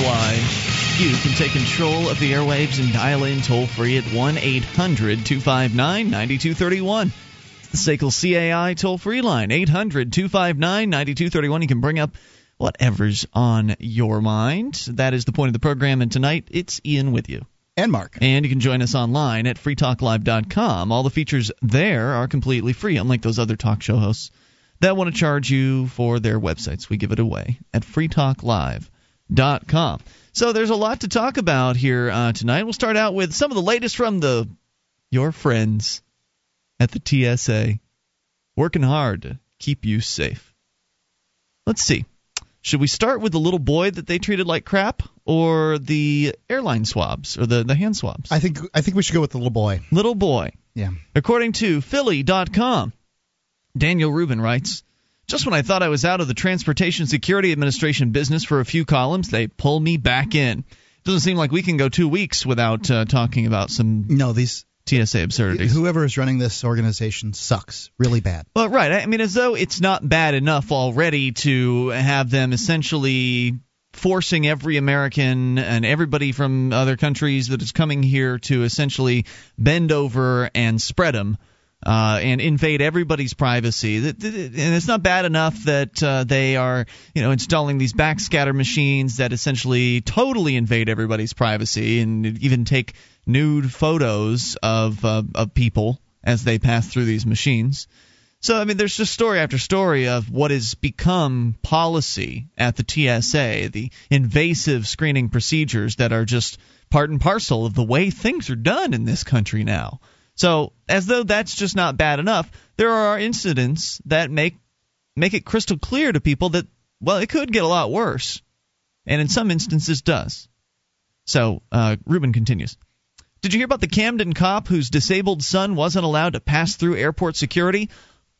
Live. You can take control of the airwaves and dial in toll free at 1 800 259 9231. The SACL CAI toll free line, 800 259 9231. You can bring up whatever's on your mind. That is the point of the program, and tonight it's Ian with you. And Mark. And you can join us online at freetalklive.com. All the features there are completely free, unlike those other talk show hosts that want to charge you for their websites. We give it away at freetalklive.com. So there's a lot to talk about here uh, tonight. We'll start out with some of the latest from the your friends at the TSA, working hard to keep you safe. Let's see. Should we start with the little boy that they treated like crap, or the airline swabs, or the, the hand swabs? I think I think we should go with the little boy. Little boy. Yeah. According to Philly.com, Daniel Rubin writes Just when I thought I was out of the Transportation Security Administration business for a few columns, they pull me back in. Doesn't seem like we can go two weeks without uh, talking about some No, these TSA absurdities. whoever is running this organization sucks really bad. Well, right. I mean, as though it's not bad enough already to have them essentially forcing every American and everybody from other countries that is coming here to essentially bend over and spread them. Uh, and invade everybody's privacy. And it's not bad enough that uh, they are, you know, installing these backscatter machines that essentially totally invade everybody's privacy and even take nude photos of uh, of people as they pass through these machines. So I mean, there's just story after story of what has become policy at the TSA, the invasive screening procedures that are just part and parcel of the way things are done in this country now. So as though that's just not bad enough, there are incidents that make make it crystal clear to people that well, it could get a lot worse, and in some instances does. So uh, Rubin continues. Did you hear about the Camden cop whose disabled son wasn't allowed to pass through airport security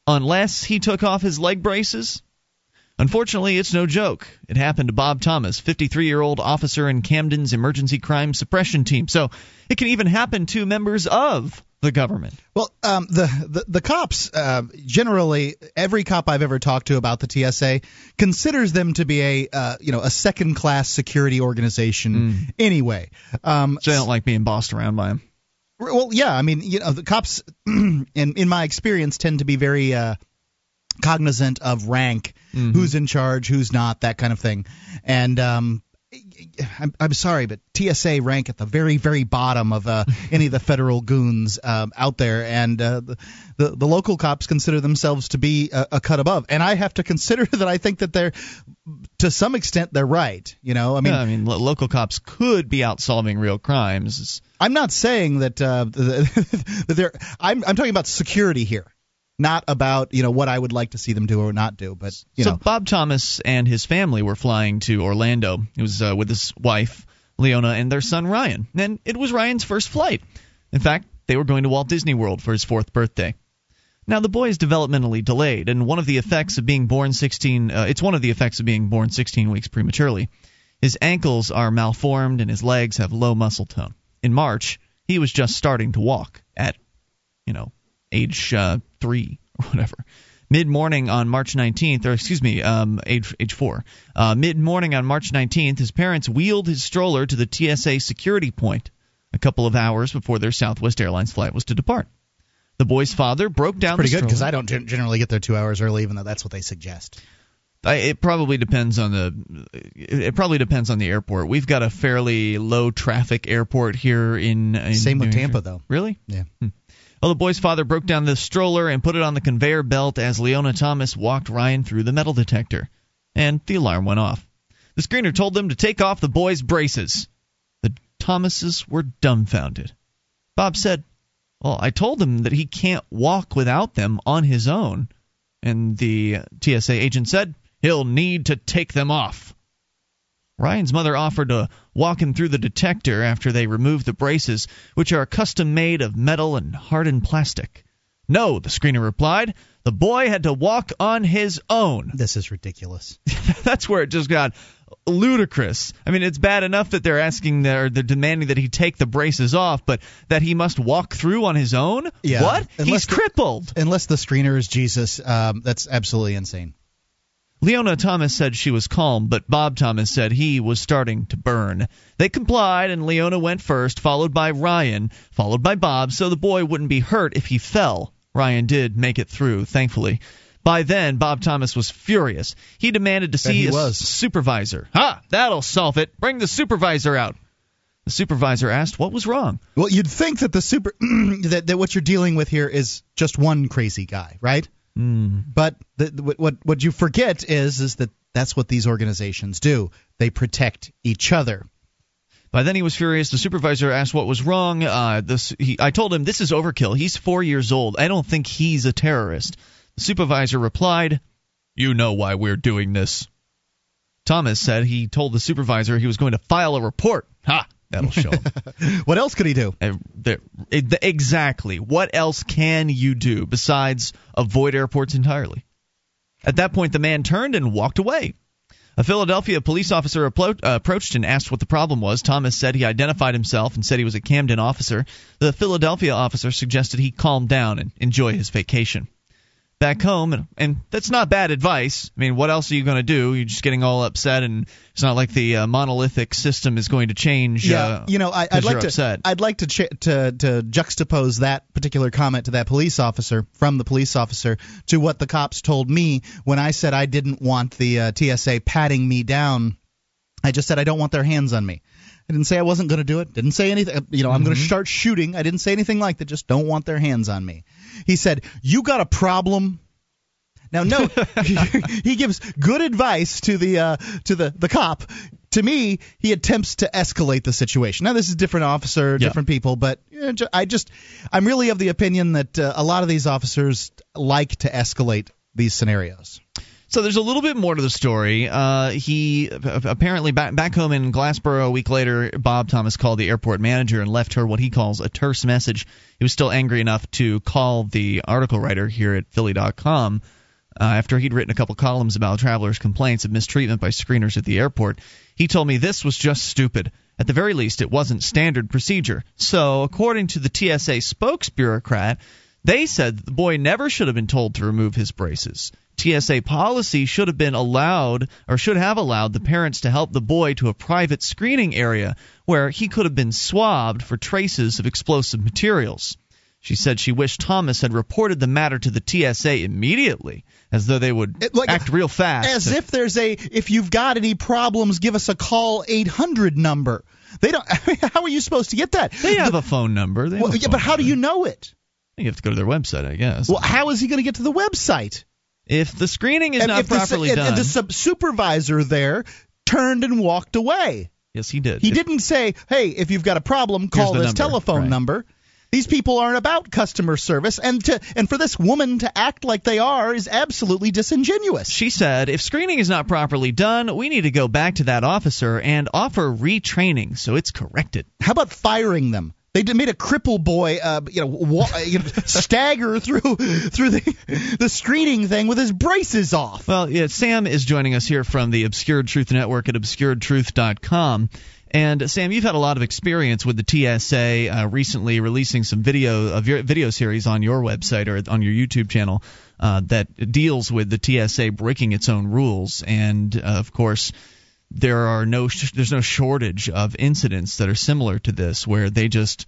unless he took off his leg braces? Unfortunately, it's no joke. It happened to Bob Thomas, 53 year old officer in Camden's emergency crime suppression team. So it can even happen to members of the government. Well, um, the, the the cops uh, generally, every cop I've ever talked to about the TSA considers them to be a uh, you know a second class security organization anyway. Um, So they don't like being bossed around by them. well, yeah, I mean, you know, the cops, in in my experience, tend to be very uh, cognizant of rank, who's in charge, who's not, that kind of thing. And um, I'm, I'm sorry, but TSA rank at the very, very bottom of uh, any of the federal goons um, out there, and uh, the, the the local cops consider themselves to be a, a cut above. And I have to consider that I think that they're, to some extent, they're right. You know, I mean, Yeah, I mean, lo- local cops could be out solving real crimes. It's- I'm not saying that uh, that they're. I'm I'm talking about security here, not about you know what I would like to see them do or not do. But you so know, Bob Thomas and his family were flying to Orlando. He was uh, with his wife Leona and their son Ryan, and it was Ryan's first flight. In fact, they were going to Walt Disney World for his fourth birthday. Now the boy is developmentally delayed, and one of the effects of being born 16 uh, it's one of the effects of being born 16 weeks prematurely. His ankles are malformed and his legs have low muscle tone. In March, he was just starting to walk at, you know, age uh, three or whatever. Mid morning on March 19th, or excuse me, um, age age four. Uh, Mid morning on March 19th, his parents wheeled his stroller to the TSA security point a couple of hours before their Southwest Airlines flight was to depart. The boy's father broke down pretty good because. I don't gen- generally get there two hours early, even though that's what they suggest. I, it probably depends on the. It probably depends on the airport. We've got a fairly low traffic airport here in. in Same with Tampa, Hampshire. though. Really? Yeah. Well, the boy's father broke down the stroller and put it on the conveyor belt as Leona Thomas walked Ryan through the metal detector. And the alarm went off. The screener told them to take off the boy's braces. The Thomases were dumbfounded. Bob said, Well, I told him that he can't walk without them on his own. And the TSA agent said, He'll need to take them off. Ryan's mother offered to walk him through the detector after they remove the braces, which are custom made of metal and hardened plastic. No, the screener replied. The boy had to walk on his own. This is ridiculous. That's where it just got ludicrous. I mean, it's bad enough that they're asking or they're demanding that he take the braces off, but that he must walk through on his own? Yeah, What? unless He's the- crippled. Unless the screener is Jesus, um, that's absolutely insane. Leona Thomas said she was calm, but Bob Thomas said he was starting to burn. They complied, and Leona went first, followed by Ryan, followed by Bob, so the boy wouldn't be hurt if he fell. Ryan did make it through, thankfully. By then, Bob Thomas was furious. He demanded to see was. supervisor. Ha! That'll solve it. Bring the supervisor out. The supervisor asked what was wrong. Well, you'd think that the super that, that what you're dealing with here is just one crazy guy, right? Mm. But the, what what you forget is is that that's what these organizations do. They protect each other. By then he was furious. The supervisor asked what was wrong. Uh, this, he, I told him this is overkill. He's four years old. I don't think he's a terrorist. The supervisor replied, "You know why we're doing this." Thomas said he told the supervisor he was going to file a report. Ha! That'll show him. What else could he do? Uh, there- exactly. What else can you do besides avoid airports entirely? At that point, the man turned and walked away. A Philadelphia police officer appro- uh, approached and asked what the problem was. Thomas said he identified himself and said he was a Camden officer. The Philadelphia officer suggested he calm down and enjoy his vacation. Back home, and, and that's not bad advice. I mean, what else are you going to do? You're just getting all upset, and it's not like the uh, monolithic system is going to change. Yeah, uh, you know, I, I'd like to upset. I'd like to, ch- to to juxtapose that particular comment to that police officer from the police officer to what the cops told me when I said I didn't want the uh, TSA patting me down. I just said I don't want their hands on me. I didn't say I wasn't going to do it. Didn't say anything. You know, I'm going to start shooting. I didn't say anything like that. Just don't want their hands on me. He said, "You got a problem." Now, no, he gives good advice to the uh, to the the cop. To me, he attempts to escalate the situation. Now, this is different officer, Yeah. different people, but you know, I just I'm really of the opinion that uh, a lot of these officers like to escalate these scenarios. So there's a little bit more to the story. Uh, he apparently back back home in Glassboro a week later, Bob Thomas called the airport manager and left her what he calls a terse message. He was still angry enough to call the article writer here at Philly.com uh, after he'd written a couple columns about travelers' complaints of mistreatment by screeners at the airport. He told me this was just stupid. At the very least, it wasn't standard procedure. So, according to the TSA spokesbureaucrat, they said the boy never should have been told to remove his braces. TSA policy should have been allowed or should have allowed the parents to help the boy to a private screening area where he could have been swabbed for traces of explosive materials. She said she wished Thomas had reported the matter to the TSA immediately, as though they would It- like- act real fast. As if there's a if you've got any problems, give us a call 800 number. They don't. How are you supposed to get that? they have a phone number. They Well, a yeah, phone but how do you know it? You have to go to their website, I guess. Well, how is he going to get to the website? If the screening is And not the, properly and- done, and the sub- supervisor there turned and walked away. yes, he did. He If- didn't say, "Hey, if you've got a problem, call this number." telephone Right. number." These people aren't about customer service, and to and for this woman to act like they are is absolutely disingenuous. She said, if screening is not properly done, we need to go back to that officer and offer retraining so it's corrected. How about firing them? They made a cripple boy, uh, you know, wa- you know, stagger through through the the screening thing with his braces off. Well, yeah, Sam is joining us here from the Obscured Truth Network at obscuredtruth.com. And Sam, you've had a lot of experience with the TSA uh, recently releasing some video your video series on your website or on your YouTube channel uh, that deals with the TSA breaking its own rules. And uh, of course, there are no sh- there's no shortage of incidents that are similar to this where they just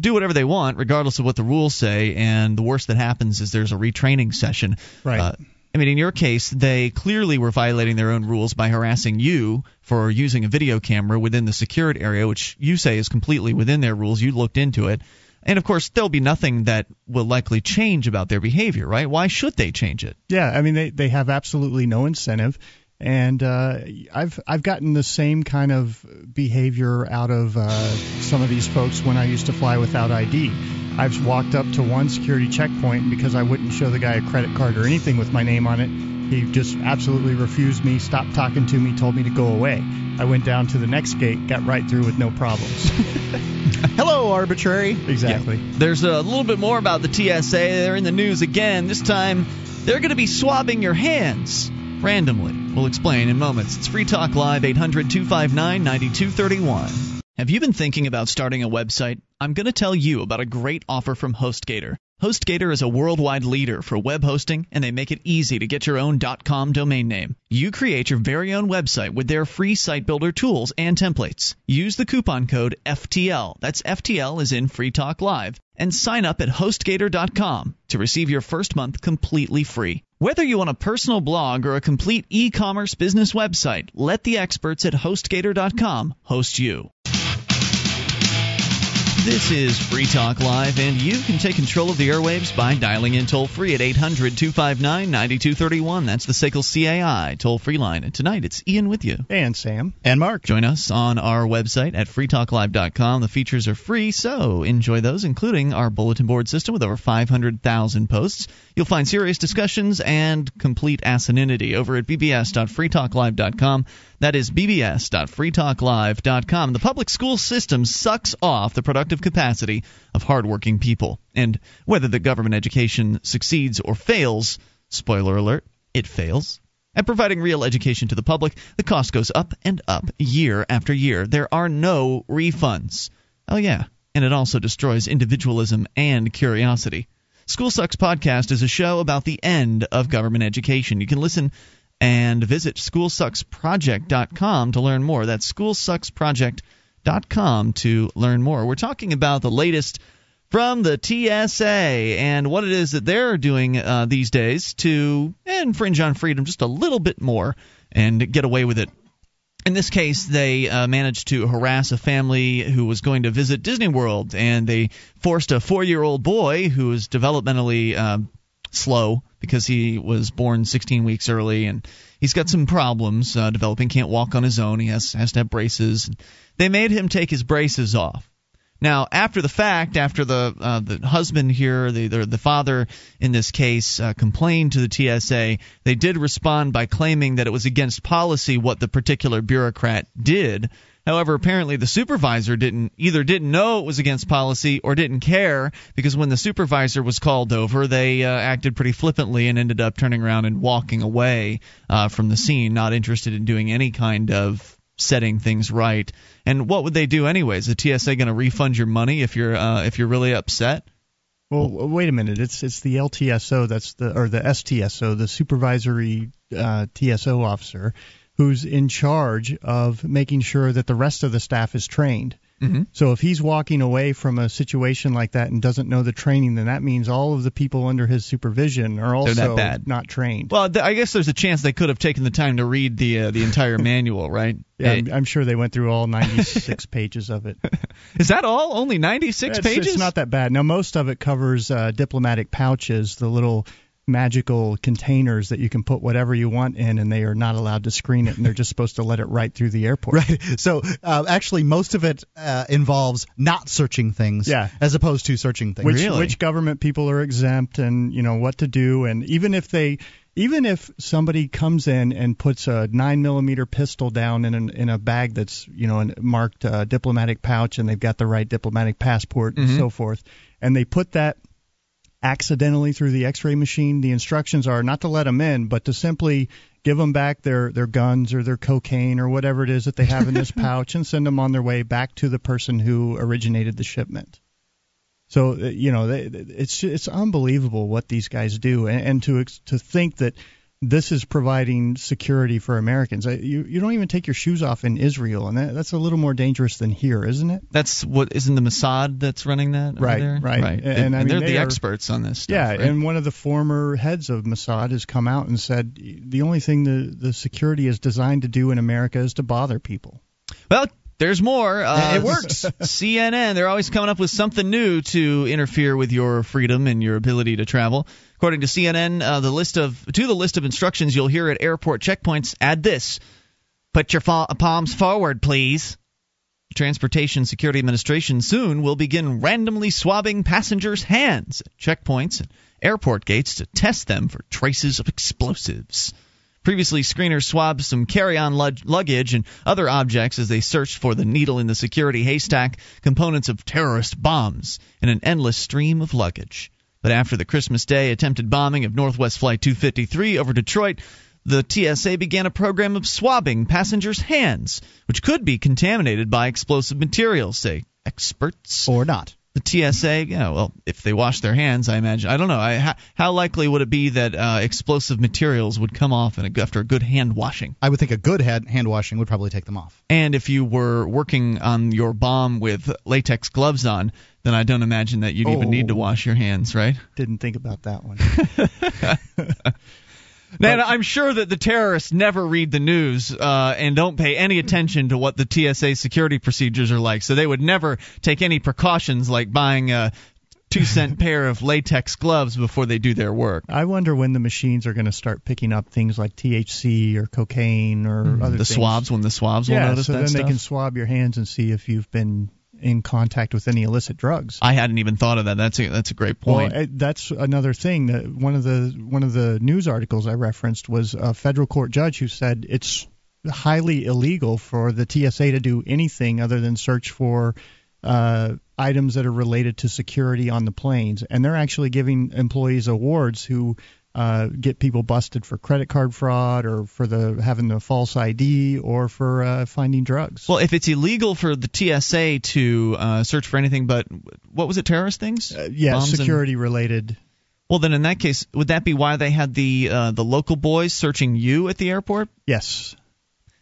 do whatever they want regardless of what the rules say and the worst that happens is there's a retraining session Right. uh, I mean, in your case, they clearly were violating their own rules by harassing you for using a video camera within the secured area, which you say is completely within their rules. You looked into it. And of course, there'll be nothing that will likely change about their behavior, right? Why should they change it? Yeah, I mean they they have absolutely no incentive, and uh, I've I've gotten the same kind of behavior out of uh, some of these folks when I used to fly without ID. I've walked up to one security checkpoint because I wouldn't show the guy a credit card or anything with my name on it. He just absolutely refused me, stopped talking to me, told me to go away. I went down to the next gate, got right through with no problems. Hello, arbitrary. exactly. There's a little bit more about the TSA. They're in the news again. This time, they're going to be swabbing your hands randomly. We'll explain in moments. It's Free Talk Live, 800 259 9231. Have you been thinking about starting a website? I'm going to tell you about a great offer from HostGator. HostGator is a worldwide leader for web hosting, and they make it easy to get your own .com domain name. You create your very own website with their free site builder tools and templates. Use the coupon code FTL, that's FTL is in Free Talk Live, and sign up at HostGator.com to receive your first month completely free. Whether you want a personal blog or a complete e-commerce business website, let the experts at HostGator.com host you. This is Free Talk Live, and you can take control of the airwaves by dialing in toll free at 800 259 9231. That's the SACL CAI toll free line. And tonight it's Ian with you. And Sam. And Mark. Join us on our website at freetalklive.com. The features are free, so enjoy those, including our bulletin board system with over 500,000 posts. You'll find serious discussions and complete asininity over at bbs.freetalklive.com. That is bbs.freetalklive.com. The public school system sucks off the productive capacity of hardworking people. And whether the government education succeeds or fails, spoiler alert, it fails. At providing real education to the public, the cost goes up and up year after year. There are no refunds. Oh, yeah. And it also destroys individualism and curiosity. School Sucks Podcast is a show about the end of government education. You can listen and visit schoolsucksproject.com to learn more. That's schoolsucksproject.com to learn more. We're talking about the latest from the TSA and what it is that they're doing uh, these days to infringe on freedom just a little bit more and get away with it. In this case, they uh, managed to harass a family who was going to visit Disney World, and they forced a four year old boy who was developmentally uh, slow because he was born 16 weeks early and he's got some problems uh, developing. Can't walk on his own. He has has to have braces. They made him take his braces off. Now, after the fact, after the uh, the husband here, the the, the father in this case, uh, complained to the TSA, they did respond by claiming that it was against policy what the particular bureaucrat did. However, apparently the supervisor didn't either didn't know it was against policy or didn't care because when the supervisor was called over, they uh, acted pretty flippantly and ended up turning around and walking away uh, from the scene, not interested in doing any kind of setting things right. And what would they do anyways? Is the TSA going to refund your money if you're uh, if you're really upset? Well, wait a minute. It's it's the LTSO that's the or the STSO, the supervisory uh, TSO officer who's in charge of making sure that the rest of the staff is trained. Mm-hmm. So if he's walking away from a situation like that and doesn't know the training, then that means all of the people under his supervision are also not trained. Well, th- I guess there's a chance they could have taken the time to read the uh, the entire manual, right? Yeah, I'm, I'm, sure they went through all 96 pages of it. Is that all? Only 96 it's, pages? It's not that bad. Now most of it covers uh, diplomatic pouches, the little magical containers that you can put whatever you want in, and they are not allowed to screen it, and they're just supposed to let it right through the airport. Right. So uh, actually, most of it uh, involves not searching things, yeah. as opposed to searching things. Which, really? which government people are exempt, and you know what to do, and even if they. Even if somebody comes in and puts a nine millimeter pistol down in an, in a bag that's you know marked uh, diplomatic pouch and they've got the right diplomatic passport mm-hmm. and so forth, and they put that accidentally through the x-ray machine. The instructions are not to let them in but to simply give them back their their guns or their cocaine or whatever it is that they have in this pouch and send them on their way back to the person who originated the shipment. So uh, you know it's it's unbelievable what these guys do. And, and to to think that this is providing security for Americans. You you don't even take your shoes off in Israel, and that, that's a little more dangerous than here, isn't it? That's what isn't the Mossad that's running that? Right, there? right, right. And, and I mean, they're they the are, experts on this stuff. Yeah, right? and one of the former heads of Mossad has come out and said the only thing the the security is designed to do in America is to bother people. Well, there's more. Uh, it works. CNN, they're always coming up with something new to interfere with your freedom and your ability to travel. According to CNN, uh, the list of to the list of instructions you'll hear at airport checkpoints, add this: Put your fa- palms forward, please. The Transportation Security Administration soon will begin randomly swabbing passengers' hands at checkpoints and airport gates to test them for traces of explosives. Previously, screeners swabbed some carry on lug- luggage and other objects as they searched for the needle in the security haystack, components of terrorist bombs, in an endless stream of luggage. But after the Christmas Day attempted bombing of Northwest Flight 253 over Detroit, the TSA began a program of swabbing passengers' hands, which could be contaminated by explosive materials, say experts. Or not. The TSA, yeah, well, if they wash their hands, I imagine. I don't know. I, how, how likely would it be that uh, explosive materials would come off in a, after a good hand washing? I would think a good hand, hand washing would probably take them off. And if you were working on your bomb with latex gloves on, then I don't imagine that you'd even need to Oh. wash your hands, right? Didn't think about that one. Now, I'm sure that the terrorists never read the news uh, and don't pay any attention to what the TSA security procedures are like, so they would never take any precautions like buying a two cent pair of latex gloves before they do their work. I wonder when the machines are going to start picking up things like THC or cocaine or other Mm-hmm. The things. swabs, when the swabs will yeah, notice so that then stuff. they can swab your hands and see if you've been in contact with any illicit drugs. I hadn't even thought of that. That's a that's a great point. Well, that's another thing. That one of the one of the news articles I referenced was a federal court judge who said it's highly illegal for the TSA to do anything other than search for uh, items that are related to security on the planes, and they're actually giving employees awards who uh, get people busted for credit card fraud or for the having the false ID or for uh, finding drugs. well, if it's illegal for the TSA to uh, search for anything but what was it, terrorist things? Uh, yeah, Bombs and- security related. well, then in that case, would that be why they had the uh, the local boys searching you at the airport? Yes.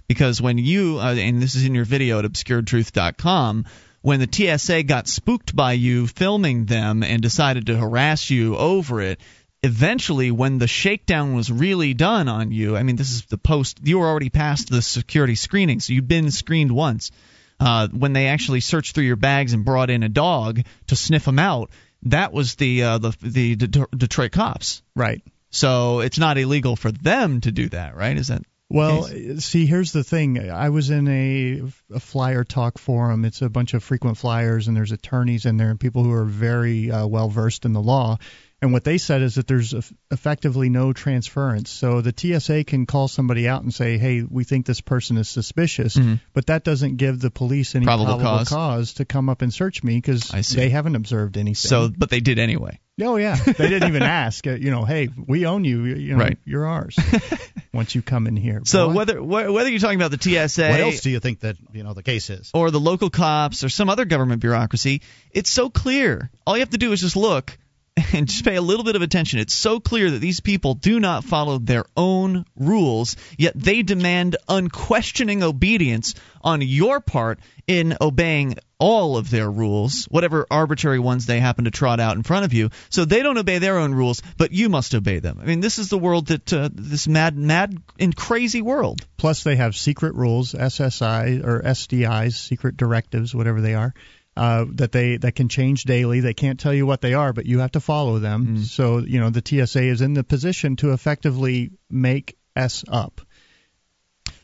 because when you uh, and this is in your video at obscuredtruth.com when the TSA got spooked by you filming them and decided to harass you over it eventually when the shakedown was really done on you i mean this is the post you were already past the security screening so you'd been screened once uh, when they actually searched through your bags and brought in a dog to sniff them out that was the uh, the the Det- Detroit cops Right. so it's not illegal for them to do that right is that Well, see, here's the thing. I was in a, a flyer talk forum. It's a bunch of frequent flyers, and there's attorneys in there and people who are very uh, well versed in the law. And what they said is that there's eff- effectively no transference. So the TSA can call somebody out and say, "Hey, we think this person is suspicious," but that doesn't give the police any Mm-hmm. Probable cause. cause to come up and search me because they haven't observed anything. so but they did anyway Oh yeah, they didn't even ask. Uh, you know, hey, we own you. You know, Right. you're ours. Once you come in here. So Boy. whether wh- whether you're talking about the TSA What else do you think that you know the case is? or the local cops or some other government bureaucracy, it's so clear. All you have to do is just look and just pay a little bit of attention. It's so clear that these people do not follow their own rules, yet they demand unquestioning obedience on your part in obeying all of their rules, whatever arbitrary ones they happen to trot out in front of you. So they don't obey their own rules, but you must obey them. I mean, this is the world that uh, this mad, mad, and crazy world. Plus, they have secret rules, SSI or SDIs, secret directives, whatever they are, uh, that they that can change daily. They can't tell you what they are, but you have to follow them. So you know the TSA is in the position to effectively make S up.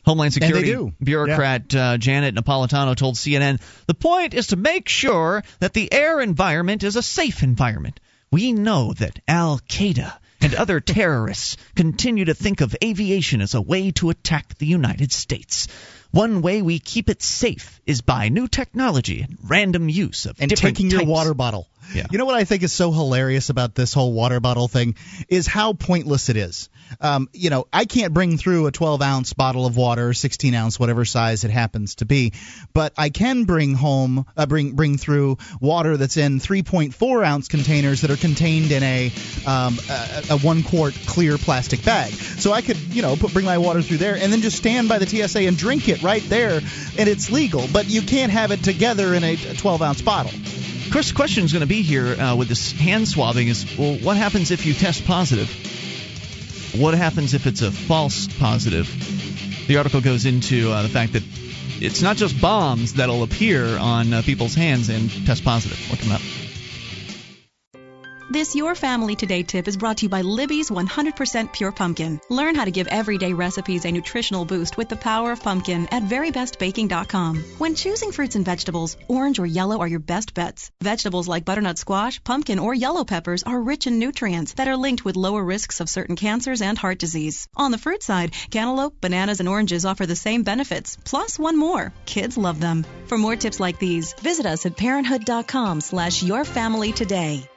Homeland Security bureaucrat uh, Janet Napolitano told CNN the point is to make sure that the air environment is a safe environment. We know that Al Qaeda and other terrorists continue to think of aviation as a way to attack the United States. One way we keep it safe is by new technology and random use of and different taking your water bottle. Yeah. You know what I think is so hilarious about this whole water bottle thing is how pointless it is. Um, you know, I can't bring through a 12 ounce bottle of water, or 16 ounce, whatever size it happens to be, but I can bring home, uh, bring bring through water that's in 3.4 ounce containers that are contained in a um, a, a one quart clear plastic bag. So I could, you know, put bring my water through there and then just stand by the TSA and drink it right there, and it's legal. But you can't have it together in a 12 ounce bottle. Chris, question is going to be here uh, with this hand swabbing is well, what happens if you test positive? What happens if it's a false positive? The article goes into uh, the fact that it's not just bombs that'll appear on uh, people's hands and test positive. What coming up? This Your Family Today tip is brought to you by Libby's 100% Pure Pumpkin. Learn how to give everyday recipes a nutritional boost with the power of pumpkin at verybestbaking.com. When choosing fruits and vegetables, orange or yellow are your best bets. Vegetables like butternut squash, pumpkin, or yellow peppers are rich in nutrients that are linked with lower risks of certain cancers and heart disease. On the fruit side, cantaloupe, bananas, and oranges offer the same benefits, plus one more. Kids love them. For more tips like these, visit us at parenthood.com slash yourfamilytoday.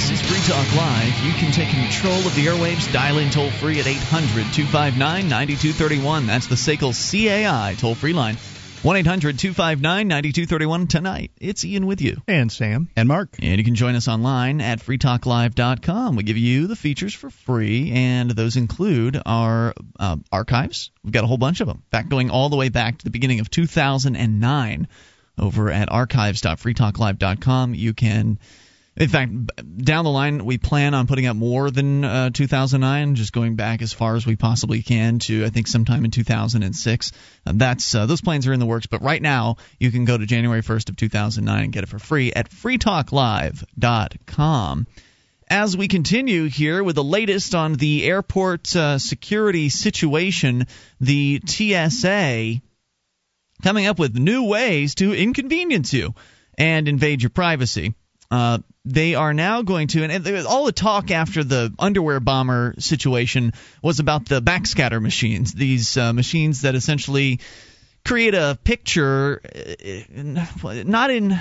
This is Free Talk Live. You can take control of the airwaves. Dial in toll free at 800 259 9231. That's the SACL CAI toll free line. 1 800 259 9231. Tonight, it's Ian with you. And Sam. And Mark. And you can join us online at freetalklive.com. We give you the features for free, and those include our uh, archives. We've got a whole bunch of them. In fact, going all the way back to the beginning of 2009 over at archives.freetalklive.com. You can in fact, down the line, we plan on putting up more than uh, 2009, just going back as far as we possibly can to I think sometime in 2006. Uh, that's uh, those plans are in the works, but right now you can go to January 1st of 2009 and get it for free at freetalklive.com. As we continue here with the latest on the airport uh, security situation, the TSA coming up with new ways to inconvenience you and invade your privacy. Uh, they are now going to, and all the talk after the underwear bomber situation was about the backscatter machines, these uh, machines that essentially create a picture, uh, not in.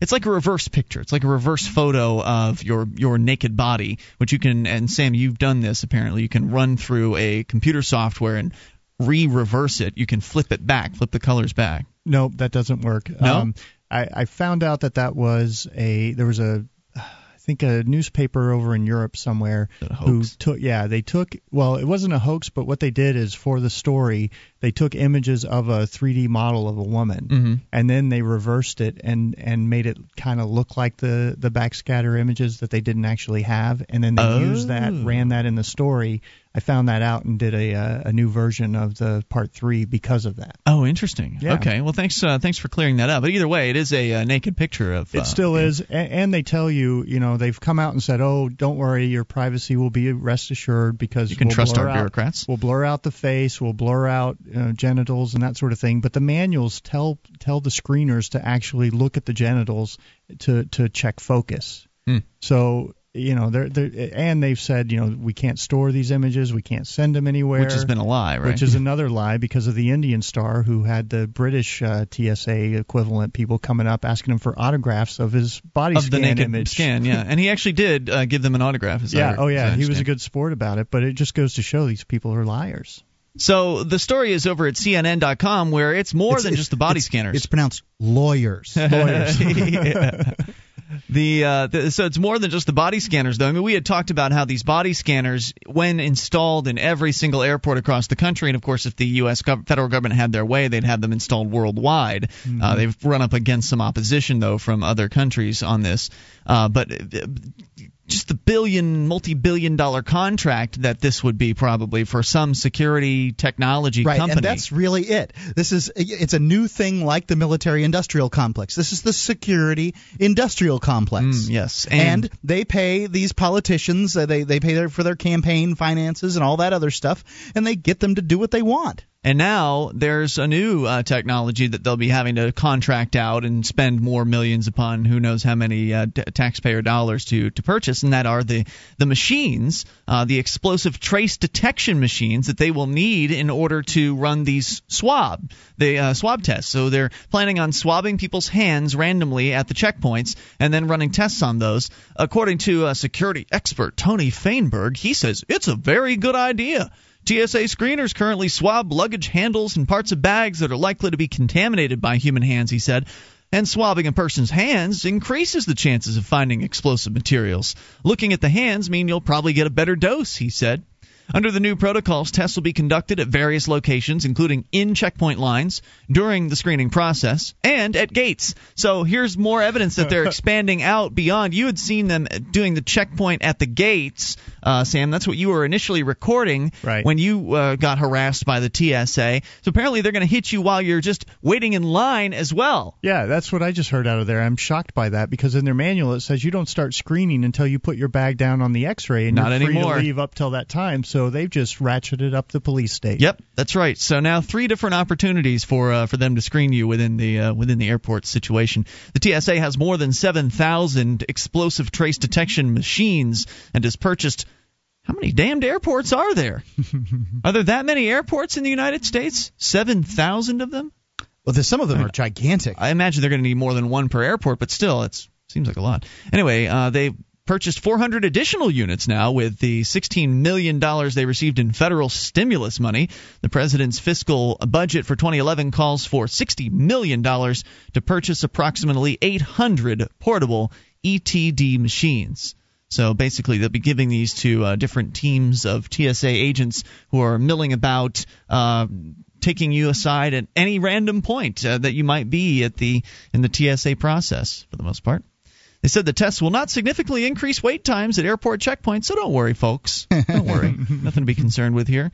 It's like a reverse picture. It's like a reverse photo of your your naked body, which you can. And Sam, you've done this apparently. You can run through a computer software and re-reverse it. You can flip it back, flip the colors back. Nope, that doesn't work. No. Um, I, I found out that that was a there was a I think a newspaper over in Europe somewhere who took yeah they took well it wasn't a hoax but what they did is for the story they took images of a 3D model of a woman mm-hmm. and then they reversed it and and made it kind of look like the the backscatter images that they didn't actually have and then they oh. used that ran that in the story I found that out and did a uh, a new version of the part three because of that. Oh, interesting. Yeah. Okay. Well, thanks uh, thanks for clearing that up. But either way, it is a, uh, naked picture of. It still is, and, and they tell you, you know, they've come out and said, "Oh, don't worry, your privacy will be rest assured because you can we'll trust our out, bureaucrats. We'll blur out the face, we'll blur out uh, genitals and that sort of thing." But the manuals tell tell the screeners to actually look at the genitals to to check focus. Hmm. So you know they're, they're and they've said you know we can't store these images we can't send them anywhere. Which has been a lie right? Which is another lie because of the indian star who had the british uh, tsa equivalent people coming up asking him for autographs of his body of scan the naked image. scan yeah. And he actually did uh, give them an autograph as yeah oh yeah. he was a good sport about it but it just goes to show these people are liars. So the story is over at CNN.com, where it's more It's- than it's- just the body it's- scanners. It's pronounced lawyers. lawyers. Yeah. The, uh, the so it's more than just the body scanners though. I mean, we had talked about how these body scanners, when installed in every single airport across the country, and of course, if the U.S. Gov- federal government had their way, they'd have them installed worldwide. Uh, they've run up against some opposition though from other countries on this, uh, but. Just the billion, multi-billion dollar contract that this would be probably for some security technology right, company. and that's really it. This is it's a new thing like the military-industrial complex. This is the security industrial complex. Mm, yes, and, and- they pay these politicians. Uh, they they pay their, for their campaign finances and all that other stuff, and they get them to do what they want. And now there's a new uh, technology that they'll be having to contract out and spend more millions upon who knows how many uh, t- taxpayer dollars to to purchase, and that are the the machines, uh, the explosive trace detection machines that they will need in order to run these swab the uh, swab tests. So they're planning on swabbing people's hands randomly at the checkpoints and then running tests on those. According to security expert Tony Feinberg, he says it's a very good idea. TSA screeners currently swab luggage handles and parts of bags that are likely to be contaminated by human hands, he said. And swabbing a person's hands increases the chances of finding explosive materials. Looking at the hands mean you'll probably get a better dose, he said. Under the new protocols, tests will be conducted at various locations, including in checkpoint lines, during the screening process, and at gates. So here's more evidence that they're expanding out beyond. You had seen them doing the checkpoint at the gates, uh, Sam. That's what you were initially recording Right. when you uh, got harassed by the TSA. So apparently they're going to hit you while you're just waiting in line as well. Yeah, that's what I just heard out of there. I'm shocked by that because in their manual it says you don't start screening until you put your bag down on the X-ray, and Not you're free anymore. to leave up till that time. So they've just ratcheted up the police state. Yep, that's right. So now three different opportunities for uh, for them to screen you within the uh, within the airport situation. The TSA has more than 7,000 explosive trace detection machines and has purchased how many damned airports are there? are there that many airports in the United States? 7,000 of them? Well, there's, some of them are gigantic. I imagine they're going to need more than one per airport, but still, it seems like a lot. Anyway, uh, they purchased 400 additional units now with the $16 million they received in federal stimulus money. The president's fiscal budget for 2011 calls for $60 million to purchase approximately 800 portable ETD machines. So basically, they'll be giving these to uh, different teams of TSA agents who are milling about, uh, taking you aside at any random point uh, that you might be at the in the TSA process, for the most part. They said the tests will not significantly increase wait times at airport checkpoints, so don't worry, folks. Don't worry. Nothing to be concerned with here.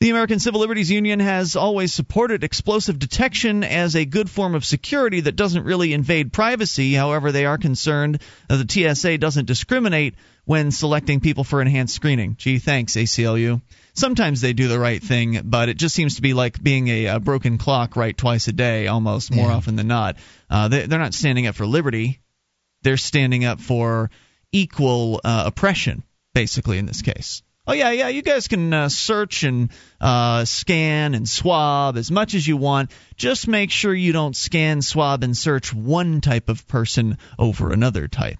The American Civil Liberties Union has always supported explosive detection as a good form of security that doesn't really invade privacy. However, they are concerned that the TSA doesn't discriminate when selecting people for enhanced screening. Gee, thanks, ACLU. Sometimes they do the right thing, but it just seems to be like being a, a broken clock right twice a day, almost more yeah. often than not. Uh, they, they're not standing up for liberty they're standing up for equal uh, oppression, basically, in this case. Oh, yeah, yeah, you guys can uh, search and uh, scan and swab as much as you want. Just make sure you don't scan, swab, and search one type of person over another type.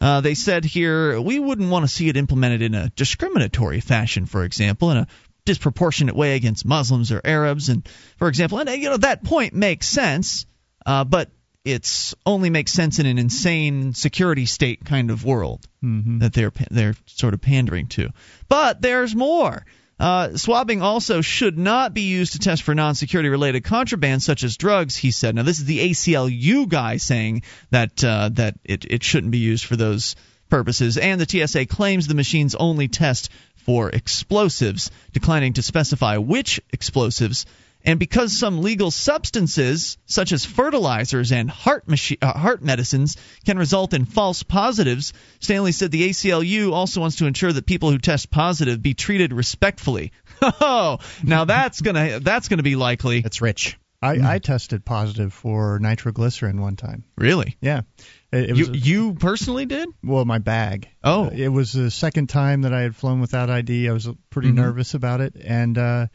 Uh, they said here we wouldn't want to see it implemented in a discriminatory fashion, for example, in a disproportionate way against Muslims or Arabs, and for example, and you know that point makes sense, uh, but it's only makes sense in an insane security state kind of world mm-hmm. that they're they're sort of pandering to. But there's more. Uh, swabbing also should not be used to test for non-security related contraband such as drugs. He said. Now this is the ACLU guy saying that uh, that it it shouldn't be used for those purposes, and the TSA claims the machines only test for explosives, declining to specify which explosives and because some legal substances, such as fertilizers and heart, machi- uh, heart medicines, can result in false positives, Stanley said the ACLU also wants to ensure that people who test positive be treated respectfully. Oh, now that's gonna that's gonna be likely. That's rich. I, mm. I tested positive for nitroglycerin one time. Really? Yeah. It, it you, a, you personally did? Well, my bag. Oh. It was the second time that I had flown without ID. I was pretty mm-hmm. nervous about it, and uh,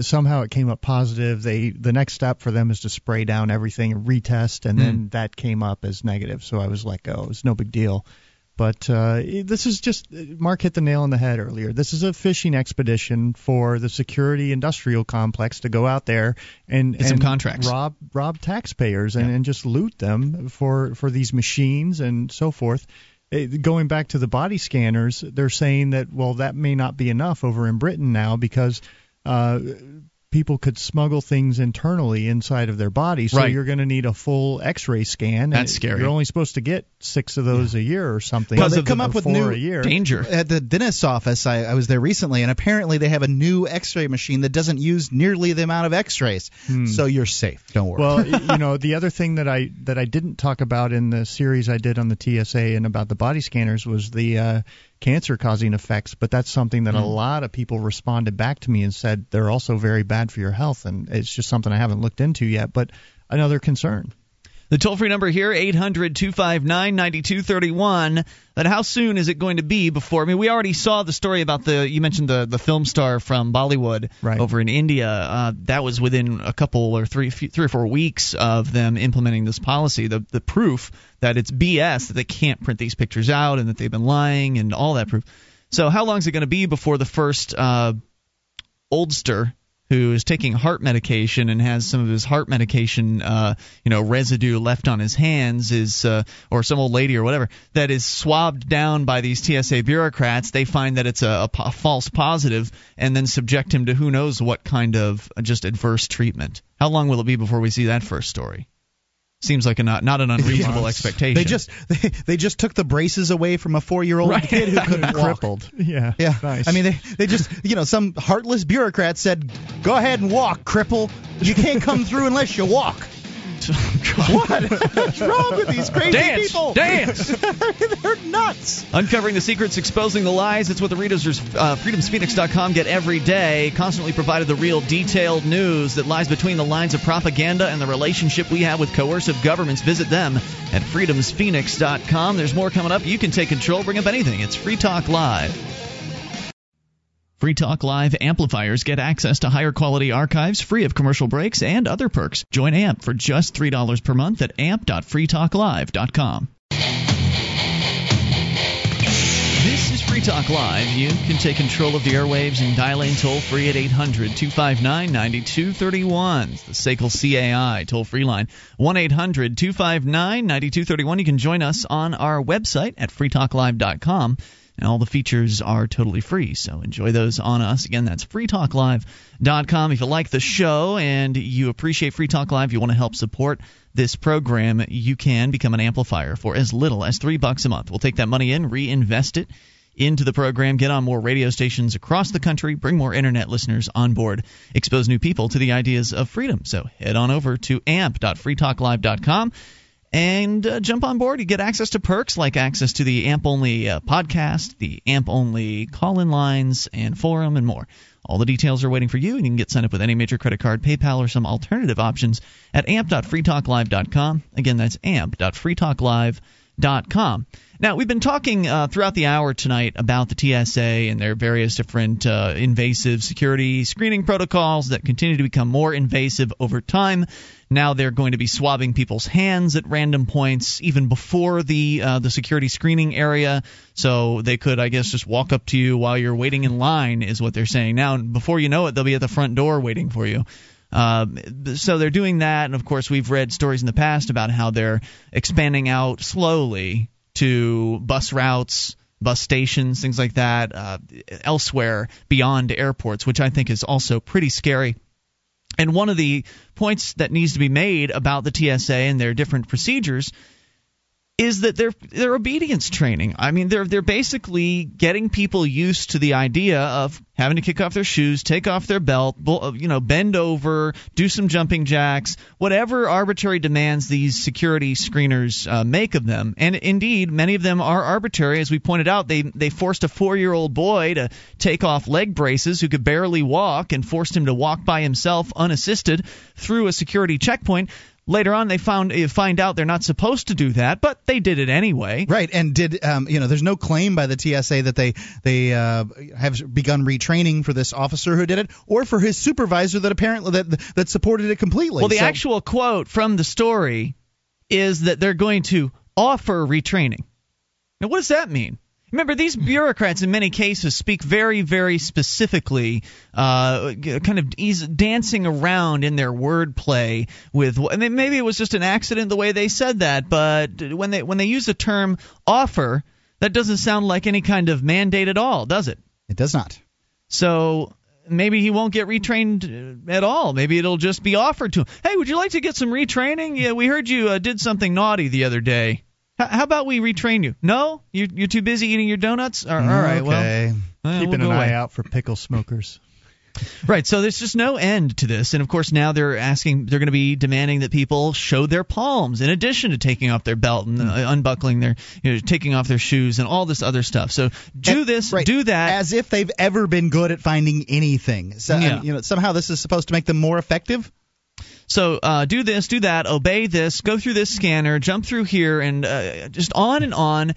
somehow it came up positive. They the next step for them is to spray down everything and retest, and mm. then that came up as negative. So I was let go. It's no big deal. But uh, this is just Mark hit the nail on the head earlier. This is a fishing expedition for the security industrial complex to go out there and, and contracts. rob rob taxpayers and, yeah. and just loot them for for these machines and so forth uh, going back to the body scanners, they're saying that well that may not be enough over in Britain now because uh, people could smuggle things internally inside of their body. So right. you're going to need a full X-ray scan. That's scary. You're only supposed to get six of those yeah. a year or something. Because they come up with new danger at the dentist's office. I, I, was there recently, and apparently they have a new X-ray machine that doesn't use nearly the amount of X-rays. Hmm. So you're safe. Don't worry. Well, you know, the other thing that I that I didn't talk about in the series I did on the TSA and about the body scanners was the uh, cancer causing effects, but that's something that mm. a lot of people responded back to me and said they're also very bad for your health, and it's just something I haven't looked into yet, but another concern. The toll free number here, 800 259 9231. But how soon is it going to be before? I mean, we already saw the story about the, you mentioned the, the film star from Bollywood right. over in India. Uh, that was within a couple or three, three or four weeks of them implementing this policy. The, the proof that it's BS, that they can't print these pictures out and that they've been lying and all that proof. So, how long is it going to be before the first uh, oldster who is taking heart medication and has some of his heart medication, uh, you know, residue left on his hands, is uh, or some old lady or whatever that is swabbed down by these TSA bureaucrats. They find that it's a, a, false positive and then subject him to who knows what kind of just adverse treatment. How long will it be before we see that first story? Seems like a not not an unreasonable expectation. They just they, they just took the braces away from a four year old right. kid who couldn't walk. crippled. Yeah, yeah. Nice. I mean, they they just you know some heartless bureaucrat said, "Go ahead and walk, cripple. You can't come through unless you walk." What? What's wrong with these crazy dance, people? Dance! They're nuts. Uncovering the secrets, exposing the lies. It's what the readers of uh, freedomsphoenix.com get every day. Constantly provided the real detailed news that lies between the lines of propaganda and the relationship we have with coercive governments. Visit them at freedomsphoenix.com. There's more coming up. You can take control, bring up anything. It's Free Talk Live. Free Talk Live amplifiers get access to higher quality archives free of commercial breaks and other perks. Join AMP for just $3 per month at amp.freetalklive.com. This is Free Talk Live. You can take control of the airwaves and dial in toll free at 800 259 9231. The SACL CAI toll free line 1 800 259 9231. You can join us on our website at freetalklive.com. And all the features are totally free, so enjoy those on us. Again, that's freetalklive.com. If you like the show and you appreciate Free Talk Live, you want to help support this program, you can become an amplifier for as little as three bucks a month. We'll take that money in, reinvest it into the program, get on more radio stations across the country, bring more internet listeners on board, expose new people to the ideas of freedom. So head on over to amp.freetalklive.com and uh, jump on board. You get access to perks like access to the AMP only uh, podcast, the AMP only call in lines, and forum, and more. All the details are waiting for you, and you can get signed up with any major credit card, PayPal, or some alternative options at amp.freetalklive.com. Again, that's amp.freetalklive.com. Now, we've been talking uh, throughout the hour tonight about the TSA and their various different uh, invasive security screening protocols that continue to become more invasive over time. Now they're going to be swabbing people's hands at random points, even before the uh, the security screening area. So they could, I guess, just walk up to you while you're waiting in line, is what they're saying. Now, before you know it, they'll be at the front door waiting for you. Uh, so they're doing that, and of course, we've read stories in the past about how they're expanding out slowly to bus routes, bus stations, things like that, uh, elsewhere beyond airports, which I think is also pretty scary. And one of the points that needs to be made about the TSA and their different procedures is that they're they're obedience training. I mean, they're they're basically getting people used to the idea of having to kick off their shoes, take off their belt, you know, bend over, do some jumping jacks, whatever arbitrary demands these security screeners uh, make of them. And indeed, many of them are arbitrary. As we pointed out, they they forced a four-year-old boy to take off leg braces who could barely walk and forced him to walk by himself unassisted through a security checkpoint. Later on, they found find out they're not supposed to do that, but they did it anyway. Right, and did um, you know? There's no claim by the TSA that they they uh, have begun retraining for this officer who did it, or for his supervisor that apparently that that supported it completely. Well, the so, actual quote from the story is that they're going to offer retraining. Now, what does that mean? Remember, these bureaucrats in many cases speak very, very specifically, uh, kind of ease, dancing around in their wordplay with. I mean, maybe it was just an accident the way they said that, but when they when they use the term offer, that doesn't sound like any kind of mandate at all, does it? It does not. So maybe he won't get retrained at all. Maybe it'll just be offered to him. Hey, would you like to get some retraining? Yeah, we heard you uh, did something naughty the other day. How about we retrain you? No, you're, you're too busy eating your donuts. All right, okay. well, keeping we'll an away. eye out for pickle smokers. Right, so there's just no end to this, and of course now they're asking, they're going to be demanding that people show their palms in addition to taking off their belt and uh, unbuckling their, you know, taking off their shoes and all this other stuff. So do And- this, right, do that. as if they've ever been good at finding anything. So, and, you know, somehow this is supposed to make them more effective. So uh, do this, do that, obey this, go through this scanner, jump through here, and uh, just on and on.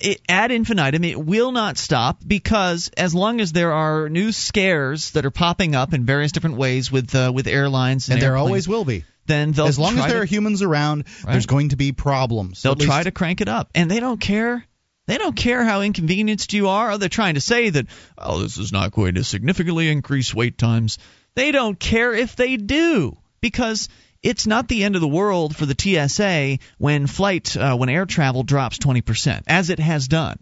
It, ad infinitum, it will not stop because as long as there are new scares that are popping up in various different ways with uh, with airlines and, And there airplanes, always will be. then they'll As long as there to- are humans around, Right. there's going to be problems. They'll least- try to crank it up, and they don't care. They don't care how inconvenienced you are. Oh, they're trying to say that, oh, this is not going to significantly increase wait times. They don't care if they do, because it's not the end of the world for the TSA when flight, uh, when air travel drops 20%, as it has done.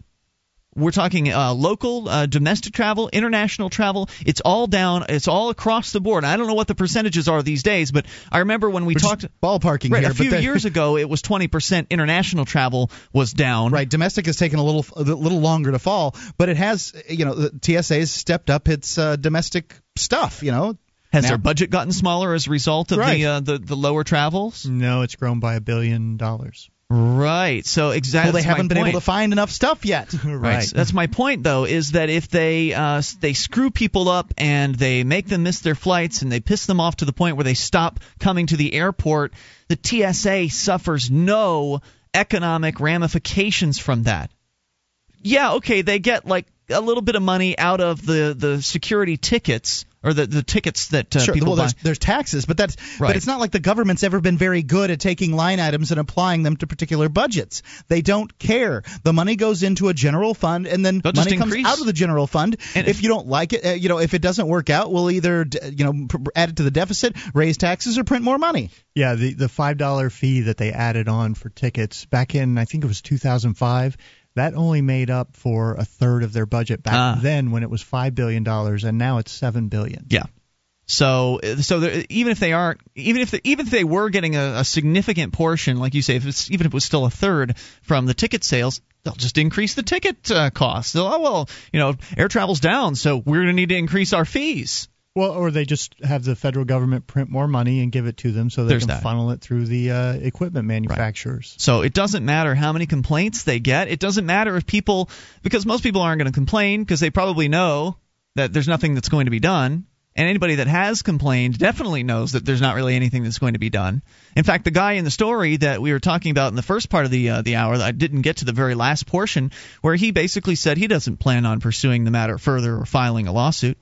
We're talking uh, local, uh, domestic travel, international travel. It's all down. It's all across the board. I don't know what the percentages are these days, but I remember when we We're just talked ballparking Right, here, a few the- years ago, it was 20% international travel was down. Right, domestic has taken a little a little longer to fall, but it has you know the TSA has stepped up its uh, domestic stuff. You know, Has Now- their budget gotten smaller as a result of Right. the, uh, the the lower travels? No, it's grown by a billion dollars. Right. So exactly. well they haven't been able to find enough stuff yet. Right. So That's my point, though, is that if they uh, they screw people up and they make them miss their flights and they piss them off to the point where they stop coming to the airport, the TSA suffers no economic ramifications from that. Yeah, okay, they get like a little bit of money out of the the security tickets or the the tickets that uh, sure. people well, buy. there's, there's taxes, but that's Right. but it's not like the government's ever been very good at taking line items and applying them to particular budgets. They don't care. The money goes into a general fund, and then They'll money comes out of the general fund. And if if- you don't like it, uh, you know, if it doesn't work out, we'll either d- you know add it to the deficit, raise taxes, or print more money. Yeah, the the five dollar fee that they added on for tickets back in I think it was 2005. That only made up for a third of their budget back Ah. then when it was five billion dollars, and now it's seven billion. Yeah. So, so there- even if they aren't, even if they, even if they were getting a, a significant portion, like you say, if it's even if it was still a third from the ticket sales, they'll just increase the ticket uh, costs. They'll, oh well, you know, air travel's down, so we're going to need to increase our fees. Well, or they just have the federal government print more money and give it to them so they There's can that. funnel it through the uh, equipment manufacturers. So it doesn't matter how many complaints they get. It doesn't matter if people, because most people aren't going to complain because they probably know that there's nothing that's going to be done. And anybody that has complained definitely knows that there's not really anything that's going to be done. In fact, the guy in the story that we were talking about in the first part of the uh, the hour, I didn't get to the very last portion, where he basically said he doesn't plan on pursuing the matter further or filing a lawsuit.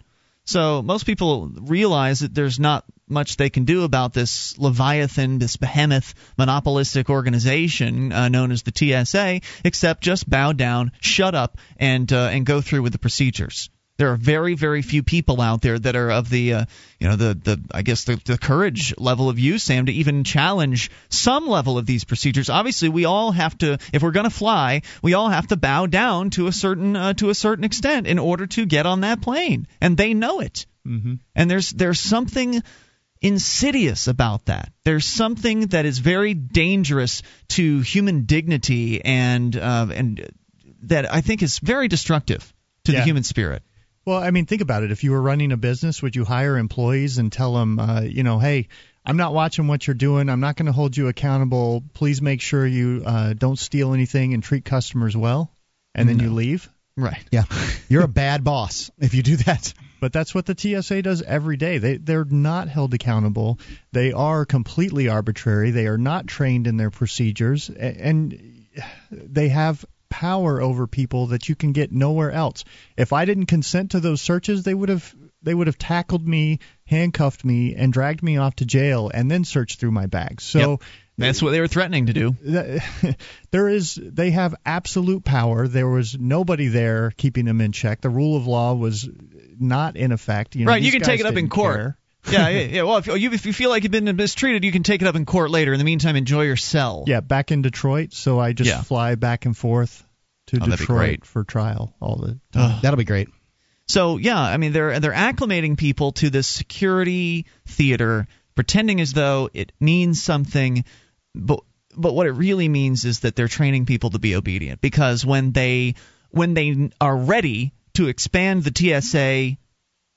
So most people realize that there's not much they can do about this leviathan, this behemoth, monopolistic organization uh, known as the TSA, except just bow down, shut up, and uh, and go through with the procedures. There are very, very few people out there that are of the, uh, you know, the, the I guess the, the courage level of you, Sam, to even challenge some level of these procedures. Obviously, we all have to, if we're going to fly, we all have to bow down to a certain uh, to a certain extent in order to get on that plane, and they know it. Mm-hmm. And there's there's something insidious about that. There's something that is very dangerous to human dignity and uh, and that I think is very destructive to the human spirit. Well, I mean, think about it. If you were running a business, would you hire employees and tell them, uh, you know, hey, I'm not watching what you're doing. I'm not going to hold you accountable. Please make sure you uh, don't steal anything and treat customers well, and then you leave. Right. Yeah, you're a bad boss if you do that. But that's what the TSA does every day. They they're not held accountable. They are completely arbitrary. They are not trained in their procedures, and they have power over people that you can get nowhere else. If I didn't consent to those searches, they would have they would have tackled me, handcuffed me, and dragged me off to jail, and then searched through my bags. So. Yep. That's what they were threatening to do. there is they have absolute power there was nobody there keeping them in check the rule of law was not in effect you know, right. You can take it up in court. care. yeah, yeah, yeah. Well, if you, if you feel like you've been mistreated, you can take it up in court later. In the meantime, enjoy your cell. yeah back in detroit so i just Yeah. fly back and forth to Oh, detroit great. for trial all the Ugh. That'll be great. So yeah, I mean they're they're acclimating people to this security theater, pretending as though it means something, but but what it really means is that they're training people to be obedient. Because when they when they are ready to expand the TSA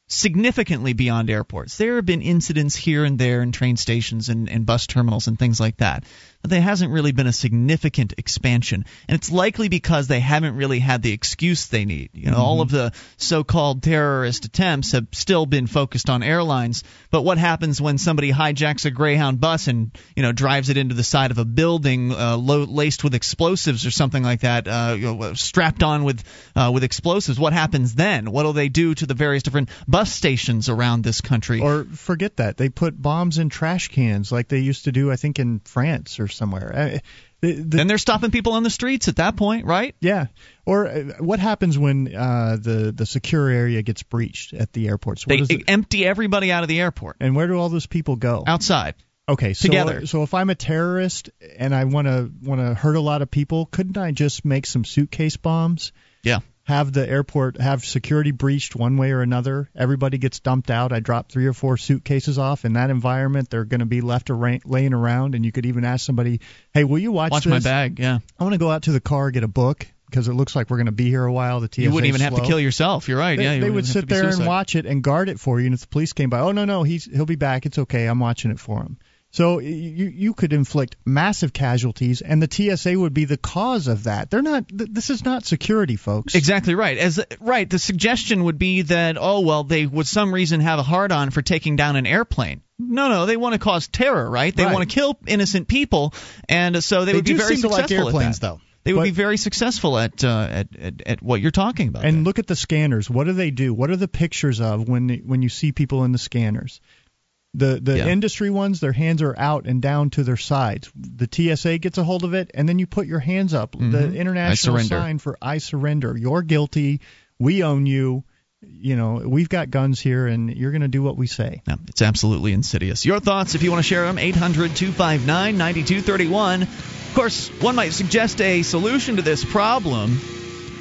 significantly beyond airports, there have been incidents here and there in train stations and, and bus terminals and things like that. There hasn't really been a significant expansion, and it's likely because they haven't really had the excuse they need. You know, all of the so-called terrorist attempts have still been focused on airlines. But what happens when somebody hijacks a Greyhound bus and you know drives it into the side of a building uh, lo- laced with explosives or something like that, uh, you know, strapped on with uh, with explosives? What happens then? What will they do to the various different bus stations around this country? or forget that they put bombs in trash cans like they used to do i think in france or somewhere Uh, the, the, then they're stopping people on the streets at that point, right? Yeah. Or uh, what happens when uh, the the secure area gets breached at the airports? What They it, empty everybody out of the airport and where do all those people go? outside. Okay, so together. so if I'm a terrorist and I want to want to hurt a lot of people, couldn't I just make some suitcase bombs? Yeah. Have the airport have security breached one way or another. Everybody gets dumped out. I drop three or four suitcases off in that environment. They're going to be left arra- laying around, and you could even ask somebody, "Hey, will you watch, Watch this? my bag. Yeah. I want to go out to the car get a book because it looks like we're going to be here a while. The TSA you wouldn't even have to kill yourself. You're right. They, yeah. you they would sit there and watch it and guard it for you. And if the police came by, oh no no, he's he'll be back. It's okay. I'm watching it for him. So you you could inflict massive casualties, and the TSA would be the cause of that. They're not. Th- this is not security, folks. Exactly right. As right, the suggestion would be that oh well, they would some reason have a hard on for taking down an airplane. No, no, they want to cause terror, right? They Right. want to kill innocent people, and so they, They would be very to like successful at airplanes, that. though. they would But- be very successful at, uh, at at at what you're talking about. And there. look at the scanners. What do they do? What are the pictures of when when you see people in the scanners? The the Yeah. industry ones, their hands are out and down to their sides. The TSA gets a hold of it, and then you put your hands up. Mhm. The international sign for "I surrender." You're guilty. We own you. You know, we've got guns here, and you're going to do what we say. No, it's absolutely insidious. Your thoughts, if you want to share them, 800 259 9231. Of course, one might suggest a solution to this problem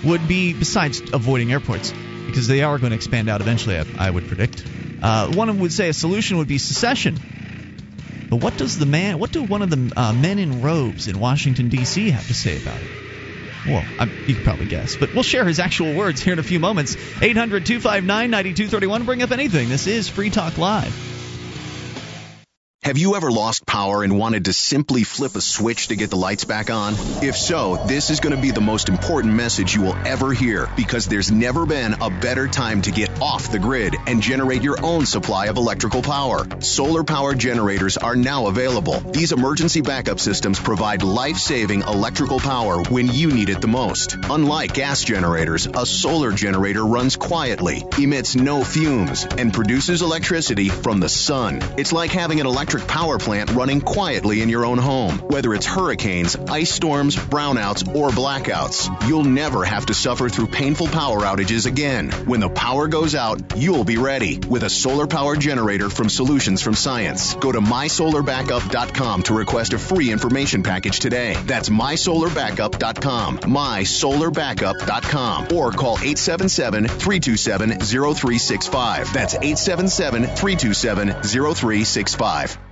would be, besides avoiding airports, because they are going to expand out eventually, I, I would predict. Uh, one would say a solution would be secession. But what does the man, what do one of the uh, men in robes in Washington D.C. have to say about it? Well, I, you can probably guess, but we'll share his actual words here in a few moments. 800 259 9231. Bring up anything. This is Free Talk Live. Have you ever lost power and wanted to simply flip a switch to get the lights back on? If so, this is going to be the most important message you will ever hear because there's never been a better time to get off the grid and generate your own supply of electrical power. Solar power generators are now available. These emergency backup systems provide life-saving electrical power when you need it the most. Unlike gas generators, a solar generator runs quietly, emits no fumes, and produces electricity from the sun. It's like having an electric electric power plant running quietly in your own home. Whether it's hurricanes, ice storms, brownouts, or blackouts, you'll never have to suffer through painful power outages again. When the power goes out, you'll be ready with a solar power generator from Solutions from Science. Go to mysolarbackup.com to request a free information package today. That's mysolarbackup.com, mysolarbackup.com, or call 877 327 0365. That's 877 327 0365.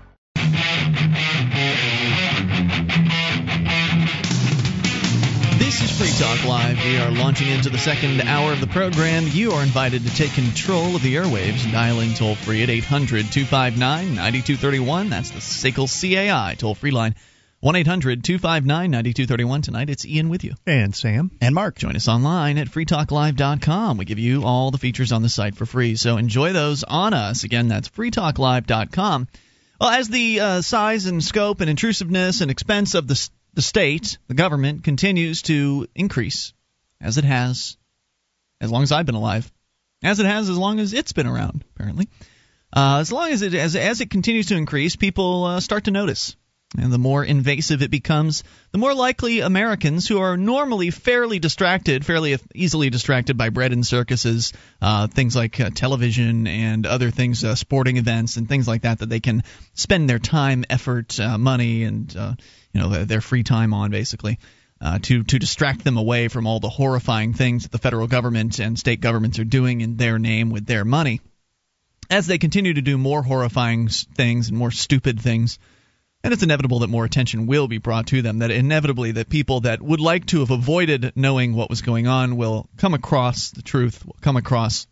Talk Live. We are launching into the second hour of the program. You are invited to take control of the airwaves, dialing toll free at 800 259 9231. That's the SACL CAI toll free line. 1 800 259 9231. Tonight it's Ian with you. And Sam, And Mark. Join us online at freetalklive.com. We give you all the features on the site for free, so enjoy those on us. Again, that's freetalklive.com. Well, as the uh, size and scope and intrusiveness and expense of the, the state, the government, continues to increase, as it has as long as I've been alive, as it has as long as it's been around, apparently. Uh, as long as it as, as it continues to increase, people uh, start to notice. And the more invasive it becomes, the more likely Americans who are normally fairly distracted, fairly easily distracted by bread and circuses, uh, things like uh, television and other things, uh, sporting events and things like that, that they can spend their time, effort, uh, money, and uh, you know their, free time on, basically. Uh, to to distract them away from all the horrifying things that the federal government and state governments are doing in their name with their money. As they continue to do more horrifying things and more stupid things, and it's inevitable that more attention will be brought to them. That inevitably that people that would like to have avoided knowing what was going on will come across the truth, will come across,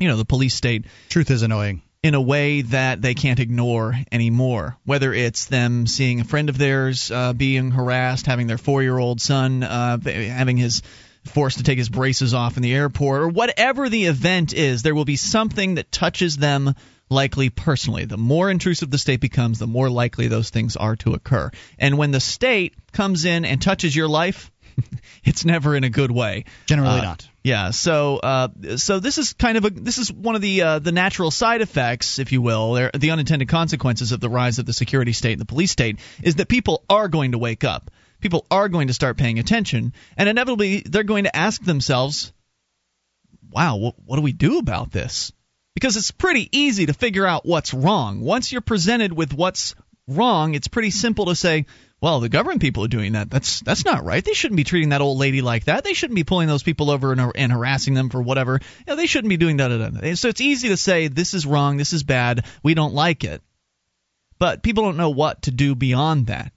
you know, the police state Truth is annoying. in a way that they can't ignore anymore. Whether it's them seeing a friend of theirs uh, being harassed, having their four-year-old son uh, having his forced to take his braces off in the airport, or whatever the event is, there will be something that touches them likely personally. The more intrusive the state becomes, the more likely those things are to occur. And when the state comes in and touches your life, it's never in a good way. Generally Uh, not. Yeah, so uh, so this is kind of a this is one of the uh, the natural side effects, if you will, the unintended consequences of the rise of the security state and the police state is that people are going to wake up. People are going to start paying attention, and inevitably they're going to ask themselves, "Wow, what, what do we do about this?" Because it's pretty easy to figure out what's wrong. Once you're presented with what's wrong, it's pretty simple to say, well, the government people are doing that. That's that's not right. They shouldn't be treating that old lady like that. They shouldn't be pulling those people over and, and harassing them for whatever. You know, they shouldn't be doing that. So it's easy to say this is wrong, this is bad, we don't like it. But people don't know what to do beyond that.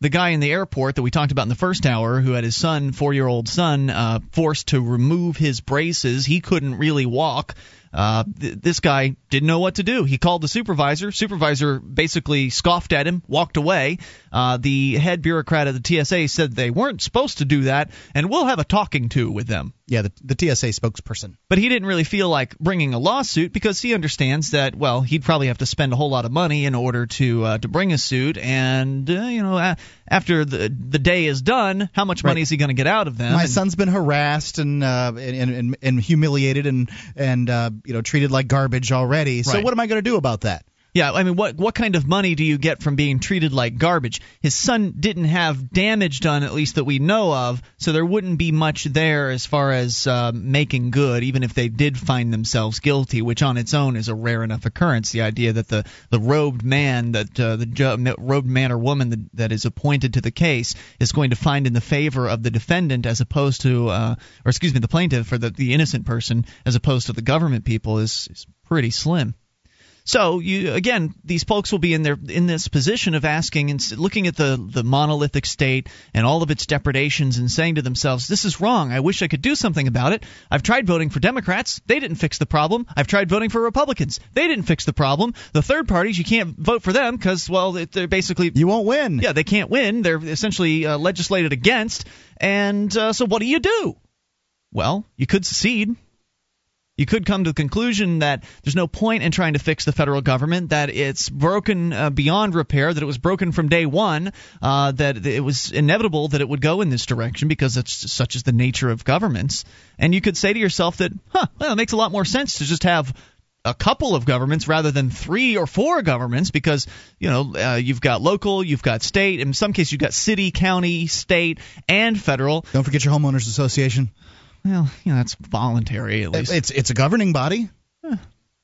The guy in the airport that we talked about in the first hour, who had his son, four-year-old son, uh, forced to remove his braces, he couldn't really walk. Uh, th- this guy didn't know what to do. He called the supervisor. Supervisor basically scoffed at him, walked away. Uh, the head bureaucrat of the TSA said they weren't supposed to do that, and we'll have a talking to with them. Yeah, the, the TSA spokesperson. But he didn't really feel like bringing a lawsuit because he understands that well he'd probably have to spend a whole lot of money in order to uh, to bring a suit, and uh, you know after the the day is done, how much money is he going to get out of them? My And- son's been harassed and uh, and, and and humiliated and and uh, you know treated like garbage already. So Right. what am I going to do about that? Yeah, I mean, what what kind of money do you get from being treated like garbage? His son didn't have damage done, at least that we know of, so there wouldn't be much there as far as uh, making good, even if they did find themselves guilty, which on its own is a rare enough occurrence. The idea that the the robed man, that uh, the ju- robed man or woman that, that is appointed to the case is going to find in the favor of the defendant as opposed to, uh, or excuse me, the plaintiff or the the innocent person as opposed to the government people is, is pretty slim. So you again, these folks will be in their in this position of asking and looking at the the monolithic state and all of its depredations and saying to themselves, "This is wrong. I wish I could do something about it. I've tried voting for Democrats. They didn't fix the problem. I've tried voting for Republicans. They didn't fix the problem. The third parties, you can't vote for them because well, they're basically You won't win. yeah, they can't win. They're essentially uh, legislated against. And uh, so, what do you do? Well, you could secede. You could come to the conclusion that there's no point in trying to fix the federal government, that it's broken uh, beyond repair, that it was broken from day one, uh, that it was inevitable that it would go in this direction because that's such is the nature of governments. And you could say to yourself that, huh, well, it makes a lot more sense to just have a couple of governments rather than three or four governments because you know uh, you've got local, you've got state, in some cases you've got city, county, state, and federal. Don't forget your homeowners association. Well, you know that's voluntary at least. It's it's a governing body.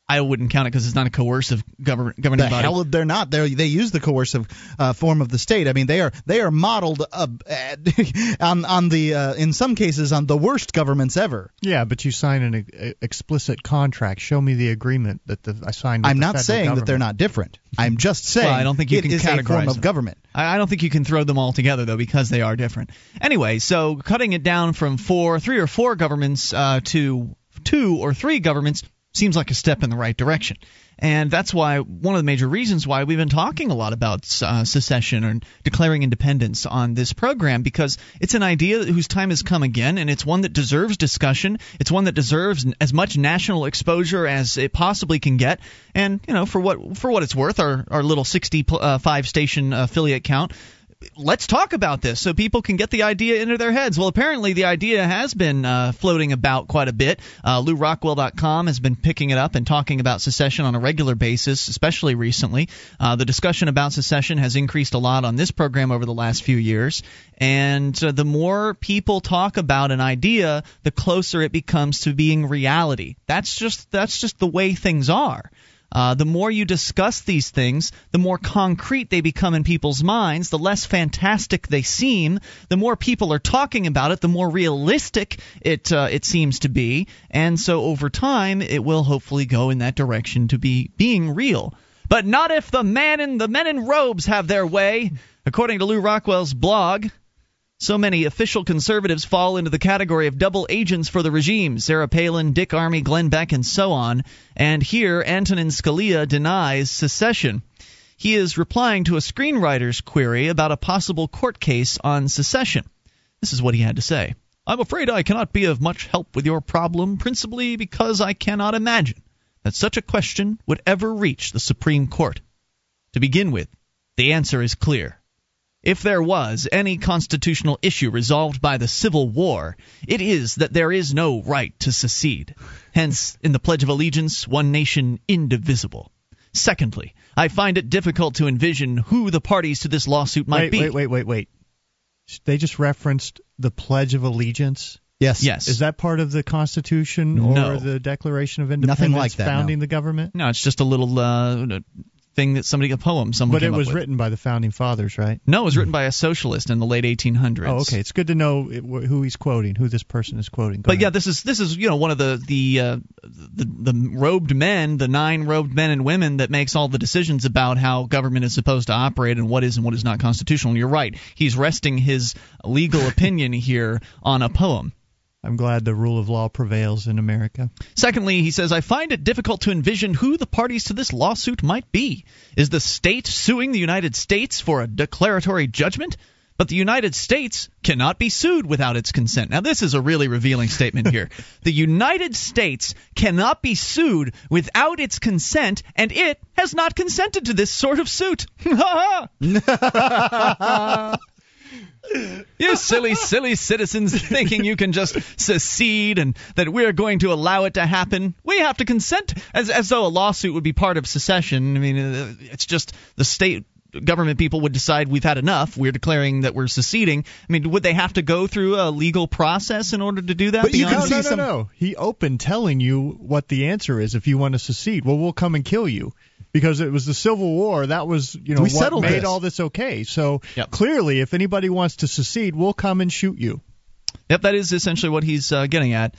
I wouldn't count it because it's not a coercive government governing The body. hell they're not. They they use the coercive uh, form of the state. I mean they are they are modeled uh, on on the uh, in some cases on the worst governments ever. Yeah, but you sign an e- explicit contract. Show me the agreement that the, I signed. With I'm the not federal saying that they're not different. I'm just saying Well, I don't think you it can is a categorize form of them. government. I I don't think you can throw them all together though because they are different. Anyway, so cutting it down from four, three or four governments uh, to two or three governments seems like a step in the right direction. And that's why one of the major reasons why we've been talking a lot about uh, secession and declaring independence on this program because it's an idea whose time has come again, and it's one that deserves discussion. It's one that deserves as much national exposure as it possibly can get. And you know, for what for what it's worth, our our little 65 station affiliate count let's talk about this so people can get the idea into their heads. Well, apparently the idea has been uh, floating about quite a bit. Uh, LewRockwell.com has been picking it up and talking about secession on a regular basis, especially recently. Uh, the discussion about secession has increased a lot on this program over the last few years, and uh, the more people talk about an idea, the closer it becomes to being reality. That's just that's just the way things are. Uh, the more you discuss these things, the more concrete they become in people's minds, the less fantastic they seem. The more people are talking about it, the more realistic it uh, it seems to be, and so over time, it will hopefully go in that direction to be being real. But not if the man in the men in robes have their way, according to Lew Rockwell's blog. So many official conservatives fall into the category of double agents for the regime Sarah Palin, Dick Armey, Glenn Beck, and so on. And here, Antonin Scalia denies secession. He is replying to a screenwriter's query about a possible court case on secession. This is what he had to say I'm afraid I cannot be of much help with your problem, principally because I cannot imagine that such a question would ever reach the Supreme Court. To begin with, the answer is clear. If there was any constitutional issue resolved by the Civil War, it is that there is no right to secede. Hence, in the Pledge of Allegiance, one nation indivisible. Secondly, I find it difficult to envision who the parties to this lawsuit might wait, be. wait, wait, wait, wait. They just referenced the Pledge of Allegiance. Yes. Yes. Is that part of the Constitution or No. the Declaration of Independence Nothing like that, no. founding the government? No, it's just a little uh, thing that somebody a poem someone But it was written by the founding fathers, right? No, it was written by a socialist in the late 1800s. Oh, okay. It's good to know who he's quoting, who this person is quoting. Go But yeah, this is this is you know one of the the, uh, the the robed men, the nine robed men and women that makes all the decisions about how government is supposed to operate and what is and what is not constitutional. And you're right, he's resting his legal opinion here on a poem. I'm glad the rule of law prevails in America. Secondly, he says, I find it difficult to envision who the parties to this lawsuit might be. Is the state suing the United States for a declaratory judgment? But the United States cannot be sued without its consent. Now, this is a really revealing statement here. The United States cannot be sued without its consent, and it has not consented to this sort of suit. You silly, silly citizens thinking you can just secede and that we're going to allow it to happen. We have to consent, as, as though a lawsuit would be part of secession. I mean, uh, it's just the state government people would decide we've had enough. We're declaring that we're seceding. I mean, would they have to go through a legal process in order to do that? But you No, can no, see no, some- no. He opened telling you what the answer is if you want to secede. Well, we'll come and kill you because it was the Civil War. That was, you know, We what made this. all this okay. So Yep. clearly, if anybody wants to secede, we'll come and shoot you. Yep, that is essentially what he's uh, getting at.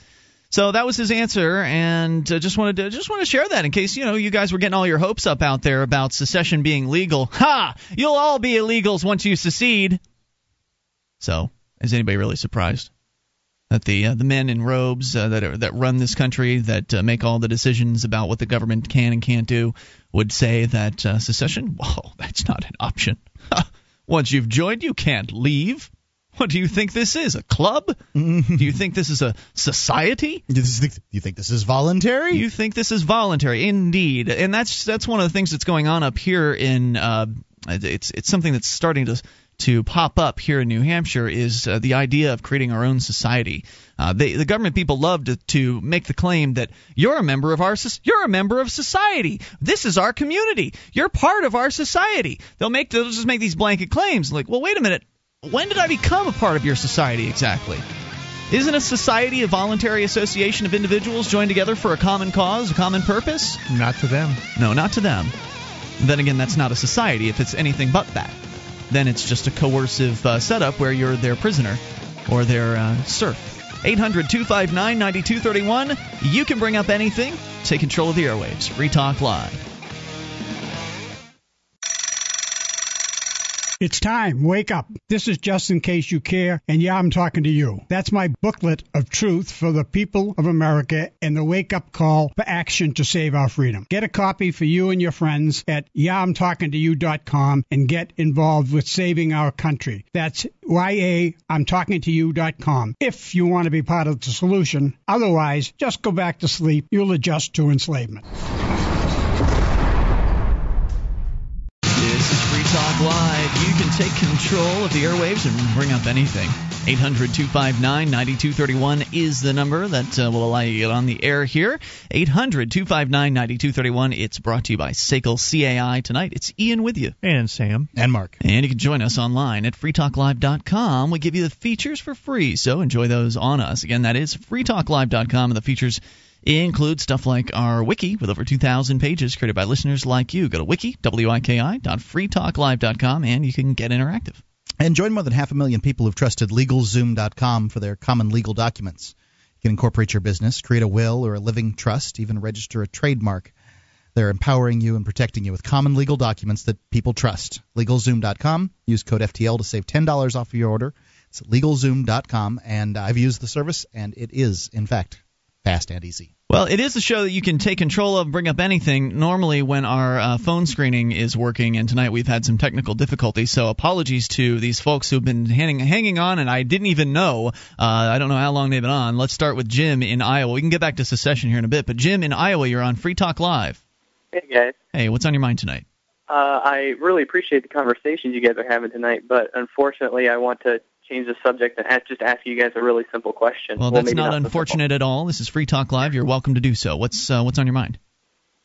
So that was his answer, and uh, just wanted to just want to share that in case you know you guys were getting all your hopes up out there about secession being legal. Ha! You'll all be illegals once you secede. So is anybody really surprised that the uh, the men in robes uh, that are, that run this country that uh, make all the decisions about what the government can and can't do would say that uh, secession? well, that's not an option. Once you've joined, you can't leave. What do you think this is? A club? do you think this is a society? Do you think, do you think this is voluntary? You think this is voluntary? Indeed, and that's that's one of the things that's going on up here in. Uh, it's it's something that's starting to to pop up here in New Hampshire is uh, the idea of creating our own society. Uh, they, the government people love to, to make the claim that you're a member of our you're a member of society. This is our community. You're part of our society. They'll make they'll just make these blanket claims like, well, wait a minute. When did I become a part of your society exactly? Isn't a society a voluntary association of individuals joined together for a common cause, a common purpose? Not to them. No, not to them. Then again, that's not a society if it's anything but that. Then it's just a coercive uh, setup where you're their prisoner or their uh, serf. 800 259 9231. You can bring up anything. Take control of the airwaves. Free Talk Live. It's time. Wake up. This is just in case you care, and yeah, I'm talking to you. That's my booklet of truth for the people of America and the wake up call for action to save our freedom. Get a copy for you and your friends at yeahimtalkingtoyou.com and get involved with saving our country. That's YA, if you want to be part of the solution. Otherwise, just go back to sleep. You'll adjust to enslavement. Talk Live. You can take control of the airwaves and bring up anything. 800 259 9231 is the number that uh, will allow you to get on the air here. 800 259 9231. It's brought to you by Sakel CAI tonight. It's Ian with you. And Sam. and Mark. And you can join us online at freetalklive.com. We give you the features for free, so enjoy those on us. Again, that is freetalklive.com, and the features include stuff like our wiki with over 2,000 pages created by listeners like you. Go to wiki, wiki.freetalklive.com, and you can get interactive. And join more than half a million people who've trusted LegalZoom.com for their common legal documents. You can incorporate your business, create a will or a living trust, even register a trademark. They're empowering you and protecting you with common legal documents that people trust. LegalZoom.com. Use code FTL to save $10 off of your order. It's LegalZoom.com, and I've used the service, and it is, in fact, fast and easy. Well, it is a show that you can take control of, bring up anything. Normally, when our uh, phone screening is working, and tonight we've had some technical difficulties, so apologies to these folks who've been hanging, hanging on, and I didn't even know. Uh, I don't know how long they've been on. Let's start with Jim in Iowa. We can get back to secession here in a bit, but Jim in Iowa, you're on Free Talk Live. Hey guys, Hey, what's on your mind tonight? uh, I really appreciate the conversations you guys are having tonight, but unfortunately, I want to change the subject and ask, just ask you guys a really simple question. Well, that's maybe not so unfortunate at all. This is Free Talk Live. You're welcome to do so. What's uh, what's on your mind?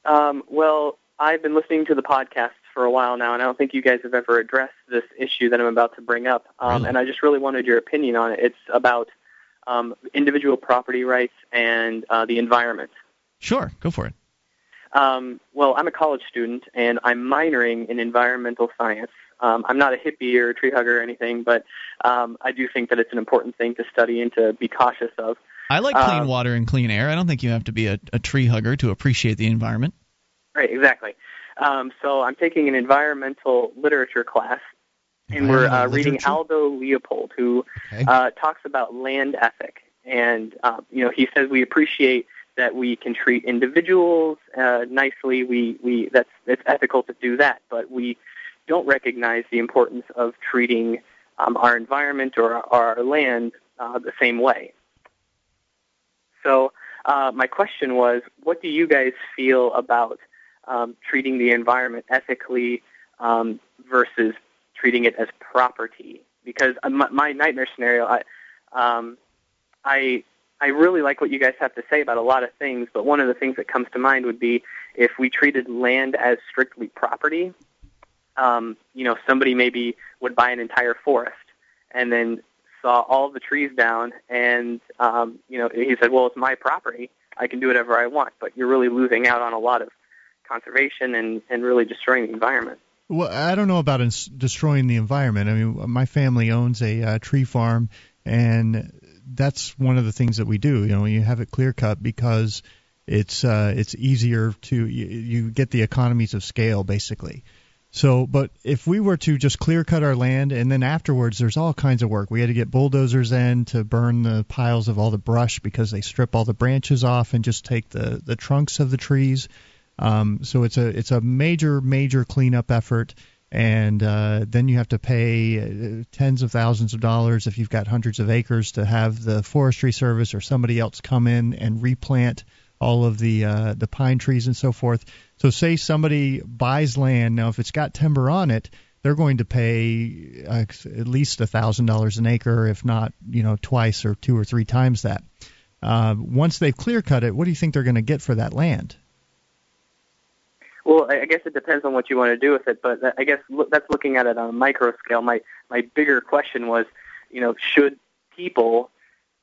Um, well, I've been listening to the podcast for a while now, and I don't think you guys have ever addressed this issue that I'm about to bring up. Um, Really? And I just really wanted your opinion on it. It's about um, individual property rights and uh, the environment. Sure, go for it. Um, well, I'm a college student, and I'm minoring in environmental science. Um, I'm not a hippie or a tree hugger or anything, but um, I do think that it's an important thing to study and to be cautious of. I like clean Uh, water and clean air. I don't think you have to be a, a tree hugger to appreciate the environment. Right, exactly. Um, so I'm taking an environmental literature class, and we're uh, reading? Aldo Leopold, who Okay. uh, talks about land ethic, and uh, you know he says we appreciate that we can treat individuals uh, nicely. We we that's it's ethical to do that, but we don't recognize the importance of treating um, our environment or our land uh, the same way. So uh, my question was, what do you guys feel about um, treating the environment ethically um, versus treating it as property because my, my nightmare scenario, I, um, I, I really like what you guys have to say about a lot of things, but one of the things that comes to mind would be if we treated land as strictly property. Um, you know, somebody maybe would buy an entire forest and then saw all the trees down, and um, you know, he said, "Well, it's my property. I can do whatever I want." But you're really losing out on a lot of conservation and and really destroying the environment. Well, I don't know about ins- destroying the environment. I mean, my family owns a uh, tree farm, and that's one of the things that we do. You know, you have it clear cut because it's uh, it's easier to you, you get the economies of scale basically. So, but if we were to just clear cut our land and then afterwards there's all kinds of work. We had to get bulldozers in to burn the piles of all the brush because they strip all the branches off and just take the the trunks of the trees. Um, so it's a it's a major major cleanup effort and uh, then you have to pay uh, tens of thousands of dollars if you've got hundreds of acres to have the forestry service or somebody else come in and replant all of the uh, the pine trees and so forth. So say somebody buys land now, if it's got timber on it, they're going to pay uh, at least a thousand dollars an acre, if not you know twice or two or three times that. Uh, once they've clear cut it, what do you think they're going to get for that land? Well, I guess it depends on what you want to do with it, but I guess that's looking at it on a micro scale. My my bigger question was, you know, should people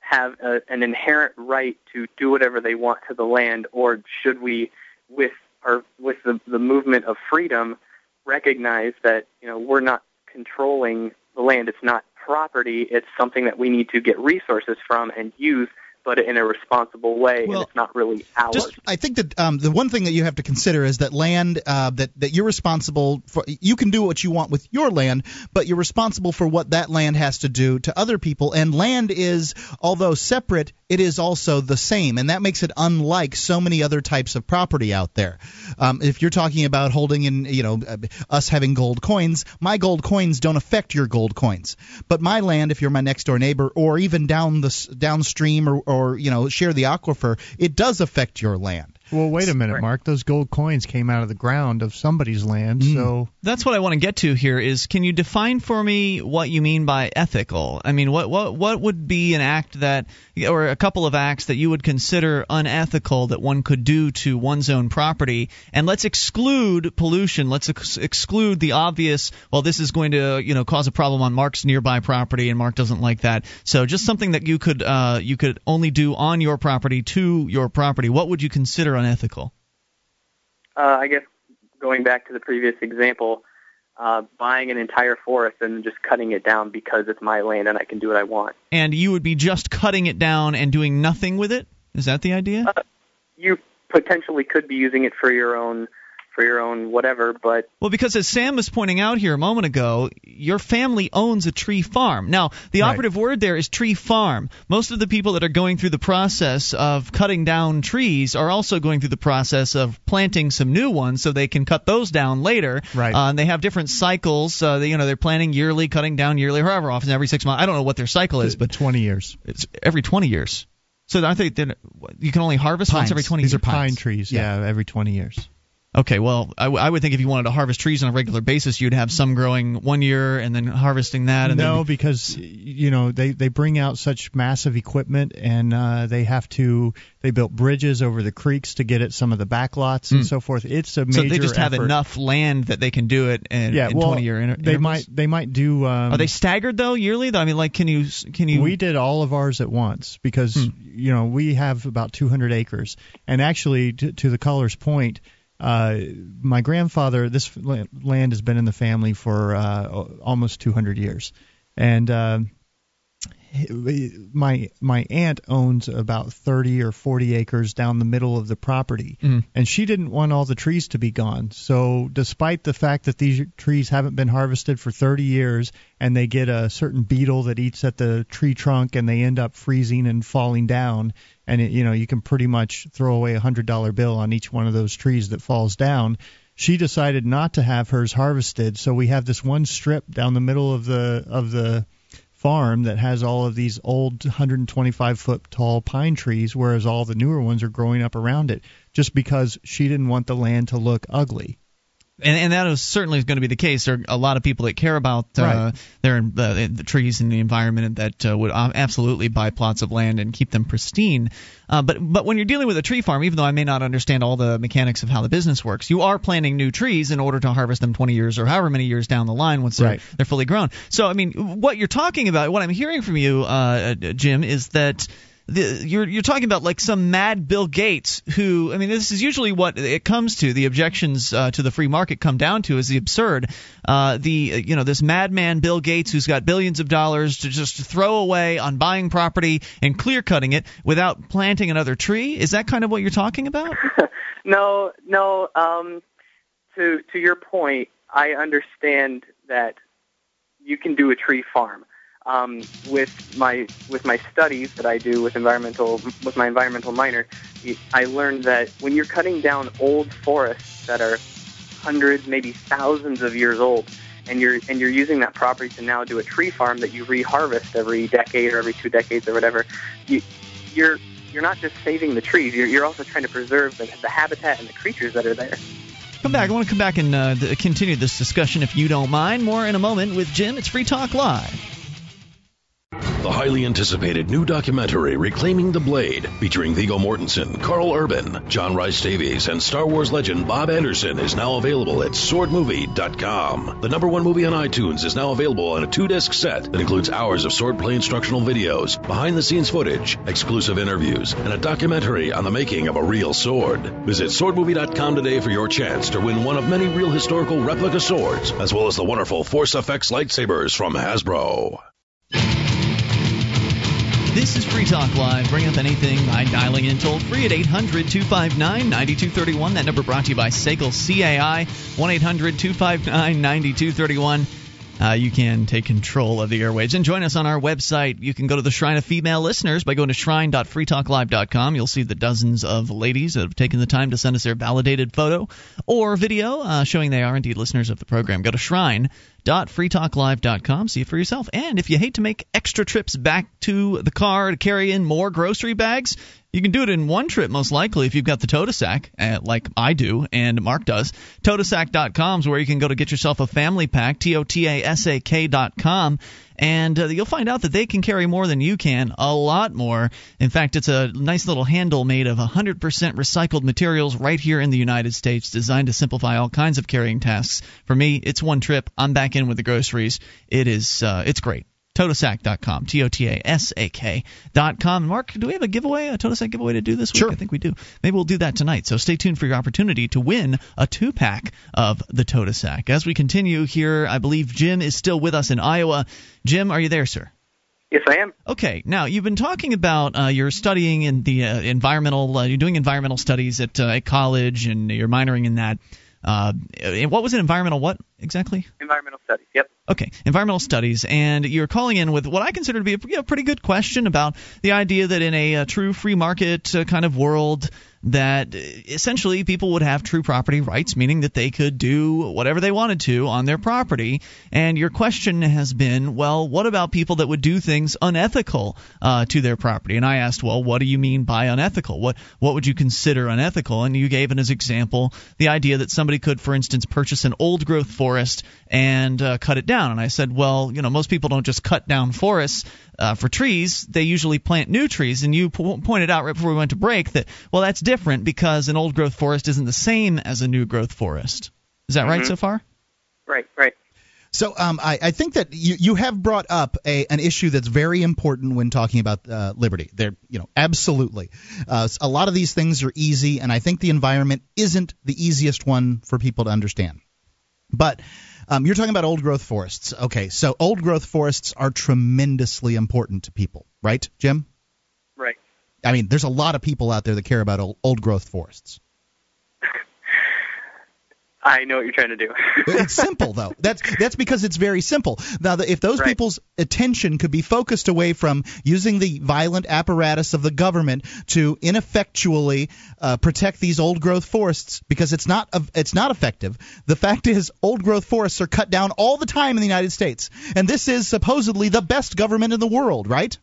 have a, an inherent right to do whatever they want to the land, or should we, with our with the the movement of freedom, recognize that you know we're not controlling the land; it's not property; it's something that we need to get resources from and use but in a responsible way, well, and it's not really ours. Just, I think that um, the one thing that you have to consider is that land uh, that that you're responsible for. You can do what you want with your land, but you're responsible for what that land has to do to other people. And land is, although separate, it is also the same, and that makes it unlike so many other types of property out there. Um, if you're talking about holding in, you know, uh, us having gold coins, my gold coins don't affect your gold coins, but my land, if you're my next door neighbor, or even down the downstream, or, or you know, share the aquifer, it does affect your land. Well, wait a minute, Mark. Those gold coins came out of the ground of somebody's land, mm. so that's what I want to get to here. Is can you define for me what you mean by ethical? I mean, what what what would be an act that, or a couple of acts that you would consider unethical that one could do to one's own property? And let's exclude pollution. Let's ex- exclude the obvious. Well, this is going to you know cause a problem on Mark's nearby property, and Mark doesn't like that. So just something that you could uh, you could only do on your property to your property. What would you consider unethical? Uh, I guess going back to the previous example, uh, buying an entire forest and just cutting it down because it's my land and I can do what I want. And you would be just cutting it down and doing nothing with it? Is that the idea? Uh, you potentially could be using it for your own for your own whatever, but well, because as Sam was pointing out here a moment ago, your family owns a tree farm. Now, the right. operative word there is tree farm. Most of the people that are going through the process of cutting down trees are also going through the process of planting some new ones, so they can cut those down later. Right. Uh, and they have different cycles. Uh, they, you know, they're planting yearly, cutting down yearly, however often, every six months. I don't know what their cycle is, but 20 years. It's every 20 years. So I think that you can only harvest pines. once every 20 These years. are pine trees, yeah, yeah every 20 years. Okay, well, I, w- I would think if you wanted to harvest trees on a regular basis, you'd have some growing one year and then harvesting that. And no, then... because you know they they bring out such massive equipment, and uh, they have to they built bridges over the creeks to get at some of the backlots and mm. so forth. It's a major. So they just effort. have enough land that they can do it in, yeah, in well, 20 year inter- They might they might do. Um, Are they staggered though yearly? Though I mean, like, can you can you? We did all of ours at once because hmm. you know we have about 200 acres, and actually to, to the caller's point uh, my grandfather, this land has been in the family for uh, almost 200 years, and uh, my my aunt owns about 30 or 40 acres down the middle of the property, mm. and she didn't want all the trees to be gone. So, despite the fact that these trees haven't been harvested for 30 years, and they get a certain beetle that eats at the tree trunk, and they end up freezing and falling down, and it, you know you can pretty much throw away a hundred dollar bill on each one of those trees that falls down. She decided not to have hers harvested, so we have this one strip down the middle of the of the farm that has all of these old 125 foot tall pine trees, whereas all the newer ones are growing up around it, just because she didn't want the land to look ugly. And, and that is certainly going to be the case. There are a lot of people that care about uh, Right. their uh, the trees and the environment that uh, would absolutely buy plots of land and keep them pristine. Uh, but but when you're dealing with a tree farm, even though I may not understand all the mechanics of how the business works, you are planting new trees in order to harvest them 20 years or however many years down the line once they're Right. they're fully grown. So I mean, what you're talking about, what I'm hearing from you, uh, Jim, is that. The, you're you're talking about like some mad Bill Gates who I mean this is usually what it comes to the objections uh, to the free market come down to is the absurd uh, the uh, you know this madman Bill Gates who's got billions of dollars to just throw away on buying property and clear cutting it without planting another tree is that kind of what you're talking about No, no. Um, to to your point, I understand that you can do a tree farm. Um, with my with my studies that I do with environmental with my environmental minor, I learned that when you're cutting down old forests that are hundreds, maybe thousands of years old, and you're and you're using that property to now do a tree farm that you reharvest every decade or every two decades or whatever, you, you're you're not just saving the trees. You're you're also trying to preserve the, the habitat and the creatures that are there. come back I want to come back and uh, continue this discussion if you don't mind more in a moment with Jim it's Free Talk Live The highly anticipated new documentary Reclaiming the Blade, featuring Viggo Mortensen, Karl Urban, John Rhys-Davies, and Star Wars legend Bob Anderson, is now available at swordmovie.com. The number one movie on iTunes is now available on a two disc set that includes hours of swordplay instructional videos, behind the scenes footage, exclusive interviews, and a documentary on the making of a real sword. Visit swordmovie.com today for your chance to win one of many real historical replica swords, as well as the wonderful Force FX lightsabers from Hasbro. This is Free Talk Live. Bring up anything by dialing in toll free at 800 259 9231. That number brought to you by Segal CAI, 1 800 259 9231. Uh, you can take control of the airwaves and join us on our website. You can go to the Shrine of Female Listeners by going to shrine.freetalklive.com. You'll see the dozens of ladies that have taken the time to send us their validated photo or video uh, showing they are indeed listeners of the program. Go to shrine.freetalklive.com. See it for yourself. And if you hate to make extra trips back to the car to carry in more grocery bags, you can do it in one trip, most likely, if you've got the Totasak, uh, like I do and Mark does. Totasak.com is where you can go to get yourself a family pack, T O T A S A K.com. And uh, you'll find out that they can carry more than you can, a lot more. In fact, it's a nice little handle made of 100% recycled materials right here in the United States, designed to simplify all kinds of carrying tasks. For me, it's one trip. I'm back in with the groceries. It is, uh, it's great. Totasak.com, T O T A S A K.com. Mark, do we have a giveaway, a Totasak giveaway to do this week? Sure. I think we do. Maybe we'll do that tonight. So stay tuned for your opportunity to win a two pack of the Totasak. As we continue here, I believe Jim is still with us in Iowa. Jim, are you there, sir? Yes, I am. Okay, now you've been talking about uh, you're studying in the uh, environmental, uh, you're doing environmental studies at, uh, at college, and you're minoring in that. Uh, what was it? Environmental what exactly? Environmental studies. Yep. Okay, environmental studies, and you're calling in with what I consider to be a you know, pretty good question about the idea that in a, uh true free market uh, kind of world, that essentially people would have true property rights, meaning that they could do whatever they wanted to on their property. And your question has been, well, what about people that would do things unethical uh, to their property? And I asked, well, what do you mean by unethical? What what would you consider unethical? And you gave as example the idea that somebody could, for instance, purchase an old growth forest and uh, cut it down. And I said, well, you know, most people don't just cut down forests uh, for trees. They usually plant new trees. And you po- pointed out right before we went to break that, well, that's different because an old growth forest isn't the same as a new growth forest. Is that right Mhm. so far? Right. Right. So um, I, I think that you, you have brought up a, an issue that's very important when talking about uh, liberty. There, you know, absolutely. Uh, a lot of these things are easy, and I think the environment isn't the easiest one for people to understand. But um, you're talking about old growth forests. Okay, so old growth forests are tremendously important to people, right, Jim? Right. I mean, there's a lot of people out there that care about old, old growth forests. I know what you're trying to do. it's simple though. That's that's because it's very simple. Now, the, if those Right. people's attention could be focused away from using the violent apparatus of the government to ineffectually uh, protect these old growth forests, because it's not it's not effective. The fact is, old growth forests are cut down all the time in the United States, and this is supposedly the best government in the world, right?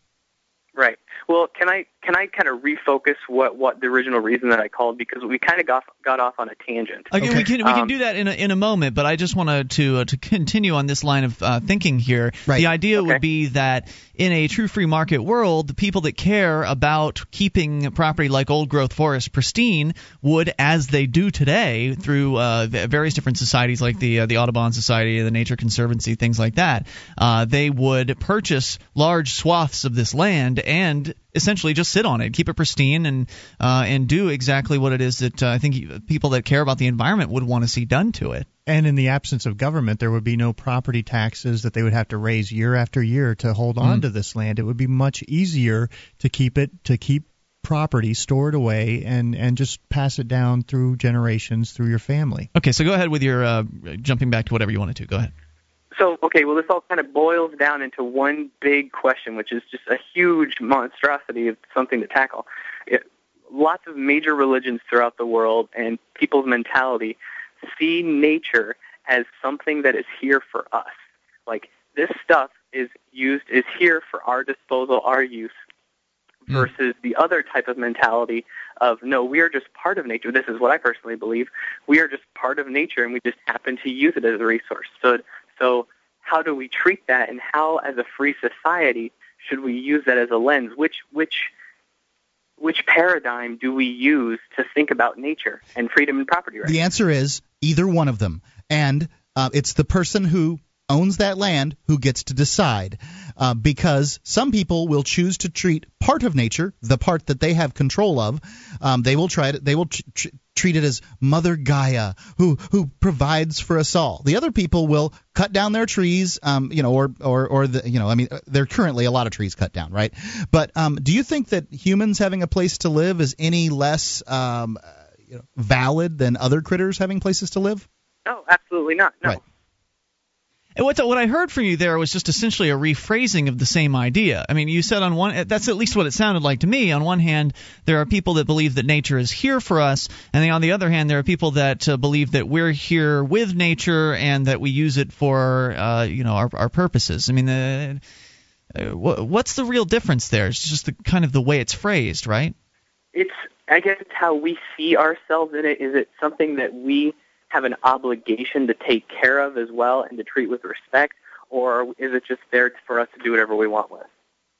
Right. Well, can I can I kind of refocus what, what the original reason that I called because we kind of got got off on a tangent. Okay, we can we can Um, do that in a, in a moment, but I just wanted to uh, to continue on this line of uh, thinking here. Right. The idea Okay. would be that in a true free market world, the people that care about keeping property like old growth forest pristine would, as they do today, through uh, various different societies like the uh, the Audubon Society, the Nature Conservancy, things like that. Uh, they would purchase large swaths of this land and essentially just sit on it, keep it pristine, and uh, and do exactly what it is that uh, I think people that care about the environment would want to see done to it. And in the absence of government, there would be no property taxes that they would have to raise year after year to hold on to this land. It would be much easier to keep it to keep property stored away and and just pass it down through generations through your family. Okay, so go ahead with your uh, jumping back to whatever you wanted to. Go ahead. So, okay, well, this all kind of boils down into one big question, which is just a huge monstrosity of something to tackle. It, lots of major religions throughout the world and people's mentality see nature as something that is here for us. Like this stuff is used is here for our disposal, our use, hmm. versus the other type of mentality of no, we are just part of nature. This is what I personally believe. We are just part of nature, and we just happen to use it as a resource. So, so how do we treat that, and how, as a free society, should we use that as a lens? Which which which paradigm do we use to think about nature and freedom and property rights? The answer is either one of them, and uh, it's the person who owns that land who gets to decide. Uh, because some people will choose to treat part of nature, the part that they have control of, um, they will try to, they will tr- tr- treat it as Mother Gaia, who who provides for us all. The other people will cut down their trees, um, you know, or or or the, you know, I mean, there are currently a lot of trees cut down, right? But um, do you think that humans having a place to live is any less um, you know, valid than other critters having places to live? No, absolutely not. No. Right. And what what I heard from you there was just essentially a rephrasing of the same idea. I mean, you said on one that's at least what it sounded like to me. On one hand, there are people that believe that nature is here for us, and then on the other hand, there are people that uh, believe that we're here with nature and that we use it for uh, you know our, our purposes. I mean, the, uh, what's the real difference there? It's just the kind of the way it's phrased, right? it's I guess how we see ourselves in it. Is it something that we have an obligation to take care of as well and to treat with respect, or is it just there for us to do whatever we want with?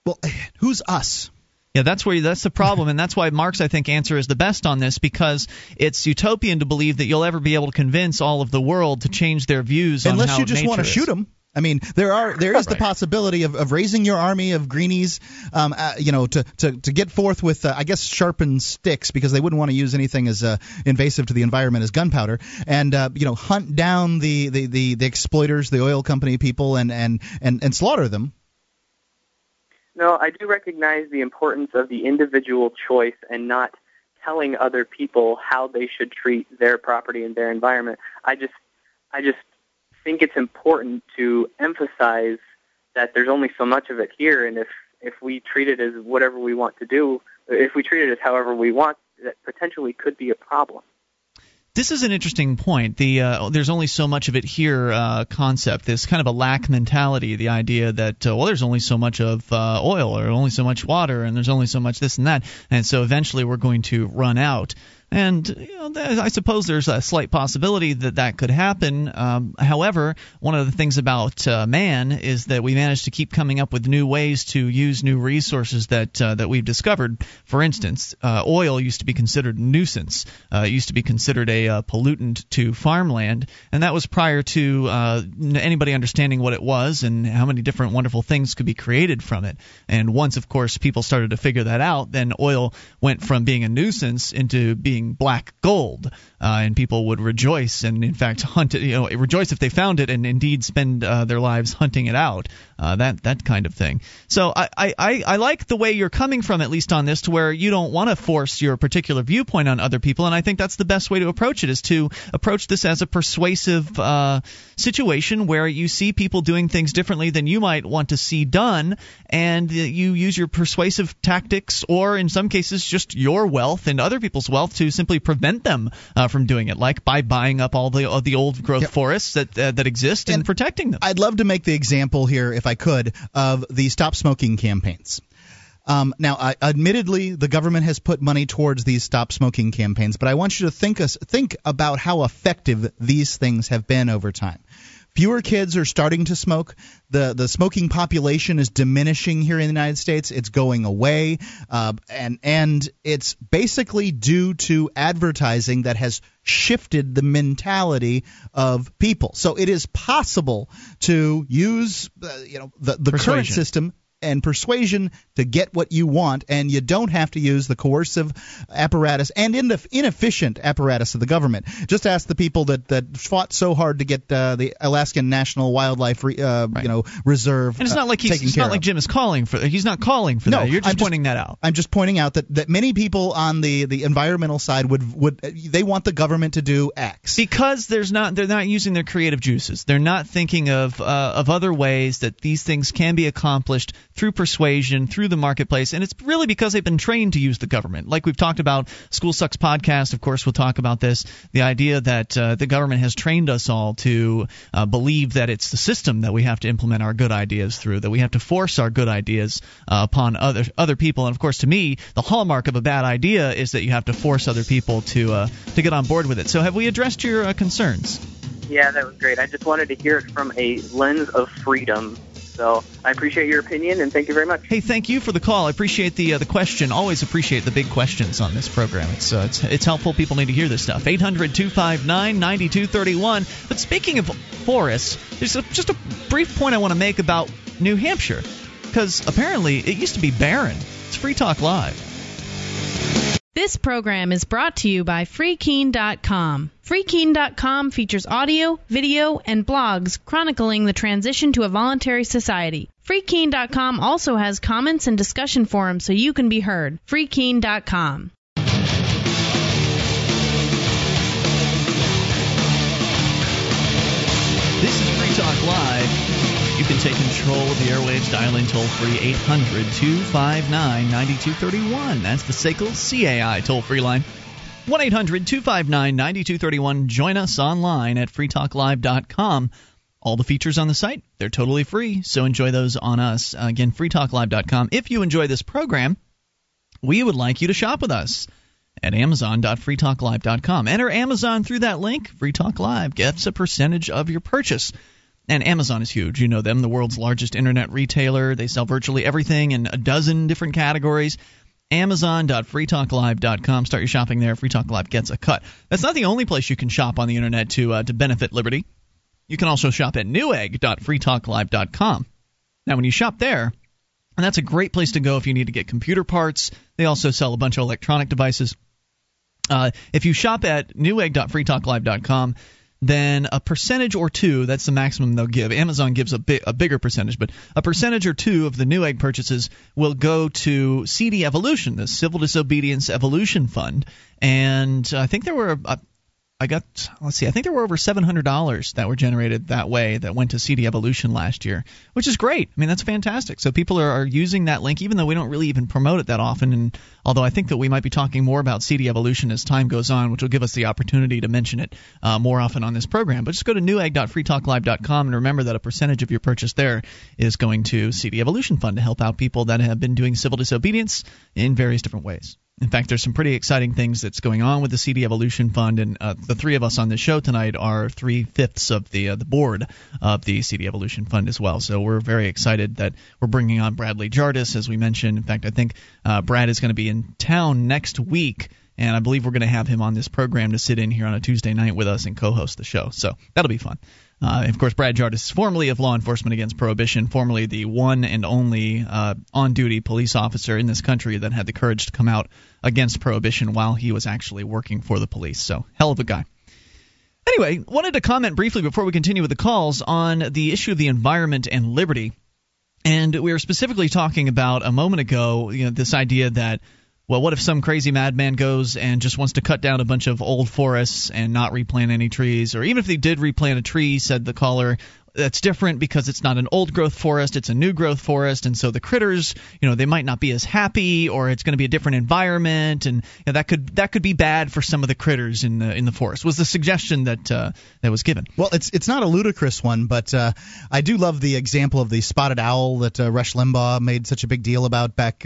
Well, who's us? Yeah, that's where that's the problem, and that's why Mark's I think answer is the best on this because it's utopian to believe that you'll ever be able to convince all of the world to change their views on Unless you just want to is. shoot them. I mean, there are there is the possibility of, of raising your army of greenies, um, uh, you know, to, to, to get forth with uh, I guess sharpened sticks because they wouldn't want to use anything as uh, invasive to the environment as gunpowder, and uh, you know, hunt down the, the, the, the exploiters, the oil company people, and, and, and, and slaughter them. No, I do recognize the importance of the individual choice and not telling other people how they should treat their property and their environment. I just I just think it's important to emphasize that there's only so much of it here and if if we treat it as whatever we want to do, if we treat it as however we want, that potentially could be a problem. This is an interesting point. The uh, there's only so much of it here uh, concept. This kind of a lack mentality. The idea that uh, well, there's only so much of uh, oil, or only so much water, and there's only so much this and that, and so eventually we're going to run out. And you know, I suppose there's a slight possibility that that could happen. Um, however, one of the things about uh, man is that we manage to keep coming up with new ways to use new resources that uh, that we've discovered. For instance, uh, oil used to be considered a nuisance. Uh, it used to be considered a uh, pollutant to farmland, and that was prior to uh, anybody understanding what it was and how many different wonderful things could be created from it. And once, of course, people started to figure that out, then oil went from being a nuisance into being black gold, uh, and people would rejoice and, in fact, hunt it. You know, rejoice if they found it, and indeed spend uh, their lives hunting it out. Uh, that that kind of thing. So I, I, I like the way you're coming from, at least on this, to where you don't want to force your particular viewpoint on other people, and I think that's the best way to approach it is to approach this as a persuasive uh, situation where you see people doing things differently than you might want to see done, and you use your persuasive tactics, or in some cases, just your wealth and other people's wealth to simply prevent them uh, from doing it, like by buying up all the uh, the old growth Yep. forests that uh, that exist and, And protecting them. I'd love to make the example here, if I could, of the stop smoking campaigns. Um, now, I, admittedly, the government has put money towards these stop smoking campaigns, but I want you to think us think about how effective these things have been over time. Fewer kids are starting to smoke. The the smoking population is diminishing here in the United States. It's going away, uh, and and it's basically due to advertising that has shifted the mentality of people. So it is possible to use uh, you know the the current system and persuasion to get what you want, and you don't have to use the coercive apparatus and in the inefficient apparatus of the government. Just ask the people that, that fought so hard to get uh, the Alaskan National Wildlife Re, uh, Right. you know Reserve. And it's uh, not like he's it's not like. Jim is calling for he's not calling for No, that. You're just I'm just- pointing that out. I'm just pointing out that, that many people on the, the environmental side would would they want the government to do X. because there's not they're not using their creative juices. They're not thinking of uh, of other ways that these things can be accomplished through persuasion, through the marketplace, and it's really because they've been trained to use the government. Like we've talked about, School Sucks podcast. Of course, we'll talk about this. The idea that uh, the government has trained us all to uh, believe that it's the system that we have to implement our good ideas through, that we have to force our good ideas uh, upon other other people. And of course, to me, the hallmark of a bad idea is that you have to force other people to uh, to get on board with it. So, have we addressed your uh, concerns? Yeah, that was great. I just wanted to hear it from a lens of freedom. So I appreciate your opinion and thank you very much. Hey, thank you for the call. I appreciate the uh, the question. Always appreciate the big questions on this program. It's uh, it's it's helpful. People need to hear this stuff. 800-259-9231. But speaking of forests, there's a, just a brief point I want to make about New Hampshire because apparently it used to be barren. It's Free Talk Live. This program is brought to you by FreeKeene.com. FreeKeene.com features audio, video, and blogs chronicling the transition to a voluntary society. FreeKeene.com also has comments and discussion forums so you can be heard. FreeKeene.com. This is Free Talk Live. You can take control of the airwaves. Dial in toll free 800 259 9231. That's the SACL CAI toll free line. 1 800 259 9231. Join us online at freetalklive.com. All the features on the site, they're totally free, so enjoy those on us. Again, freetalklive.com. If you enjoy this program, we would like you to shop with us at amazon.freetalklive.com. Enter Amazon through that link. Free Talk Live gets a percentage of your purchase. And Amazon is huge. You know them, the world's largest internet retailer. They sell virtually everything in a dozen different categories. Amazon.freetalklive.com. Start your shopping there. Free Talk Live gets a cut. That's not the only place you can shop on the internet to uh, to benefit liberty. You can also shop at newegg.freetalklive.com. Now, when you shop there, and that's a great place to go if you need to get computer parts. They also sell a bunch of electronic devices. Uh, if you shop at newegg.freetalklive.com, then a percentage or two, that's the maximum they'll give. Amazon gives a, bi- a bigger percentage, but a percentage or two of the Newegg purchases will go to CD Evolution, the Civil Disobedience Evolution Fund. And I think there were. I got let's see, I think there were over seven hundred dollars that were generated that way that went to CD Evolution last year, which is great. I mean that's fantastic. So people are, are using that link, even though we don't really even promote it that often. And although I think that we might be talking more about CD Evolution as time goes on, which will give us the opportunity to mention it uh, more often on this program. But just go to newegg.freetalklive.com and remember that a percentage of your purchase there is going to CD Evolution Fund to help out people that have been doing civil disobedience in various different ways. In fact, there's some pretty exciting things that's going on with the CD Evolution Fund, and uh, the three of us on this show tonight are three fifths of the uh, the board of the CD Evolution Fund as well. So we're very excited that we're bringing on Bradley Jardis, as we mentioned. In fact, I think uh, Brad is going to be in town next week. And I believe we're going to have him on this program to sit in here on a Tuesday night with us and co-host the show. So that'll be fun. Uh, of course, Brad Jardis is formerly of Law Enforcement Against Prohibition, formerly the one and only uh, on-duty police officer in this country that had the courage to come out against prohibition while he was actually working for the police. So, hell of a guy. Anyway, wanted to comment briefly before we continue with the calls on the issue of the environment and liberty. And we were specifically talking about a moment ago, you know, this idea that well, what if some crazy madman goes and just wants to cut down a bunch of old forests and not replant any trees? Or even if they did replant a tree, said the caller, that's different because it's not an old growth forest, it's a new growth forest, and so the critters, you know, they might not be as happy, or it's going to be a different environment, and you know, that could that could be bad for some of the critters in the in the forest. Was the suggestion that uh, that was given? Well, it's it's not a ludicrous one, but uh, I do love the example of the spotted owl that uh, Rush Limbaugh made such a big deal about back.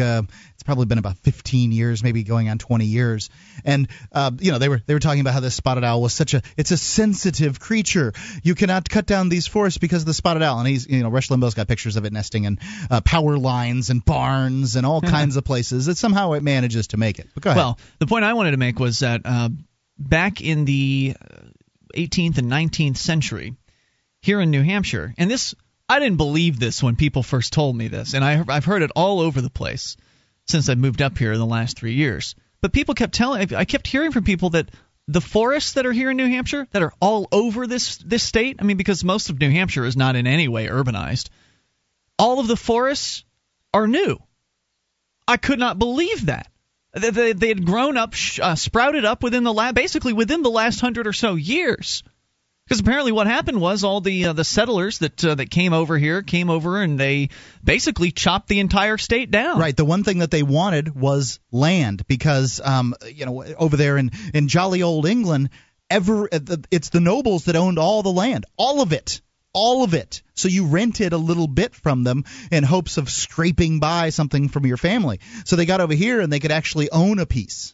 Uh, it's probably been about 15 years, maybe going on 20 years, and uh, you know they were they were talking about how this spotted owl was such a it's a sensitive creature. You cannot cut down these forests because of the spotted owl, and he's you know Rush Limbaugh's got pictures of it nesting in uh, power lines and barns and all kinds of places. That somehow it manages to make it. But go ahead. Well, the point I wanted to make was that uh, back in the 18th and 19th century, here in New Hampshire, and this I didn't believe this when people first told me this, and I, I've heard it all over the place since I moved up here in the last three years. But people kept telling, I kept hearing from people that the forests that are here in New Hampshire, that are all over this this state, I mean, because most of New Hampshire is not in any way urbanized, all of the forests are new. I could not believe that. They, they, they had grown up, uh, sprouted up within the lab, basically within the last hundred or so years. Because apparently, what happened was all the uh, the settlers that uh, that came over here came over and they basically chopped the entire state down. Right. The one thing that they wanted was land because um, you know over there in in jolly old England, ever it's the nobles that owned all the land, all of it. All of it. So you rented a little bit from them in hopes of scraping by something from your family. So they got over here and they could actually own a piece.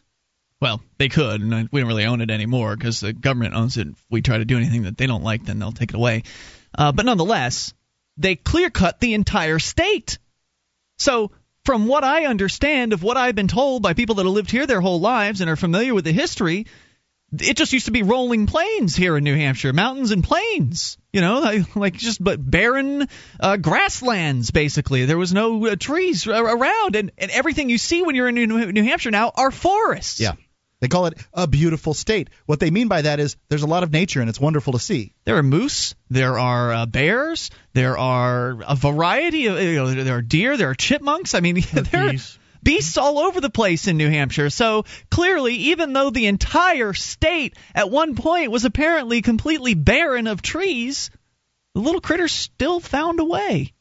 Well, they could, and we don't really own it anymore because the government owns it. If we try to do anything that they don't like, then they'll take it away. Uh, but nonetheless, they clear cut the entire state. So, from what I understand of what I've been told by people that have lived here their whole lives and are familiar with the history, it just used to be rolling plains here in New Hampshire, mountains and plains. You know, like just but barren uh, grasslands basically. There was no uh, trees around, and, and everything you see when you're in New, New Hampshire now are forests. Yeah. They call it a beautiful state. What they mean by that is there's a lot of nature and it's wonderful to see. There are moose, there are uh, bears, there are a variety of you know there are deer, there are chipmunks. I mean, there are beasts all over the place in New Hampshire. So clearly, even though the entire state at one point was apparently completely barren of trees, the little critters still found a way.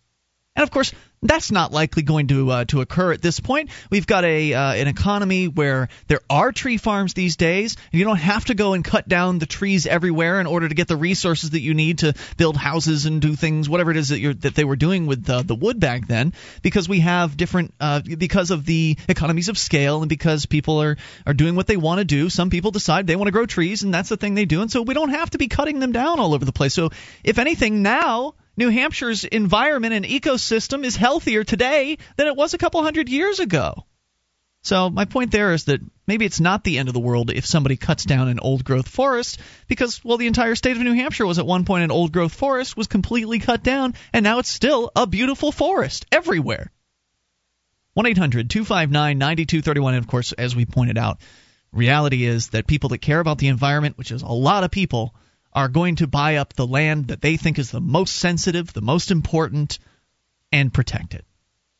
And of course, that's not likely going to uh, to occur at this point. We've got a uh, an economy where there are tree farms these days, and you don't have to go and cut down the trees everywhere in order to get the resources that you need to build houses and do things, whatever it is that you're that they were doing with uh, the wood back then, because we have different uh, because of the economies of scale and because people are are doing what they want to do. Some people decide they want to grow trees, and that's the thing they do, and so we don't have to be cutting them down all over the place. So if anything, now New Hampshire's environment and ecosystem is healthier today than it was a couple hundred years ago. So my point there is that maybe it's not the end of the world if somebody cuts down an old growth forest because well the entire state of New Hampshire was at one point an old growth forest was completely cut down and now it's still a beautiful forest everywhere. 1-800-259-9231 and of course as we pointed out reality is that people that care about the environment which is a lot of people are going to buy up the land that they think is the most sensitive, the most important, and protect it.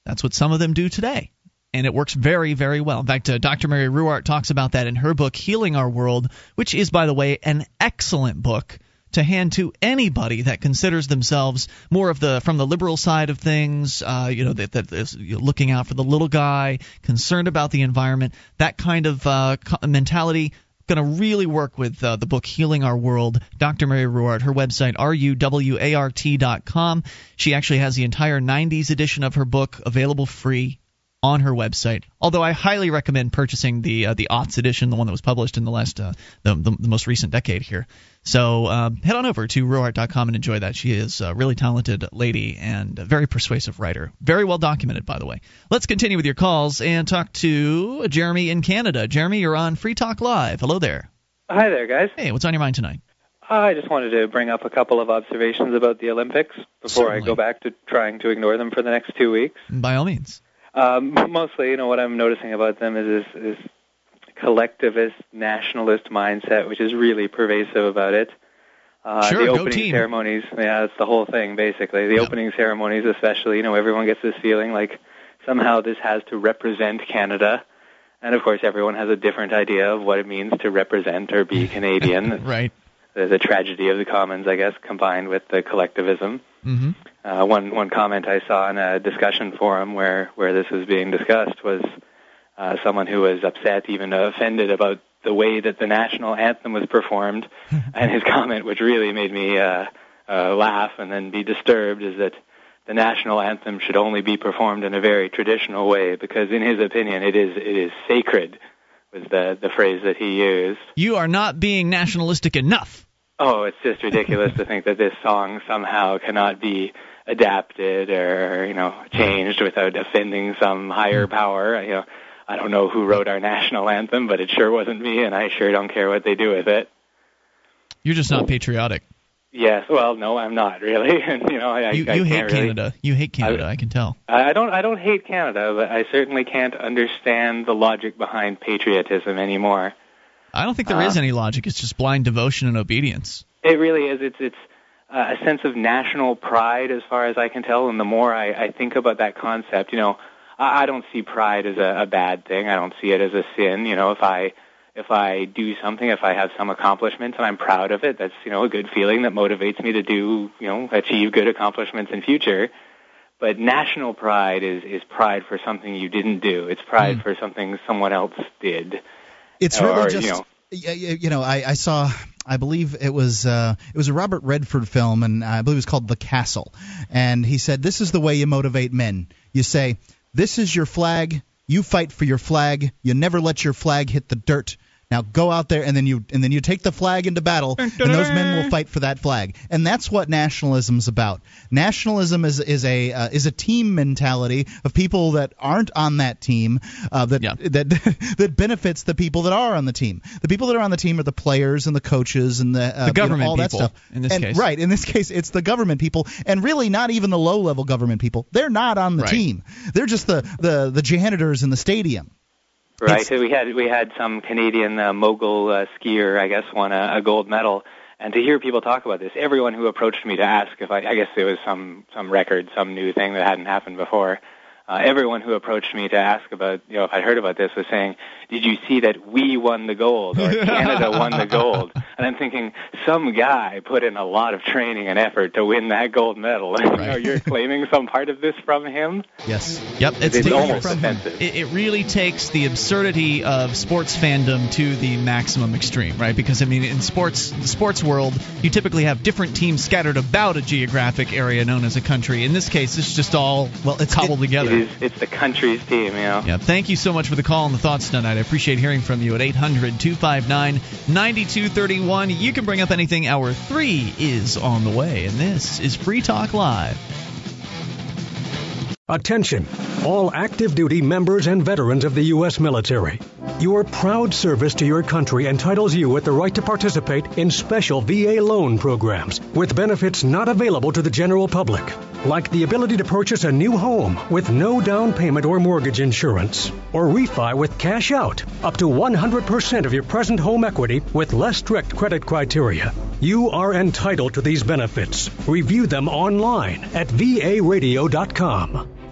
That's what some of them do today. And it works very, very well. In fact, uh, Dr. Mary Ruwart talks about that in her book, Healing Our World, which is, by the way, an excellent book to hand to anybody that considers themselves more of the from the liberal side of things, uh, you know, that, that is looking out for the little guy, concerned about the environment, that kind of uh, mentality going to really work with uh, the book Healing Our World. Dr. Mary Ruwart, her website, ruwart.com. She actually has the entire 90s edition of her book available free on her website. Although I highly recommend purchasing the uh, the aughts edition, the one that was published in the last uh, the, the, the most recent decade here. So uh, head on over to ruwart.com and enjoy that. She is a really talented lady and a very persuasive writer. Very well documented, by the way. Let's continue with your calls and talk to Jeremy in Canada. Jeremy, you're on Free Talk Live. Hello there. Hi there, guys. Hey, what's on your mind tonight? I just wanted to bring up a couple of observations about the Olympics before Certainly. I go back to trying to ignore them for the next two weeks. By all means. Um, mostly, you know, what I'm noticing about them is this, this collectivist, nationalist mindset, which is really pervasive about it. Uh, Sure, the opening ceremonies, yeah, that's the whole thing, basically. The opening ceremonies, especially, you know, everyone gets this feeling like somehow this has to represent Canada. And of course, everyone has a different idea of what it means to represent or be Canadian. Right. The, the tragedy of the commons, I guess, combined with the collectivism. Mm-hmm. Uh, one one comment I saw in a discussion forum where where this was being discussed was uh, someone who was upset, even offended about the way that the national anthem was performed, and his comment, which really made me uh, uh, laugh and then be disturbed, is that the national anthem should only be performed in a very traditional way because, in his opinion, it is it is sacred. Was the the phrase that he used? You are not being nationalistic enough. Oh, it's just ridiculous to think that this song somehow cannot be adapted or you know changed without offending some higher hmm. power. You know, I don't know who wrote our national anthem, but it sure wasn't me, and I sure don't care what they do with it. You're just not oh. patriotic. Yes, well, no, I'm not really, and you know, I, You, I you hate really, Canada. You hate Canada. I can tell. I don't, I don't hate Canada, but I certainly can't understand the logic behind patriotism anymore. I don't think there is Uh, any logic. It's just blind devotion and obedience. It really is. It's it's uh, a sense of national pride, as far as I can tell. And the more I, I think about that concept, you know, I, I don't see pride as a, a bad thing. I don't see it as a sin. You know, if I if I do something, if I have some accomplishments and I'm proud of it, that's you know a good feeling that motivates me to do you know achieve good accomplishments in future. But national pride is is pride for something you didn't do. It's pride for something someone else did. It's Or, really you just know- y- y- you know I, I saw I believe it was uh, it was a Robert Redford film and I believe it was called The Castle. And he said this is the way you motivate men. You say this is your flag. You fight for your flag. You never let your flag hit the dirt now go out there and then you and then you take the flag into battle and those men will fight for that flag. And that's what nationalism's about. Nationalism is is a uh, is a team mentality of people that aren't on that team uh, that that that benefits the people that are on the team. The people that are on the team are the players and the coaches and the, uh, The you know, government all that people, stuff. in this And- case. right in this case it's the government people and really not even the low level government people. They're not on the Right. team. They're just the the the janitors in the stadium Right. So we had we had some Canadian uh, mogul uh, skier, I guess, won a, a gold medal. And to hear people talk about this, everyone who approached me to ask if I, I guess it was some some record, some new thing that hadn't happened before. Uh, everyone who approached me to ask about, you know, if I'd heard about this was saying, "Did you see that we won the gold or Canada won the gold?" And I'm thinking, some guy put in a lot of training and effort to win that gold medal. you know, you're claiming some part of this from him. Yes. Yep, it's, It's almost from offensive. It, it really takes the absurdity of sports fandom to the maximum extreme, right? Because I mean, in sports, the sports world, you typically have different teams scattered about a geographic area known as a country. In this case, it's just all well, it's cobbled together. It is, it's the country's team, you know. Yeah, thank you so much for the call and the thoughts tonight. I appreciate hearing from you at 800 259 9231. You can bring up anything. Hour three is on the way, and this is Free Talk Live. Attention, all active duty members and veterans of the U.S. military. Your proud service to your country entitles you with the right to participate in special VA loan programs with benefits not available to the general public, like the ability to purchase a new home with no down payment or mortgage insurance, or refi with cash out up to 100% of your present home equity with less strict credit criteria. You are entitled to these benefits. Review them online at varadio.com.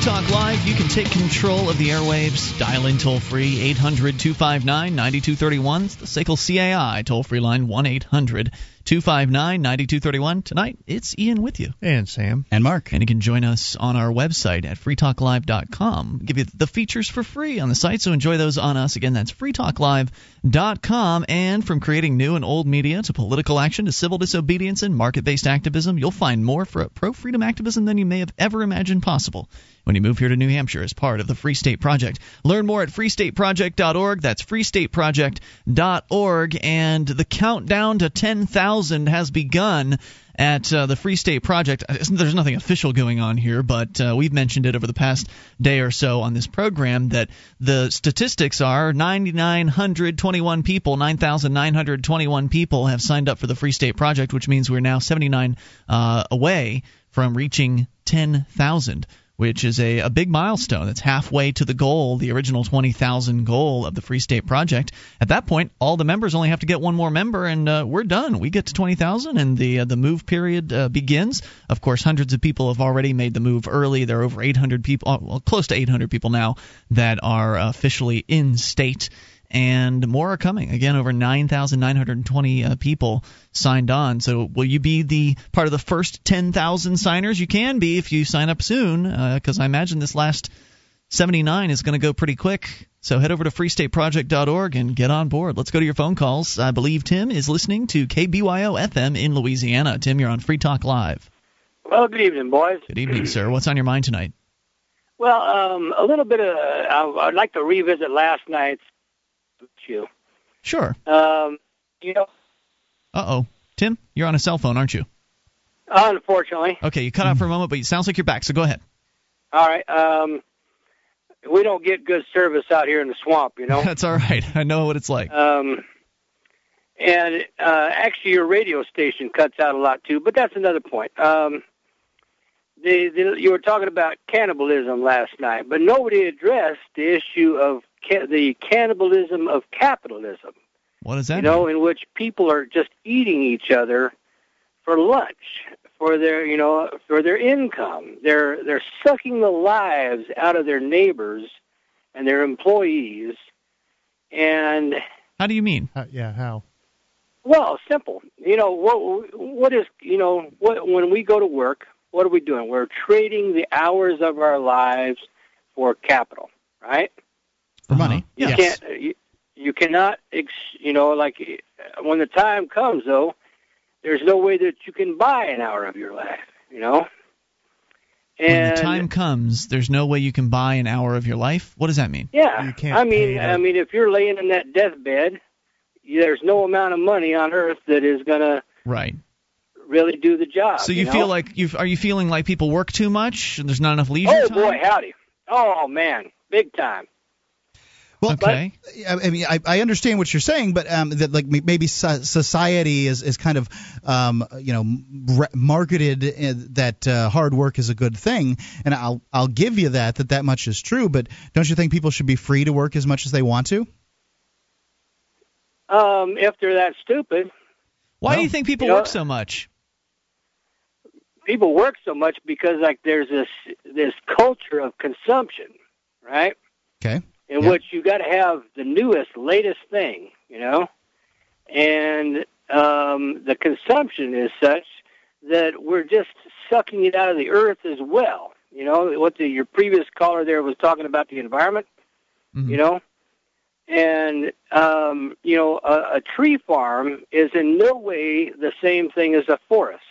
Free Talk Live. You can take control of the airwaves. Dial in toll free 800 259 9231. It's the SACL CAI toll free line 1 800 259 9231. Tonight, it's Ian with you. And Sam. And Mark. And you can join us on our website at freetalklive.com. Give you the features for free on the site, so enjoy those on us. Again, that's freetalklive.com. And from creating new and old media to political action to civil disobedience and market based activism, you'll find more for pro freedom activism than you may have ever imagined possible when you move here to New Hampshire as part of the Free State Project. Learn more at freestateproject.org. That's freestateproject.org. And the countdown to 10,000 has begun at uh, the Free State Project. Uh, there's nothing official going on here, but uh, we've mentioned it over the past day or so on this program that the statistics are 9,921 people, 9,921 people have signed up for the Free State Project, which means we're now 79 uh, away from reaching 10,000 which is a, a big milestone. It's halfway to the goal, the original 20,000 goal of the Free State Project. At that point, all the members only have to get one more member, and uh, we're done. We get to 20,000, and the uh, the move period uh, begins. Of course, hundreds of people have already made the move early. There are over 800 people, uh, well, close to 800 people now that are officially in state and more are coming. Again, over 9,920 uh, people signed on. So, will you be the part of the first 10,000 signers? You can be if you sign up soon, because uh, I imagine this last 79 is going to go pretty quick. So, head over to freestateproject.org and get on board. Let's go to your phone calls. I believe Tim is listening to KBYO FM in Louisiana. Tim, you're on Free Talk Live. Well, good evening, boys. Good evening, sir. What's on your mind tonight? Well, um, a little bit of. Uh, I'd like to revisit last night's you. Sure. Um, you know. Uh oh, Tim, you're on a cell phone, aren't you? Unfortunately. Okay, you cut out for a moment, but it sounds like you're back. So go ahead. All right. Um, we don't get good service out here in the swamp, you know. That's all right. I know what it's like. Um, and uh, actually, your radio station cuts out a lot too, but that's another point. Um, the, the, you were talking about cannibalism last night, but nobody addressed the issue of ca- the cannibalism of capitalism. What does that you mean? know, in which people are just eating each other for lunch, for their you know, for their income. They're they're sucking the lives out of their neighbors and their employees. And how do you mean? Uh, yeah, how? Well, simple. You know what? What is you know what? When we go to work, what are we doing? We're trading the hours of our lives for capital, right? For money. You yes. can't. Uh, you, you cannot. Ex, you know, like uh, when the time comes, though, there's no way that you can buy an hour of your life. You know. And when the time comes, there's no way you can buy an hour of your life. What does that mean? Yeah, You can't I mean, I mean, if you're laying in that deathbed, there's no amount of money on earth that is gonna Right. really do the job. So you, know? feel like you are you feeling like people work too much and there's not enough leisure Oh time? boy, howdy! Oh man, big time. Well, Okay. I I mean, I, I understand what you're saying, but um, that like maybe society is, is kind of, um, you know, re- marketed uh, that uh, hard work is a good thing, and I'll I'll give you that that that much is true. But don't you think people should be free to work as much as they want to? Um, if they're that stupid, Why do you think people you know- work so much? people work so much because like there's this this culture of consumption, right? Okay. In Yeah. which you got to have the newest, latest thing, you know, and um, the consumption is such that we're just sucking it out of the earth as well. You know what the, your previous caller there was talking about the environment. Mhm. You know, and um, you know a, a tree farm is in no way the same thing as a forest.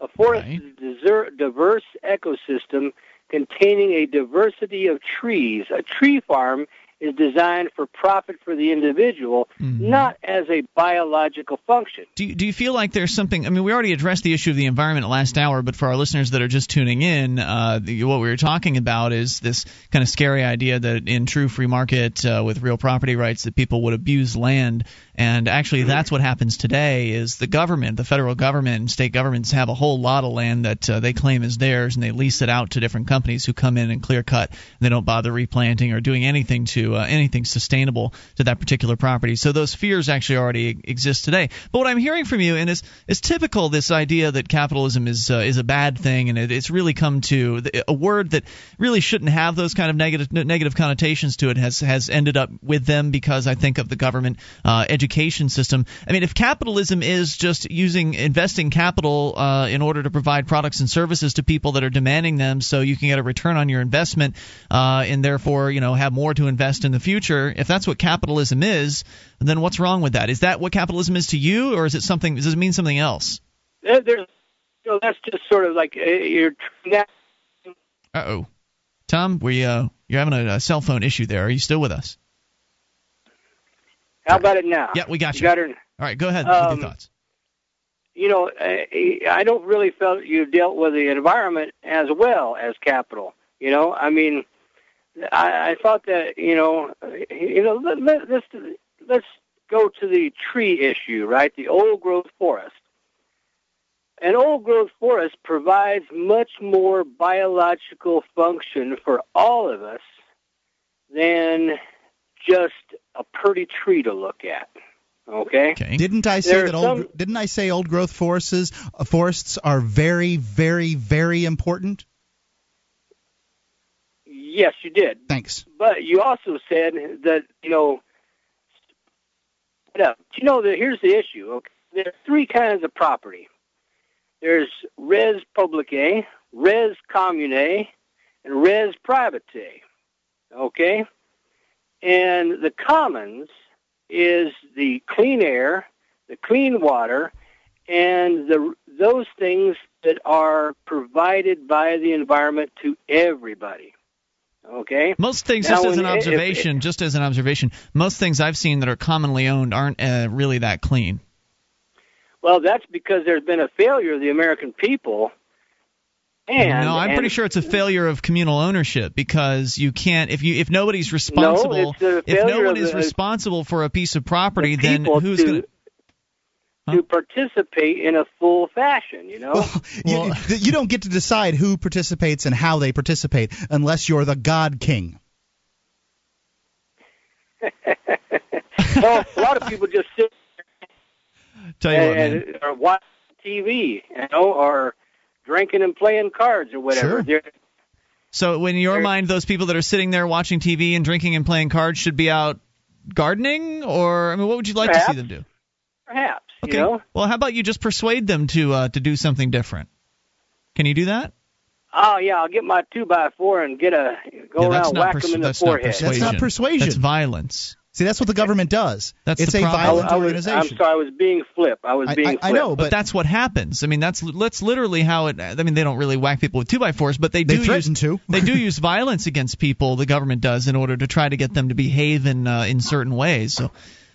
A forest Right. is a deser- diverse ecosystem containing a diversity of trees. A tree farm is designed for profit for the individual, Mhm. not as a biological function. Do you, do you feel like there's something? I mean, we already addressed the issue of the environment last hour, but for our listeners that are just tuning in, uh, the, what we were talking about is this kind of scary idea that in true free market uh, with real property rights, that people would abuse land. And actually, that's what happens today. Is the government, the federal government, and state governments have a whole lot of land that uh, they claim is theirs, and they lease it out to different companies who come in and clear cut. And they don't bother replanting or doing anything to uh, anything sustainable to that particular property. So those fears actually already exist today. But what I'm hearing from you, and is is typical, this idea that capitalism is uh, is a bad thing, and it, it's really come to a word that really shouldn't have those kind of negative negative connotations to it has has ended up with them because I think of the government uh, education system. I mean, if capitalism is just using investing capital uh, in order to provide products and services to people that are demanding them, so you can get a return on your investment, uh, and therefore you know have more to invest in the future. If that's what capitalism is, then what's wrong with that? Is that what capitalism is to you, or is it something? Does it mean something else? There- you know, that's just sort of like uh, you're Uh oh, Tom, we uh, you're having a, a cell phone issue there. Are you still with us? How about it now? Yeah, we got you. got her. All right, go ahead with Um, your thoughts. you know, I, I don't really feel you dealt with the environment as well as capital. You know, I mean, I, I thought that you know, you know, let, let, let's let's go to the tree issue, right? The old growth forest. An old growth forest provides much more biological function for all of us than just a pretty tree to look at. Okay. Didn't I say There that old? some- Didn't I say old growth forests uh, forests are very, very, very important? Yes, you did. Thanks. But you also said that you know. No, you know that here's the issue. Okay, There are three kinds of property. There's res publique, res commune, and res private. Okay, and the commons is the clean air, the clean water, and the those things that are provided by the environment to everybody. Okay. Most things, Now, just as an observation, just as an observation, most things I've seen that are commonly owned aren't uh, really that clean. Well, that's because there's been a failure of the American people. And no, I'm and- pretty sure it's a failure of communal ownership because you can't if you if nobody's responsible it's a if no one is the- responsible for a piece of property, the then people who's to, going to to participate in a full fashion. You know. you, you don't get to decide who participates and how they participate unless you're the God King. well, a lot of people just sit Tell you what, man. and, or watch TV, you know, or drinking and playing cards or whatever. Sure. They're- So, in your mind, those people that are sitting there watching TV and drinking and playing cards should be out gardening, or I mean, what would you like to see them do? Perhaps, Okay. you know. Well, how about you just persuade them to uh, to do something different? Can you do that? Oh yeah, I'll get my two by four and get a go Yeah, around that's and not whack pers- them in the that's not forehead. That's not Persuasion. persuasion. That's violence. See, that's what the government does. That's it's the a problem. violent I was, organization. I'm sorry, I was being flip. I was I- being I- flip. I know, But, but that's what happens. I mean, that's that's literally how it. I mean, they don't really whack people with two by fours, but they They do threaten use, to. they do use violence against people. The government does in order to try to get them to behave in uh, in certain ways. So.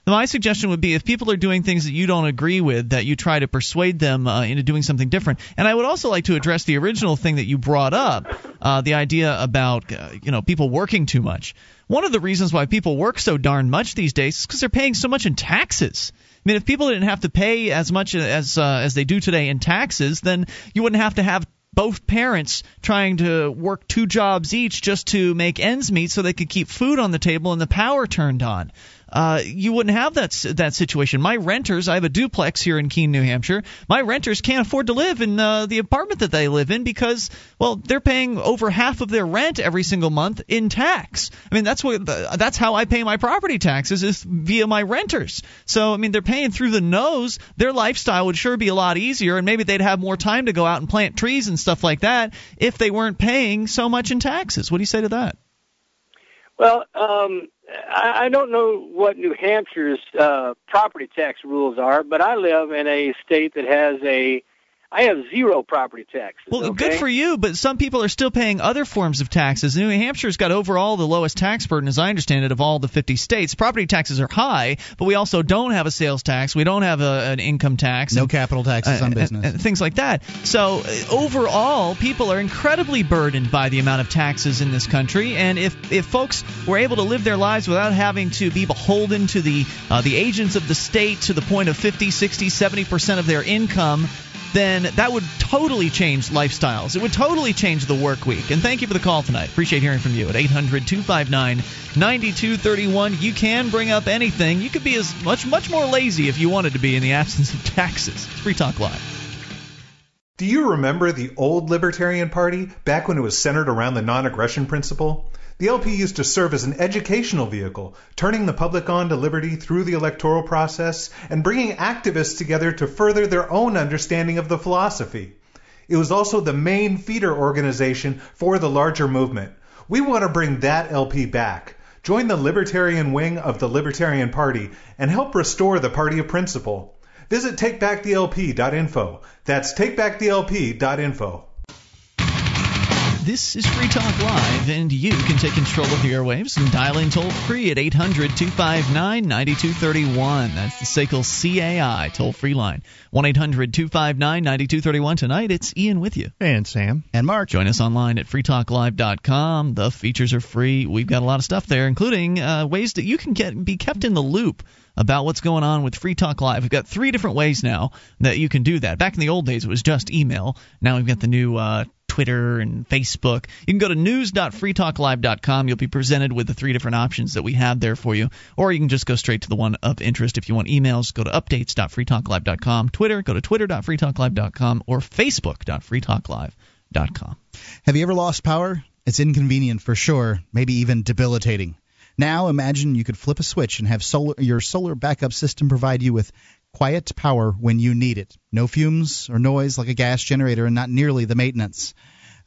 My suggestion would be if people are doing things that you don't agree with, that you try to persuade them uh, into doing something different. And I would also like to address the original thing that you brought up, uh, the idea about uh, you know people working too much. One of the reasons why people work so darn much these days is because they're paying so much in taxes. I mean, if people didn't have to pay as much as uh, as they do today in taxes, then you wouldn't have to have both parents trying to work two jobs each just to make ends meet so they could keep food on the table and the power turned on. Uh, you wouldn't have that that situation. My renters, I have a duplex here in Keene, New Hampshire. My renters can't afford to live in uh, the apartment that they live in because, well, they're paying over half of their rent every single month in tax. I mean, that's what that's how I pay my property taxes is via my renters. So, I mean, they're paying through the nose. Their lifestyle would sure be a lot easier, and maybe they'd have more time to go out and plant trees and stuff like that if they weren't paying so much in taxes. What do you say to that? Well, um, I, don't know what New Hampshire's uh, property tax rules are, but I live in a state that has a. I have zero property taxes. Well, okay? good for you, but some people are still paying other forms of taxes. New Hampshire's got overall the lowest tax burden, as I understand it, of all the 50 states. Property taxes are high, but we also don't have a sales tax. We don't have a, an income tax. no and- capital taxes uh, on and- business. and things like that. So uh, overall, people are incredibly burdened by the amount of taxes in this country. And if if folks were able to live their lives without having to be beholden to the uh, the agents of the state to the point of 50, 60, 70 percent of their income. Then that would totally change lifestyles. It would totally change the work week. And thank you for the call tonight. Appreciate hearing from you at 800 259 9231. You can bring up anything. You could be as much, much more lazy if you wanted to be in the absence of taxes. It's Free Talk Live. Do you remember the old Libertarian Party back when it was centered around the non aggression principle? The LP used to serve as an educational vehicle, turning the public on to liberty through the electoral process and bringing activists together to further their own understanding of the philosophy. It was also the main feeder organization for the larger movement. We want to bring that LP back. Join the libertarian wing of the Libertarian Party and help restore the party of principle. Visit takebackthelp.info. That's takebackthelp.info. This is Free Talk Live, and you can take control of the airwaves and dial in toll free at 800 259 9231. That's the SACL CAI toll free line. 1 800 259 9231. Tonight, it's Ian with you. And Sam. And Mark. Join us online at freetalklive.com. The features are free. We've got a lot of stuff there, including uh, ways that you can get be kept in the loop about what's going on with Free Talk Live. We've got three different ways now that you can do that. Back in the old days, it was just email. Now we've got the new uh, Twitter and Facebook. You can go to news.freetalklive.com. You'll be presented with the three different options that we have there for you. Or you can just go straight to the one of interest. If you want emails, go to updates.freetalklive.com. Twitter, go to twitter.freetalklive.com or facebook.freetalklive.com. Have you ever lost power? It's inconvenient for sure, maybe even debilitating. Now imagine you could flip a switch and have solar, your solar backup system provide you with quiet power when you need it. No fumes or noise like a gas generator and not nearly the maintenance.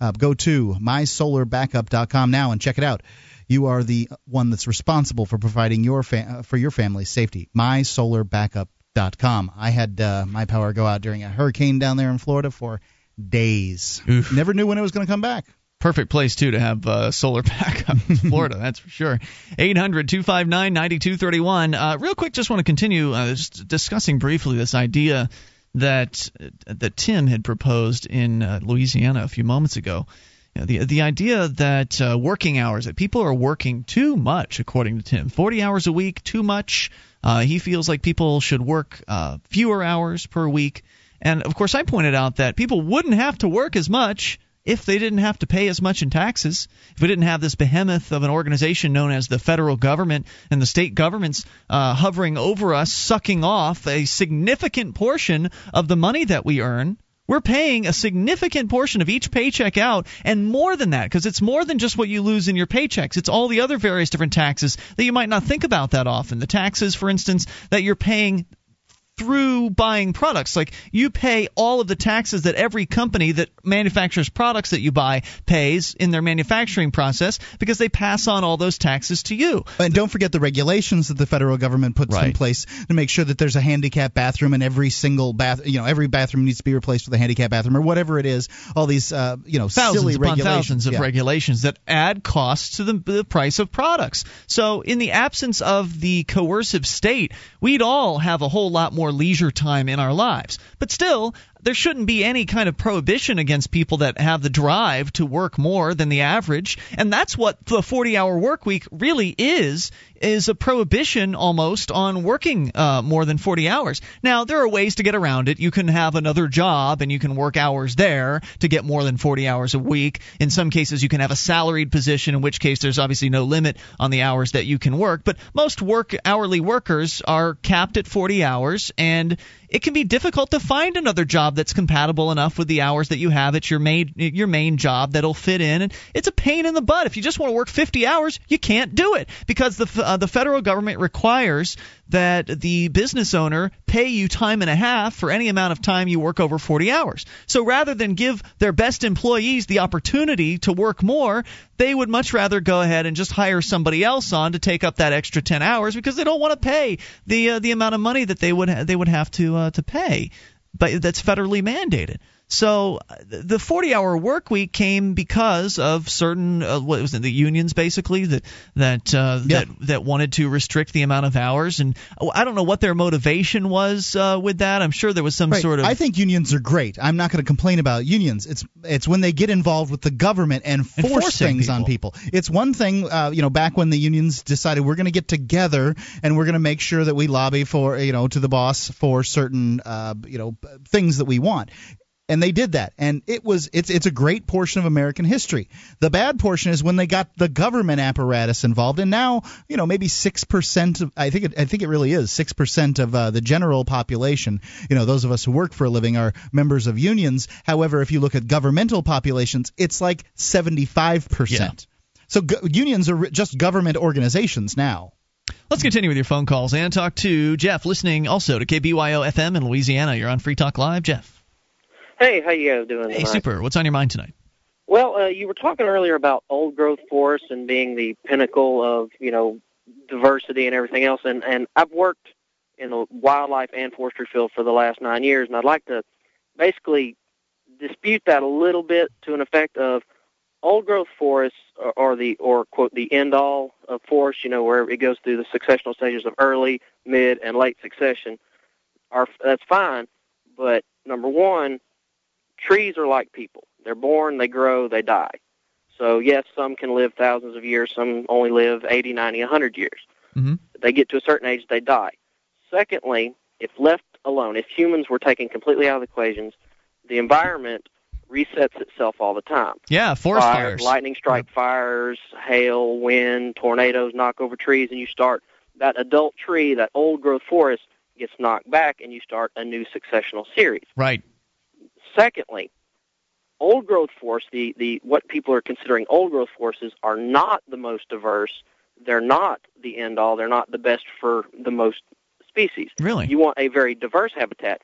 Uh, go to mysolarbackup.com now and check it out. You are the one that's responsible for providing your fa- for your family's safety. mysolarbackup.com. I had uh, my power go out during a hurricane down there in Florida for days. Oof. Never knew when it was going to come back perfect place too to have uh, solar backup in Florida. that's for sure. 800-259-9231. Uh, real quick, just want to continue uh, just discussing briefly this idea that that Tim had proposed in uh, Louisiana a few moments ago. You know, the the idea that uh, working hours that people are working too much, according to Tim, 40 hours a week, too much. Uh, he feels like people should work fewer hours per week. And of course, I pointed out that people wouldn't have to work as much if they didn't have to pay as much in taxes, if we didn't have this behemoth of an organization known as the federal government and the state governments uh, hovering over us, sucking off a significant portion of the money that we earn. We're paying a significant portion of each paycheck out, and more than that, because it's more than just what you lose in your paychecks. It's all the other various different taxes that you might not think about that often. The taxes, for instance, that you're paying through buying products. Like you pay all of the taxes that every company that manufactures products that you buy pays in their manufacturing process because they pass on all those taxes to you. And don't forget the regulations that the federal government puts right. in place to make sure that there's a handicap bathroom in every single bath. You know, every bathroom needs to be replaced with a handicap bathroom or whatever it is. All these, uh, you know, thousands silly upon regulations. thousands of yeah. regulations that add costs to the, the price of products. So in the absence of the coercive state, we'd all have a whole lot more leisure time in our lives. But still, there shouldn't be any kind of prohibition against people that have the drive to work more than the average. And that's what the 40 hour work week really is is a prohibition almost on working uh, more than 40 hours. Now there are ways to get around it. You can have another job and you can work hours there to get more than 40 hours a week. In some cases you can have a salaried position in which case there's obviously no limit on the hours that you can work. But most work hourly workers are capped at 40 hours and it can be difficult to find another job that's compatible enough with the hours that you have at your main your main job that'll fit in. And it's a pain in the butt. If you just want to work 50 hours, you can't do it because the uh, the federal government requires that the business owner pay you time and a half for any amount of time you work over 40 hours. So rather than give their best employees the opportunity to work more, they would much rather go ahead and just hire somebody else on to take up that extra 10 hours because they don't want to pay the uh, the amount of money that they would ha- they would have to uh, to pay. But that's federally mandated. So the 40-hour work week came because of certain uh, what was it the unions basically that that uh, Yeah. that that wanted to restrict the amount of hours and oh, I don't know what their motivation was uh, with that. I'm sure there was some Right. sort of I think unions are great. I'm not going to complain about unions. It's it's when they get involved with the government and force Enforcing things on people. It's one thing, uh, you know, back when the unions decided we're going to get together and we're going to make sure that we lobby for, you know, to the boss for certain, uh, you know, things that we want. And they did that, and it was it's it's a great portion of American history. The bad portion is when they got the government apparatus involved, and now you know maybe six percent. of I think it, I think it really is six percent of uh, the general population. You know, those of us who work for a living are members of unions. However, if you look at governmental populations, it's like seventy five percent. yeah. So go- unions are re- just government organizations now. Let's continue with your phone calls and talk to Jeff, listening also to KBYO FM in Louisiana. You're on Free Talk Live, Jeff. Hey, how you guys doing Hey, tonight? super. What's on your mind tonight? Well, uh, you were talking earlier about old growth forests and being the pinnacle of you know diversity and everything else, and and I've worked in the wildlife and forestry field for the last nine years, and I'd like to basically dispute that a little bit to an effect of old growth forests are, are the or quote the end all of forest. You know where it goes through the successional stages of early, mid, and late succession. Are that's fine, but number one, trees are like people. They're born, they grow, they die. So yes, some can live thousands of years, some only live 80, 90, 100 years. Mm-hmm. They get to a certain age, they die. Secondly, if left alone, if humans were taken completely out of the equations, the environment resets itself all the time. Yeah, forest Fire, fires. lightning strike fires, hail, wind, tornadoes knock over trees, and you start that adult tree, that old growth forest gets knocked back, and you start a new successional series. Right. Secondly, old growth forests, the, the what people are considering old growth forests are not the most diverse. They're not the end all. They're not the best for the most species. Really? You want a very diverse habitat.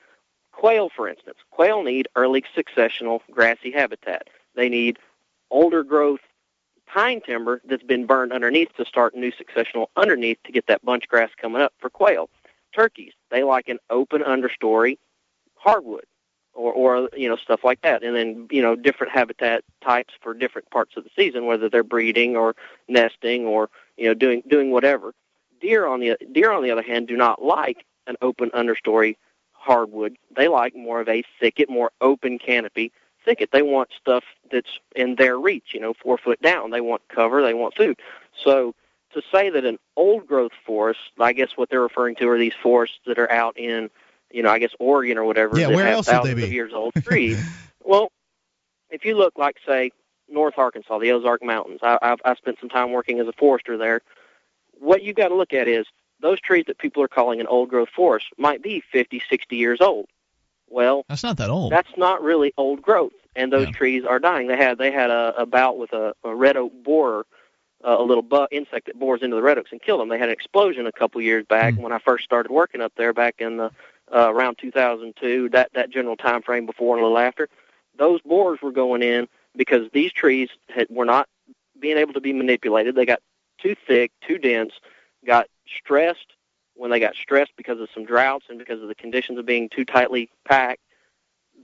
Quail, for instance, quail need early successional grassy habitat. They need older growth pine timber that's been burned underneath to start new successional underneath to get that bunch grass coming up for quail. Turkeys, they like an open understory hardwood or, or you know stuff like that, and then you know different habitat types for different parts of the season, whether they're breeding or nesting or you know doing doing whatever. Deer on the deer on the other hand do not like an open understory hardwood. They like more of a thicket, more open canopy thicket. They want stuff that's in their reach, you know, four foot down. They want cover. They want food. So to say that an old growth forest, I guess what they're referring to are these forests that are out in, you know, I guess Oregon or whatever Yeah, that where have else would they thousands be? of years old trees. well, if you look like say North Arkansas, the Ozark Mountains, I, I've I spent some time working as a forester there. What you've got to look at is those trees that people are calling an old growth forest might be 50, 60 years old. Well, That's not that old. that's not really old growth, and those trees are dying. They had they had a, a bout with a, a red oak borer, uh, a little bu- insect that bores into the red oaks and killed them. They had an explosion a couple years back when I first started working up there back in the uh, around 2002. That that general time frame before and a little after, those borers were going in because these trees had, were not being able to be manipulated. They got too thick, too dense, got stressed when they got stressed because of some droughts and because of the conditions of being too tightly packed,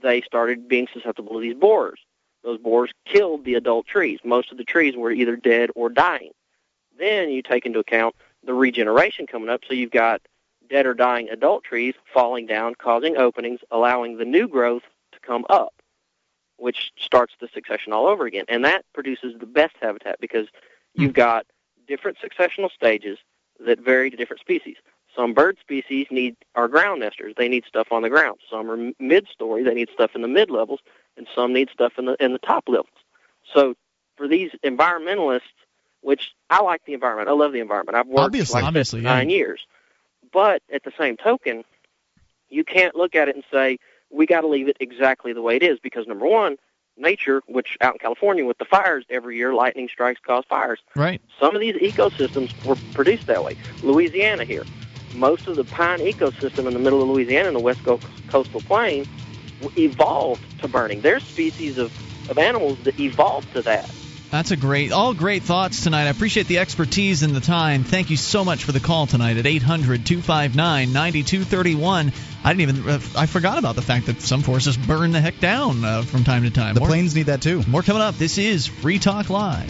they started being susceptible to these borers. Those borers killed the adult trees. Most of the trees were either dead or dying. Then you take into account the regeneration coming up, so you've got dead or dying adult trees falling down, causing openings, allowing the new growth to come up, which starts the succession all over again. And that produces the best habitat because you've hmm. got different successional stages that vary to different species. Some bird species need are ground nesters. They need stuff on the ground. Some are mid-story. They need stuff in the mid levels, and some need stuff in the in the top levels. So for these environmentalists, which I like the environment, I love the environment. I've worked Obviously. like Obviously, for yeah. nine years, but at the same token, you can't look at it and say we got to leave it exactly the way it is because number one, nature, which out in California with the fires every year, lightning strikes cause fires. Right. Some of these ecosystems were produced that way. Louisiana here, most of the pine ecosystem in the middle of Louisiana in the west coast coastal plain evolved to burning. There's species of, of animals that evolved to that. That's a great, all great thoughts tonight. I appreciate the expertise and the time. Thank you so much for the call tonight at 800 259 9231. I didn't even, uh, I forgot about the fact that some forces burn the heck down uh, from time to time. The More- plains need that too. More coming up. This is Free Talk Live.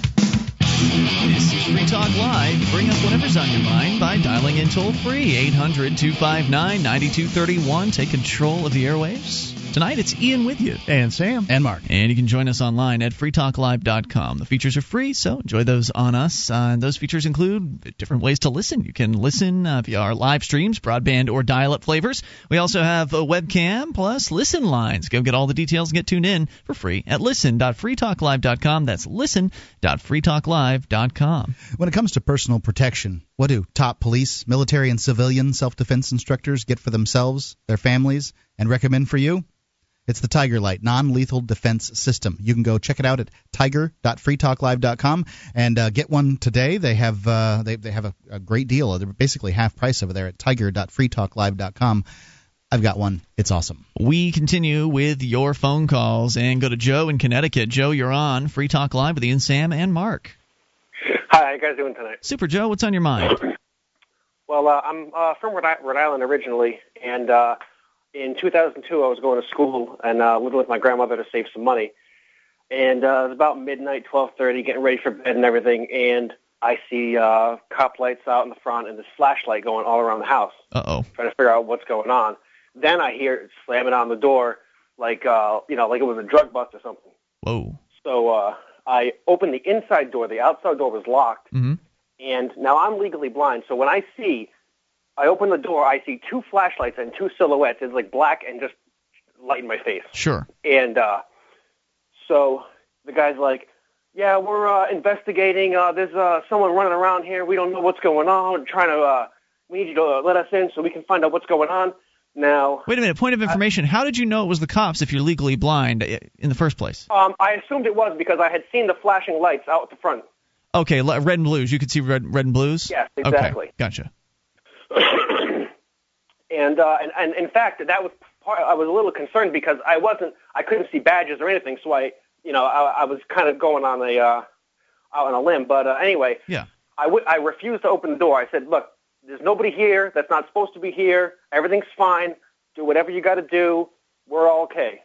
This is Free Talk Live. Bring up whatever's on your mind by dialing in toll free 800 259 9231. Take control of the airwaves. Tonight it's Ian with you. And Sam. And Mark. And you can join us online at freetalklive.com. The features are free, so enjoy those on us. Uh, and those features include different ways to listen. You can listen uh, via our live streams, broadband or dial up flavors. We also have a webcam plus listen lines. Go get all the details and get tuned in for free at listen.freetalklive.com. That's listen.freetalklive.com. When it comes to personal protection, what do top police, military, and civilian self defense instructors get for themselves, their families, and recommend for you? It's the Tiger Light non-lethal defense system. You can go check it out at tiger.freetalklive.com and uh, get one today. They have uh, they they have a, a great deal. They're basically half price over there at tiger.freetalklive.com. I've got one. It's awesome. We continue with your phone calls and go to Joe in Connecticut. Joe, you're on Free Talk Live with Ian Sam and Mark. Hi, how you guys doing tonight? Super Joe, what's on your mind? Well, uh, I'm uh, from Rhode, Rhode Island originally, and uh, in 2002 I was going to school and uh, living with my grandmother to save some money. And uh, it was about midnight, 12:30, getting ready for bed and everything, and I see uh, cop lights out in the front and this flashlight going all around the house. Uh oh. Trying to figure out what's going on. Then I hear it slamming on the door, like uh, you know, like it was a drug bust or something. Whoa. So uh, I opened the inside door. The outside door was locked, Mm-hmm. and now I'm legally blind. So when I see, I open the door, I see two flashlights and two silhouettes. It's like black and just light in my face. Sure. And uh, so the guy's like, "Yeah, we're uh, investigating. Uh, there's uh, someone running around here. We don't know what's going on. We're trying to. Uh, we need you to uh, let us in so we can find out what's going on." Now, Wait a minute. Point of information. How did you know it was the cops if you're legally blind uh, in the first place? um, I assumed it was because I had seen the flashing lights out at the front. Okay, red and blues. You could see red, red and blues. Yes, exactly. Okay, gotcha. And, uh, and and in fact, that was part. I was a little concerned because I wasn't. I couldn't see badges or anything. So I, you know, I, I was kind of going on a uh, out on a limb. But uh, anyway, Yeah. I would. I refused to open the door. I said, "Look, there's nobody here that's not supposed to be here. Everything's fine. Do whatever you got to do. We're all okay."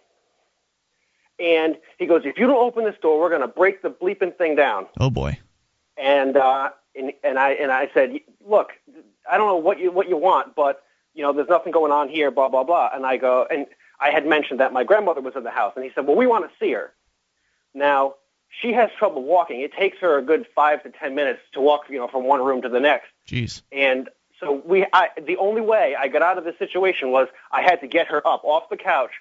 And he goes, "If you don't open this door, we're going to break the bleeping thing down." Oh boy. and uh and and I and I said, look, I don't know what you what you want, but you know, there's nothing going on here, blah blah blah. And I go, and I had mentioned that my grandmother was in the house, and he said, well, we want to see her. Now she has trouble walking. It takes her a good five to ten minutes to walk, you know, from one room to the next. Jeez. And so we, I, the only way I got out of this situation was I had to get her up off the couch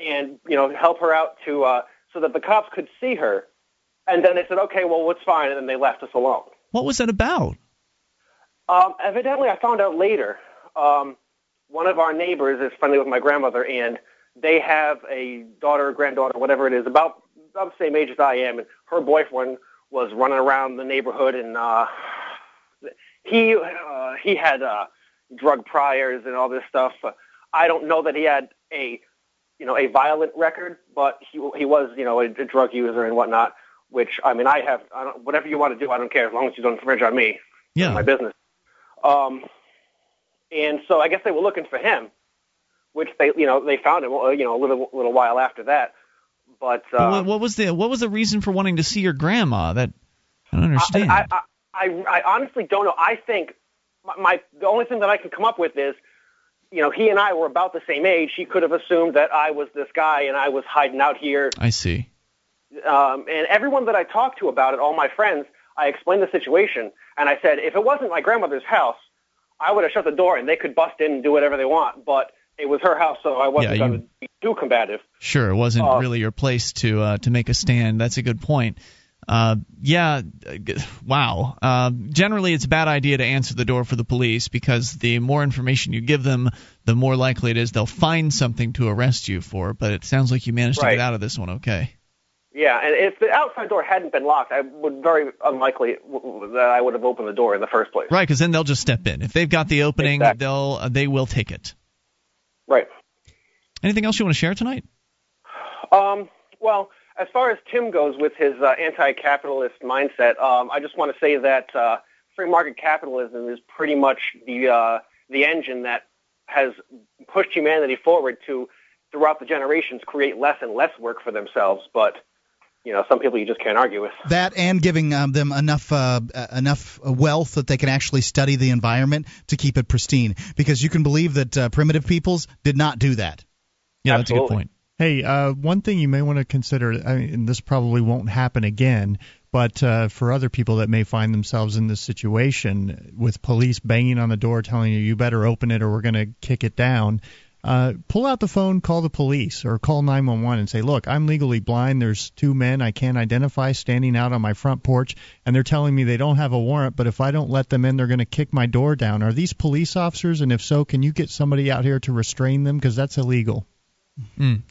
and you know help her out to uh, so that the cops could see her. And then they said, okay, well, it's fine, and then they left us alone. What was that about? Um, evidently, I found out later. Um, one of our neighbors is friendly with my grandmother, and they have a daughter or granddaughter, whatever it is, about about the same age as I am, and her boyfriend was running around the neighborhood, and uh, he uh, he had uh, drug priors and all this stuff. I don't know that he had a you know a violent record, but he he was you know a, a drug user and whatnot. Which I mean, I have I don't, whatever you want to do, I don't care as long as you don't infringe on me Yeah. my business. Um, and so I guess they were looking for him, which they, you know, they found him, uh, you know, a little little while after that. But, But uh, what, what was the what was the reason for wanting to see your grandma? That I don't understand. I, I, I, I honestly don't know. I think my, my the only thing that I can come up with is, you know, he and I were about the same age. He could have assumed that I was this guy and I was hiding out here. I see. Um, and everyone that I talked to about it, all my friends, I explained the situation, and I said, if it wasn't my grandmother's house, I would have shut the door and they could bust in and do whatever they want. But it was her house, so I wasn't Yeah, going to be too combative. Sure, it wasn't Uh, really your place to uh, to make a stand. That's a good point. Uh, yeah, g- wow. Uh, generally, it's a bad idea to answer the door for the police because the more information you give them, the more likely it is they'll find something to arrest you for. But it sounds like you managed to get out of this one okay. Yeah, and if the outside door hadn't been locked, I would very unlikely w- that I would have opened the door in the first place. Right, because then they'll just step in. If they've got the opening, Exactly. they'll uh, they will take it. Right. Anything else you want to share tonight? Um, well, as far as Tim goes with his uh, anti-capitalist mindset, um, I just want to say that uh, free market capitalism is pretty much the uh, the engine that has pushed humanity forward to, throughout the generations, create less and less work for themselves. But you know, some people you just can't argue with. That and giving um, them enough uh, uh, enough wealth that they can actually study the environment to keep it pristine. Because you can believe that uh, primitive peoples did not do that. Yeah, that's a good point. Hey, uh, one thing you may want to consider, I mean, and this probably won't happen again, but uh, for other people that may find themselves in this situation with police banging on the door telling you you better open it or we're going to kick it down, uh, pull out the phone, call the police, or call 911 and say, look, I'm legally blind. There's two men I can't identify standing out on my front porch, and they're telling me they don't have a warrant, but if I don't let them in, they're going to kick my door down. Are these police officers? And if so, can you get somebody out here to restrain them? Because that's illegal. Mm.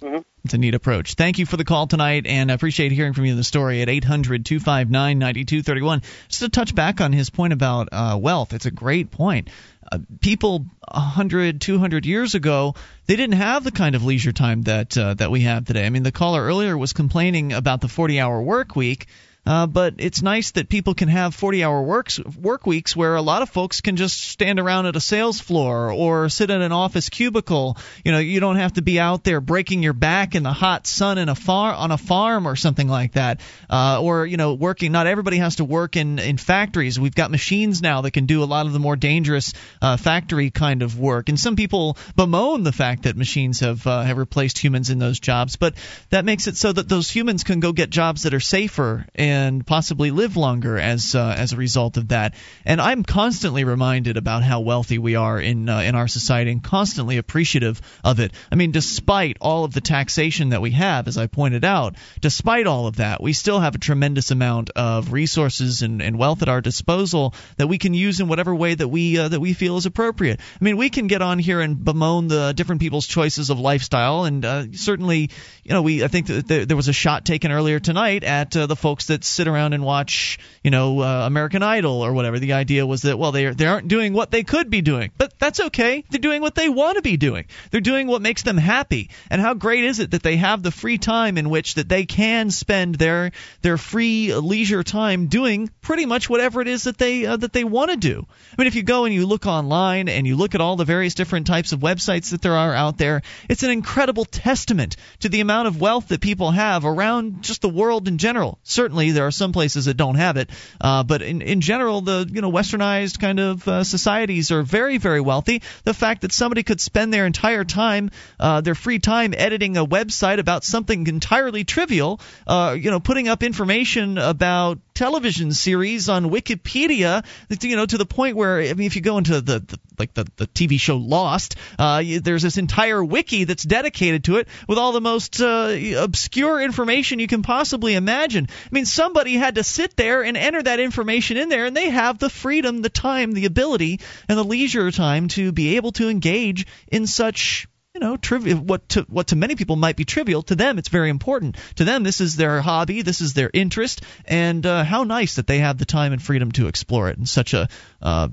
It's a neat approach. Thank you for the call tonight, and I appreciate hearing from you in the story at 800 259 9231. Just to touch back on his point about uh, wealth, it's a great point. Uh, people 100, 200 years ago, they didn't have the kind of leisure time that uh, that we have today. I mean, the caller earlier was complaining about the 40-hour work week. Uh, but it's nice that people can have 40 hour works, work weeks where a lot of folks can just stand around at a sales floor or sit in an office cubicle. You know, you don't have to be out there breaking your back in the hot sun in a far, on a farm or something like that. Uh, or, you know, working, not everybody has to work in, in factories. We've got machines now that can do a lot of the more dangerous uh, factory kind of work. And some people bemoan the fact that machines have, uh, have replaced humans in those jobs. But that makes it so that those humans can go get jobs that are safer and possibly live longer as uh, as a result of that. And I'm constantly reminded about how wealthy we are in uh, in our society, and constantly appreciative of it. I mean, despite all of the taxation that we have, as I pointed out, despite all of that, we still have a tremendous amount of resources and, and wealth at our disposal that we can use in whatever way that we uh, that we feel is appropriate. I mean, we can get on here and bemoan the different people's choices of lifestyle, and uh, certainly, you know, we I think that there was a shot taken earlier tonight at uh, the folks that sit around and watch, you know, uh, American Idol or whatever. The idea was that well, they are, they aren't doing what they could be doing, but that's okay. They're doing what they want to be doing. They're doing what makes them happy. And how great is it that they have the free time in which that they can spend their their free leisure time doing pretty much whatever it is that they uh, that they want to do. I mean, if you go and you look online and you look at all the various different types of websites that there are out there, it's an incredible testament to the amount of wealth that people have around just the world in general. Certainly, there are some places that don't have it, uh, but in in general, the you know westernized kind of uh, societies are very very wealthy. The fact that somebody could spend their entire time, uh, their free time, editing a website about something entirely trivial, uh, you know, putting up information about television series on Wikipedia, you know, to the point where I mean, if you go into the, the like the, the TV show Lost, uh, there's this entire wiki that's dedicated to it with all the most uh, obscure information you can possibly imagine. I mean, somebody had to sit there and enter that information in there, and they have the freedom, the time, the ability, and the leisure time to be able to engage in such you know, trivial. What to what to many people might be trivial, to them it's very important. To them, this is their hobby, this is their interest, and uh, how nice that they have the time and freedom to explore it in such a uh,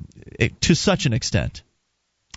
to such an extent.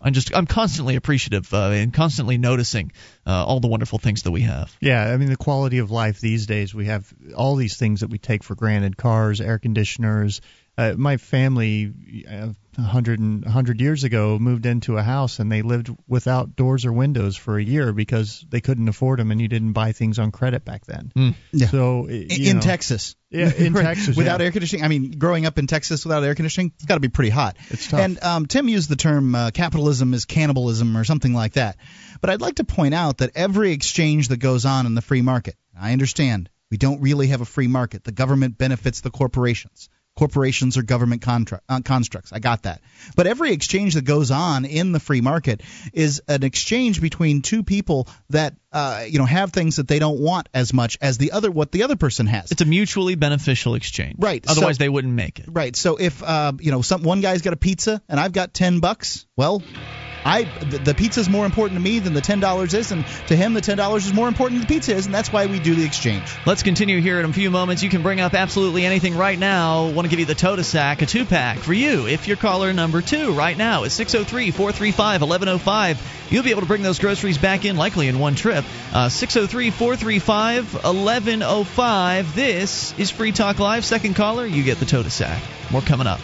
I'm just I'm constantly appreciative uh, and constantly noticing uh, all the wonderful things that we have. Yeah, I mean the quality of life these days. We have all these things that we take for granted: cars, air conditioners. Uh, my family, uh, 100 and 100 years ago moved into a house and they lived without doors or windows for a year because they couldn't afford them and you didn't buy things on credit back then. Mm. Yeah. So in, know, Texas. Yeah, in. Texas. Without yeah. air conditioning, I mean, growing up in Texas without air conditioning, it's got to be pretty hot. It's tough. And um, Tim used the term uh, capitalism is cannibalism or something like that. But I'd like to point out that every exchange that goes on in the free market, I understand we don't really have a free market. The government benefits the corporations corporations or government contra- uh, constructs. I got that. But every exchange that goes on in the free market is an exchange between two people that uh, you know have things that they don't want as much as the other what the other person has. It's a mutually beneficial exchange. Right. Otherwise, so, they wouldn't make it. Right. So if uh, you know some one guy's got a pizza and I've got ten bucks, well. I the, pizza is more important to me than the ten dollars is, and to him the ten dollars is more important than the pizza is, and that's why we do the exchange. Let's continue here in a few moments. You can bring up absolutely anything right now. Want to give you the Tota Sack, a two pack for you if you're caller number two right now. It's 603 435 1105. You'll be able to bring those groceries back in likely in one trip. Uh, 603 435 1105. This is Free Talk Live. Second caller, you get the Tota Sack. More coming up.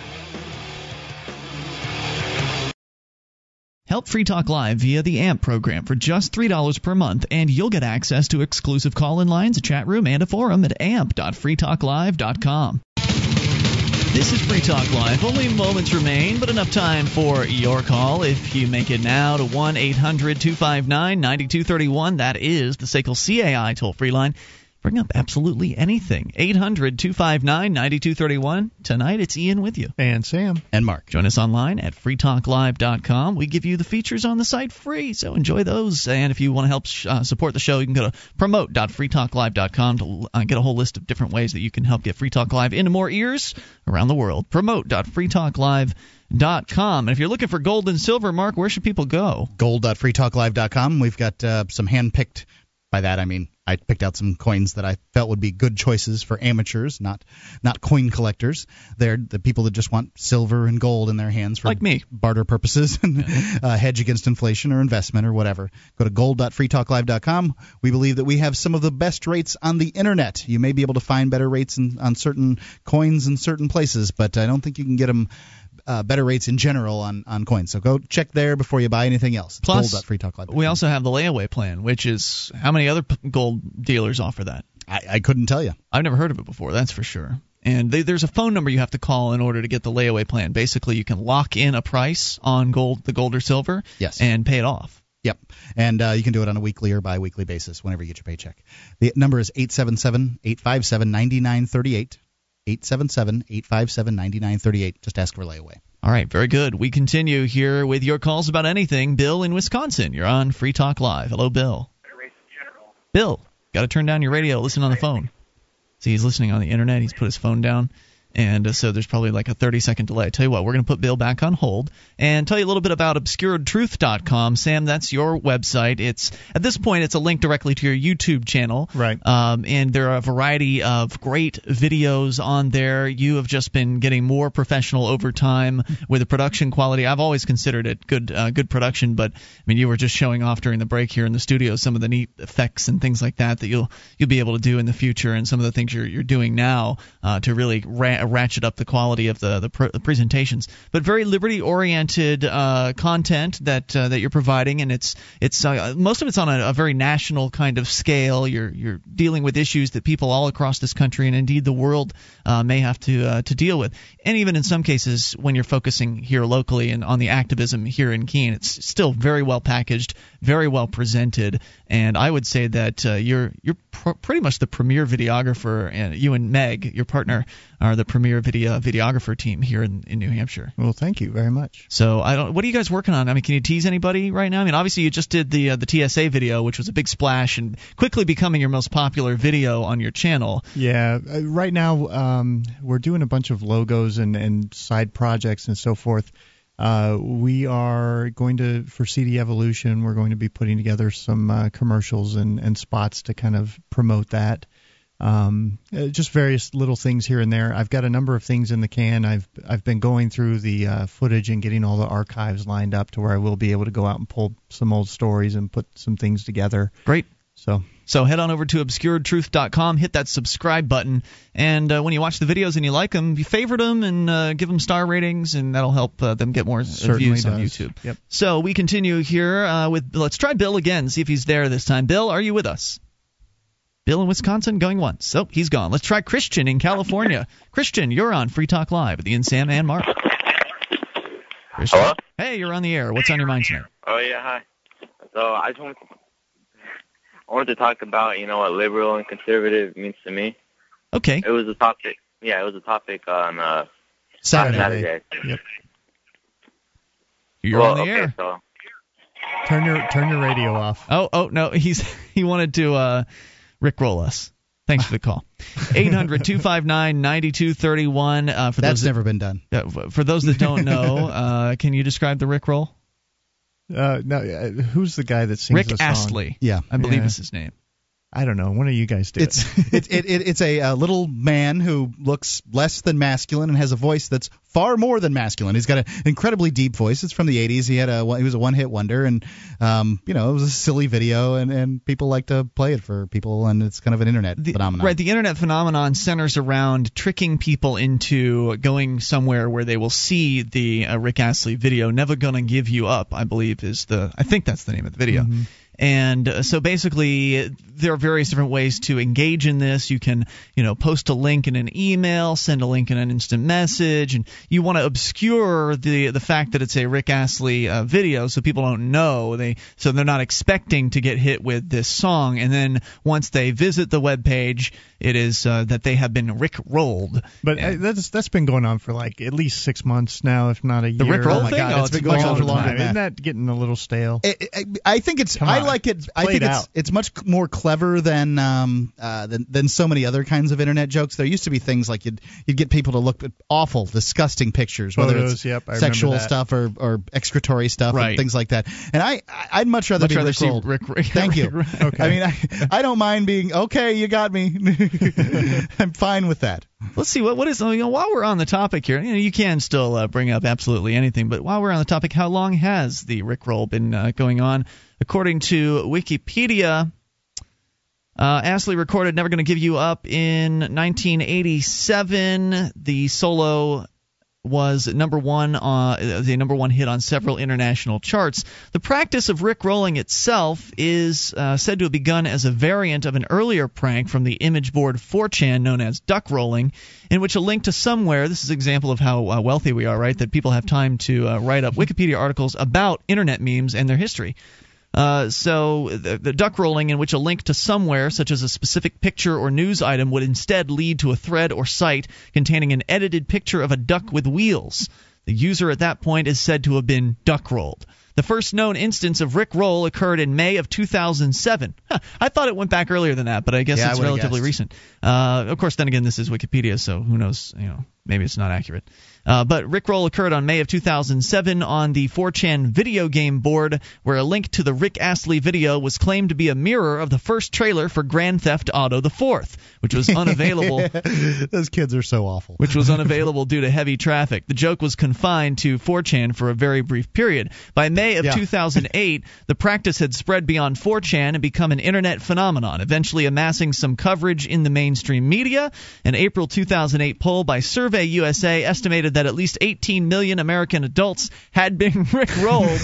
Help Free Talk Live via the AMP program for just $3 per month, and you'll get access to exclusive call in lines, a chat room, and a forum at amp.freetalklive.com. This is Free Talk Live. Only moments remain, but enough time for your call. If you make it now to 1 800 259 9231, that is the SACL CAI toll free line. Bring up absolutely anything. 800 259 9231. Tonight it's Ian with you. And Sam. And Mark. Join us online at freetalklive.com. We give you the features on the site free, so enjoy those. And if you want to help uh, support the show, you can go to promote.freetalklive.com to uh, get a whole list of different ways that you can help get Free Talk Live into more ears around the world. Promote.freetalklive.com. And if you're looking for gold and silver, Mark, where should people go? Gold.freetalklive.com. We've got uh, some hand picked by that I mean I picked out some coins that I felt would be good choices for amateurs, not not coin collectors. They're the people that just want silver and gold in their hands for Like me. barter purposes and uh, hedge against inflation or investment or whatever. Go to gold.freetalklive.com. We believe that we have some of the best rates on the internet. You may be able to find better rates in, on certain coins in certain places, but I don't think you can get them uh, better rates in general on, on coins. So go check there before you buy anything else. Plus, we also have the layaway plan, which is how many other gold dealers offer that? I, I couldn't tell you. I've never heard of it before, that's for sure. And they, there's a phone number you have to call in order to get the layaway plan. Basically, you can lock in a price on gold, the gold or silver, Yes. and pay it off. Yep. And uh, you can do it on a weekly or bi weekly basis whenever you get your paycheck. The number is 877 857 9938. 877 857 9938. Just ask for layaway. All right, very good. We continue here with your calls about anything. Bill in Wisconsin, you're on Free Talk Live. Hello, Bill. Bill, got to turn down your radio. Listen on the phone. See, he's listening on the internet. He's put his phone down. And uh, so there's probably like a 30 second delay. I tell you what, we're going to put Bill back on hold and tell you a little bit about obscuredtruth.com. Sam, that's your website. It's at this point it's a link directly to your YouTube channel. Right. Um, and there are a variety of great videos on there. You have just been getting more professional over time with the production quality. I've always considered it good uh, good production, but I mean you were just showing off during the break here in the studio some of the neat effects and things like that that you'll you'll be able to do in the future, and some of the things you're you're doing now uh, to really ra- ratchet up the quality of the the, pr- the presentations. But very liberty oriented uh, content that uh, that you're providing, and it's it's uh, most of it's on a, a very national kind of scale. You're you're dealing with issues that people all across this country and indeed the world uh, may have to uh, to deal with, and even in some cases when you're focusing here locally and on the activism here in Keene, it's still very well packaged, very well presented, and I would say that uh, you're you're pr- pretty much the premier videographer, and you and Meg, your partner, are the premier video videographer team here in, in New Hampshire. Well, thank you very much. So I don't. What are you guys working on? I mean, can you tease anybody right now? I mean, obviously you just did the uh, the TSA video, which was a big splash and quickly becoming your most popular video on your channel. Yeah, uh, right now um, we're doing a bunch of logos and, and side projects and so forth. Uh, we are going to for CD Evolution. We're going to be putting together some uh, commercials and, and spots to kind of promote that. Um, uh, just various little things here and there. I've got a number of things in the can. I've I've been going through the uh, footage and getting all the archives lined up to where I will be able to go out and pull some old stories and put some things together. Great. So So head on over to obscuredtruth.com, hit that subscribe button, and uh, when you watch the videos and you like them, you favorite them and uh, give them star ratings, and that'll help uh, them get more uh, Certainly views on. YouTube. Yep. So we continue here uh, with let's try Bill again, see if he's there this time. Bill, are you with us? Bill in Wisconsin going once. Oh, he's gone. Let's try Christian in California. Christian, you're on Free Talk Live with Ian, Sam, and Mark. Christian. Hello? Hey, you're on the air. What's on your mind tonight? Oh yeah, hi. So I just wanted, I wanted to talk about you know what liberal and conservative means to me. Okay. It was a topic. Yeah, it was a topic on uh, Saturday. Saturday. Yep. You're well, on the okay, air. So Turn your turn your radio off. Oh, oh no, he's he wanted to uh, rickroll us. Thanks for the call. 800-259-9231. Uh, for That's those that, never been done. uh, for those that don't know, uh, can you describe the rickroll? Uh, no, uh, who's the guy that sings Rick the song? Astley. Yeah. I believe Yeah. is his name. I don't know. One of you guys do It's it. it, it, it, it's a, uh little man who looks less than masculine and has a voice that's far more than masculine. He's got an incredibly deep voice. It's from the 80s. He had a he was a one hit wonder, and um, you know it was a silly video, and, and people like to play it for people, and it's kind of an internet The, phenomenon. Right, the internet phenomenon centers around tricking people into going somewhere where they will see the uh, Rick Astley video. Never gonna give you up, I believe is the. I think that's the name of the video. Mm-hmm. And uh, so basically, there are various different ways to engage in this. You can, you know, post a link in an email, send a link in an instant message, and you want to obscure the the fact that it's a Rick Astley uh, video, so people don't know. They so they're not expecting to get hit with this song, and then once they visit the web page, it is uh, that they have been Rick rolled. But uh, that's that's been going on for like at least six months now, if not a The year. Rickroll Oh my thing? God, Oh, it's it's been going on for longer longer. than that. Isn't that getting a little stale? I- I I think it's. Come I on. Like it. I think it's it's much more clever than um uh, than than so many other kinds of internet jokes. There used to be things like you'd you'd get people to look at awful, disgusting pictures, whether Photos, it's yep, sexual stuff or or excretory stuff Right. and things like that. And I I- I'd much rather Much be rather Rick see rolled. Rick- Rick- Thank you. Okay. I mean, I, I don't mind being okay. You got me. I'm fine with that. Let's see what what is you know while we're on the topic here. You know you can still uh, bring up absolutely anything, but while we're on the topic, how long has the Rickroll been uh, going on? According to Wikipedia, uh, Astley recorded "Never Gonna Give You Up" in 1987. The solo was number one uh, the number one hit on several international charts. The practice of rickrolling itself is uh, said to have begun as a variant of an earlier prank from the image board 4chan known as duck rolling, in which a link to somewhere. This is an example of how uh, wealthy we are, right? That people have time to uh, write up Wikipedia articles about internet memes and their history. Uh, so the, the duck rolling in which a link to somewhere, such as a specific picture or news item, would instead lead to a thread or site containing an edited picture of a duck with wheels. The user at that point is said to have been duck rolled. The first known instance of Rick Roll occurred in May of 2007. Huh, I thought it went back earlier than that, but I guess Yeah, it's would've relatively guessed. recent. Uh, of course, then again, this is Wikipedia, so who knows? You know, maybe it's not accurate. Uh, but Rickroll occurred on May of 2007 on the 4chan video game board, where a link to the Rick Astley video was claimed to be a mirror of the first trailer for Grand Theft Auto IV, which was unavailable. Those kids are so awful. which was unavailable due to heavy traffic. The joke was confined to 4chan for a very brief period. By May of Yeah. 2008, the practice had spread beyond 4chan and become an internet phenomenon, eventually amassing some coverage in the mainstream media. An April 2008 poll by Survey USA estimated that at least 18 million American adults had been rickrolled.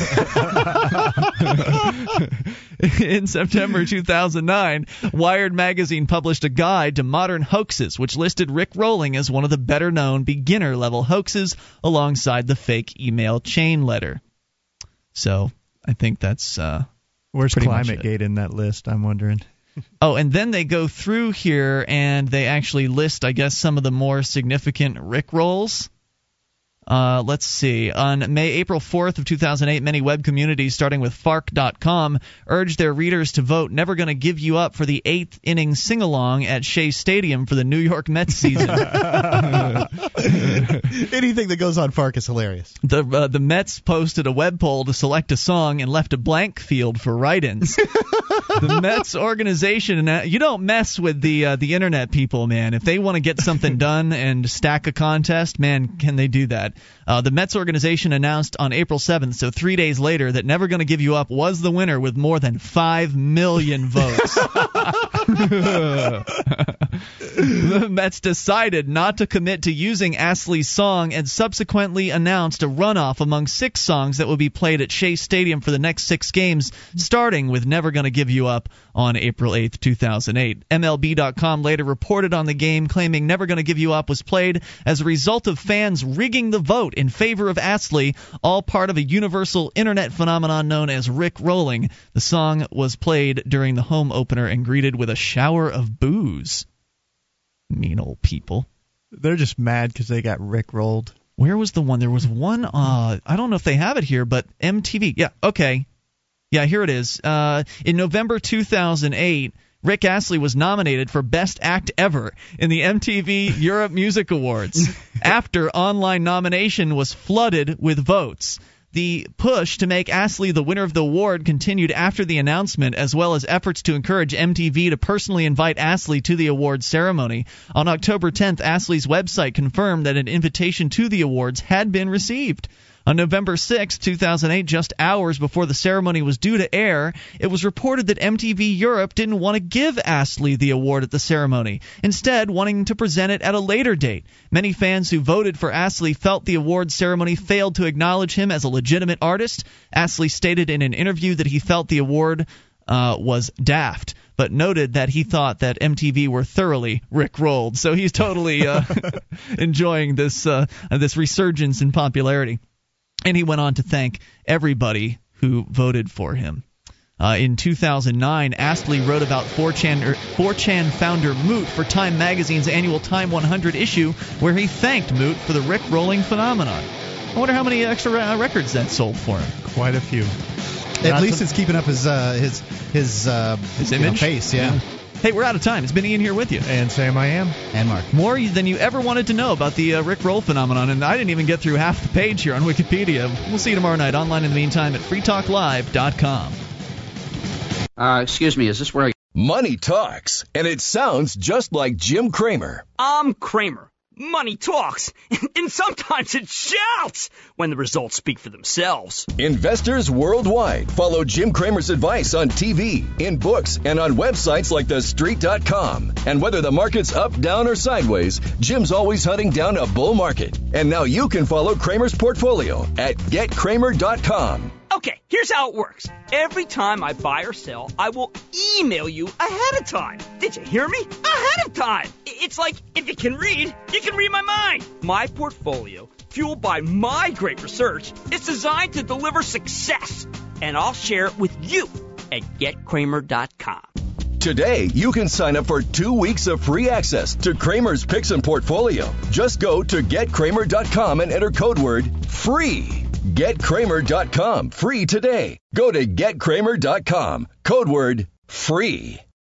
In September 2009, Wired magazine published a guide to modern hoaxes, which listed Rick Rolling as one of the better known beginner level hoaxes alongside the fake email chain letter. So I think that's. Uh, Where's pretty much Climate. Gate in that list? I'm wondering. Oh, and then they go through here and they actually list, I guess, some of the more significant Rick rolls. Uh, let's see. On May April 4th of 2008, many web communities, starting with Fark.com, urged their readers to vote "Never Gonna Give You Up" for the eighth inning sing-along at Shea Stadium for the New York Mets season. Anything that goes on Fark is hilarious. The uh, the Mets posted a web poll to select a song and left a blank field for write-ins. the Mets organization and uh, you don't mess with the uh, the internet people, man. If they want to get something done and stack a contest, man, can they do that? Uh, the Mets organization announced on April 7th, so three days later, that "Never Gonna Give You Up" was the winner with more than five million votes. the Mets decided not to commit to using Astley's song and subsequently announced a runoff among six songs that will be played at Shea Stadium for the next six games, starting with Never Gonna Give You Up on April 8th, 2008. MLB.com later reported on the game, claiming Never Gonna Give You Up was played as a result of fans rigging the vote in favor of Astley, all part of a universal internet phenomenon known as Rick Rolling. The song was played during the home opener and greeted with a shower of boos. Mean old people. They're just mad because they got Rick rolled. Where was the one? There was one. Uh, I don't know if they have it here, but MTV. Yeah, okay. Yeah, here it is. Uh, in November 2008, Rick Astley was nominated for Best Act Ever in the MTV Europe Music Awards after online nomination was flooded with votes. The push to make Astley the winner of the award continued after the announcement, as well as efforts to encourage MTV to personally invite Astley to the awards ceremony. On October 10th, Astley's website confirmed that an invitation to the awards had been received. On November 6, 2008, just hours before the ceremony was due to air, it was reported that MTV Europe didn't want to give Astley the award at the ceremony, instead, wanting to present it at a later date. Many fans who voted for Astley felt the award ceremony failed to acknowledge him as a legitimate artist. Astley stated in an interview that he felt the award uh, was daft, but noted that he thought that MTV were thoroughly rickrolled. So he's totally uh, enjoying this uh, this resurgence in popularity. And he went on to thank everybody who voted for him. Uh, in 2009, Astley wrote about 4chan, er, 4chan founder Moot for Time Magazine's annual Time 100 issue, where he thanked Moot for the Rick rolling phenomenon. I wonder how many extra uh, records that sold for him. Quite a few. At least it's keeping up his uh, his his uh, His you know, image? face. Yeah. Hey, we're out of time. It's been Ian here with you. And Sam, I am. And Mark. More than you ever wanted to know about the uh, Rick Roll phenomenon, and I didn't even get through half the page here on Wikipedia. We'll see you tomorrow night online in the meantime at freetalklive.com. Uh, excuse me, is this where? I. Money talks, and it sounds just like Jim Cramer. I'm Cramer. Money talks, and sometimes it shouts when the results speak for themselves. Investors worldwide follow Jim Cramer's advice on TV, in books, and on websites like TheStreet.com. And whether the market's up, down, or sideways, Jim's always hunting down a bull market. And now you can follow Cramer's portfolio at GetCramer.com. Okay, here's how it works. Every time I buy or sell, I will email you ahead of time. Did you hear me? Ahead of time. It's like if you can read, you can read my mind. My portfolio, fueled by my great research, is designed to deliver success. And I'll share it with you at getcramer.com. Today, you can sign up for two weeks of free access to Cramer's Picks and Portfolio. Just go to getcramer.com and enter code word FREE. GetCramer.com free today. Go to getcramer.com, code word FREE.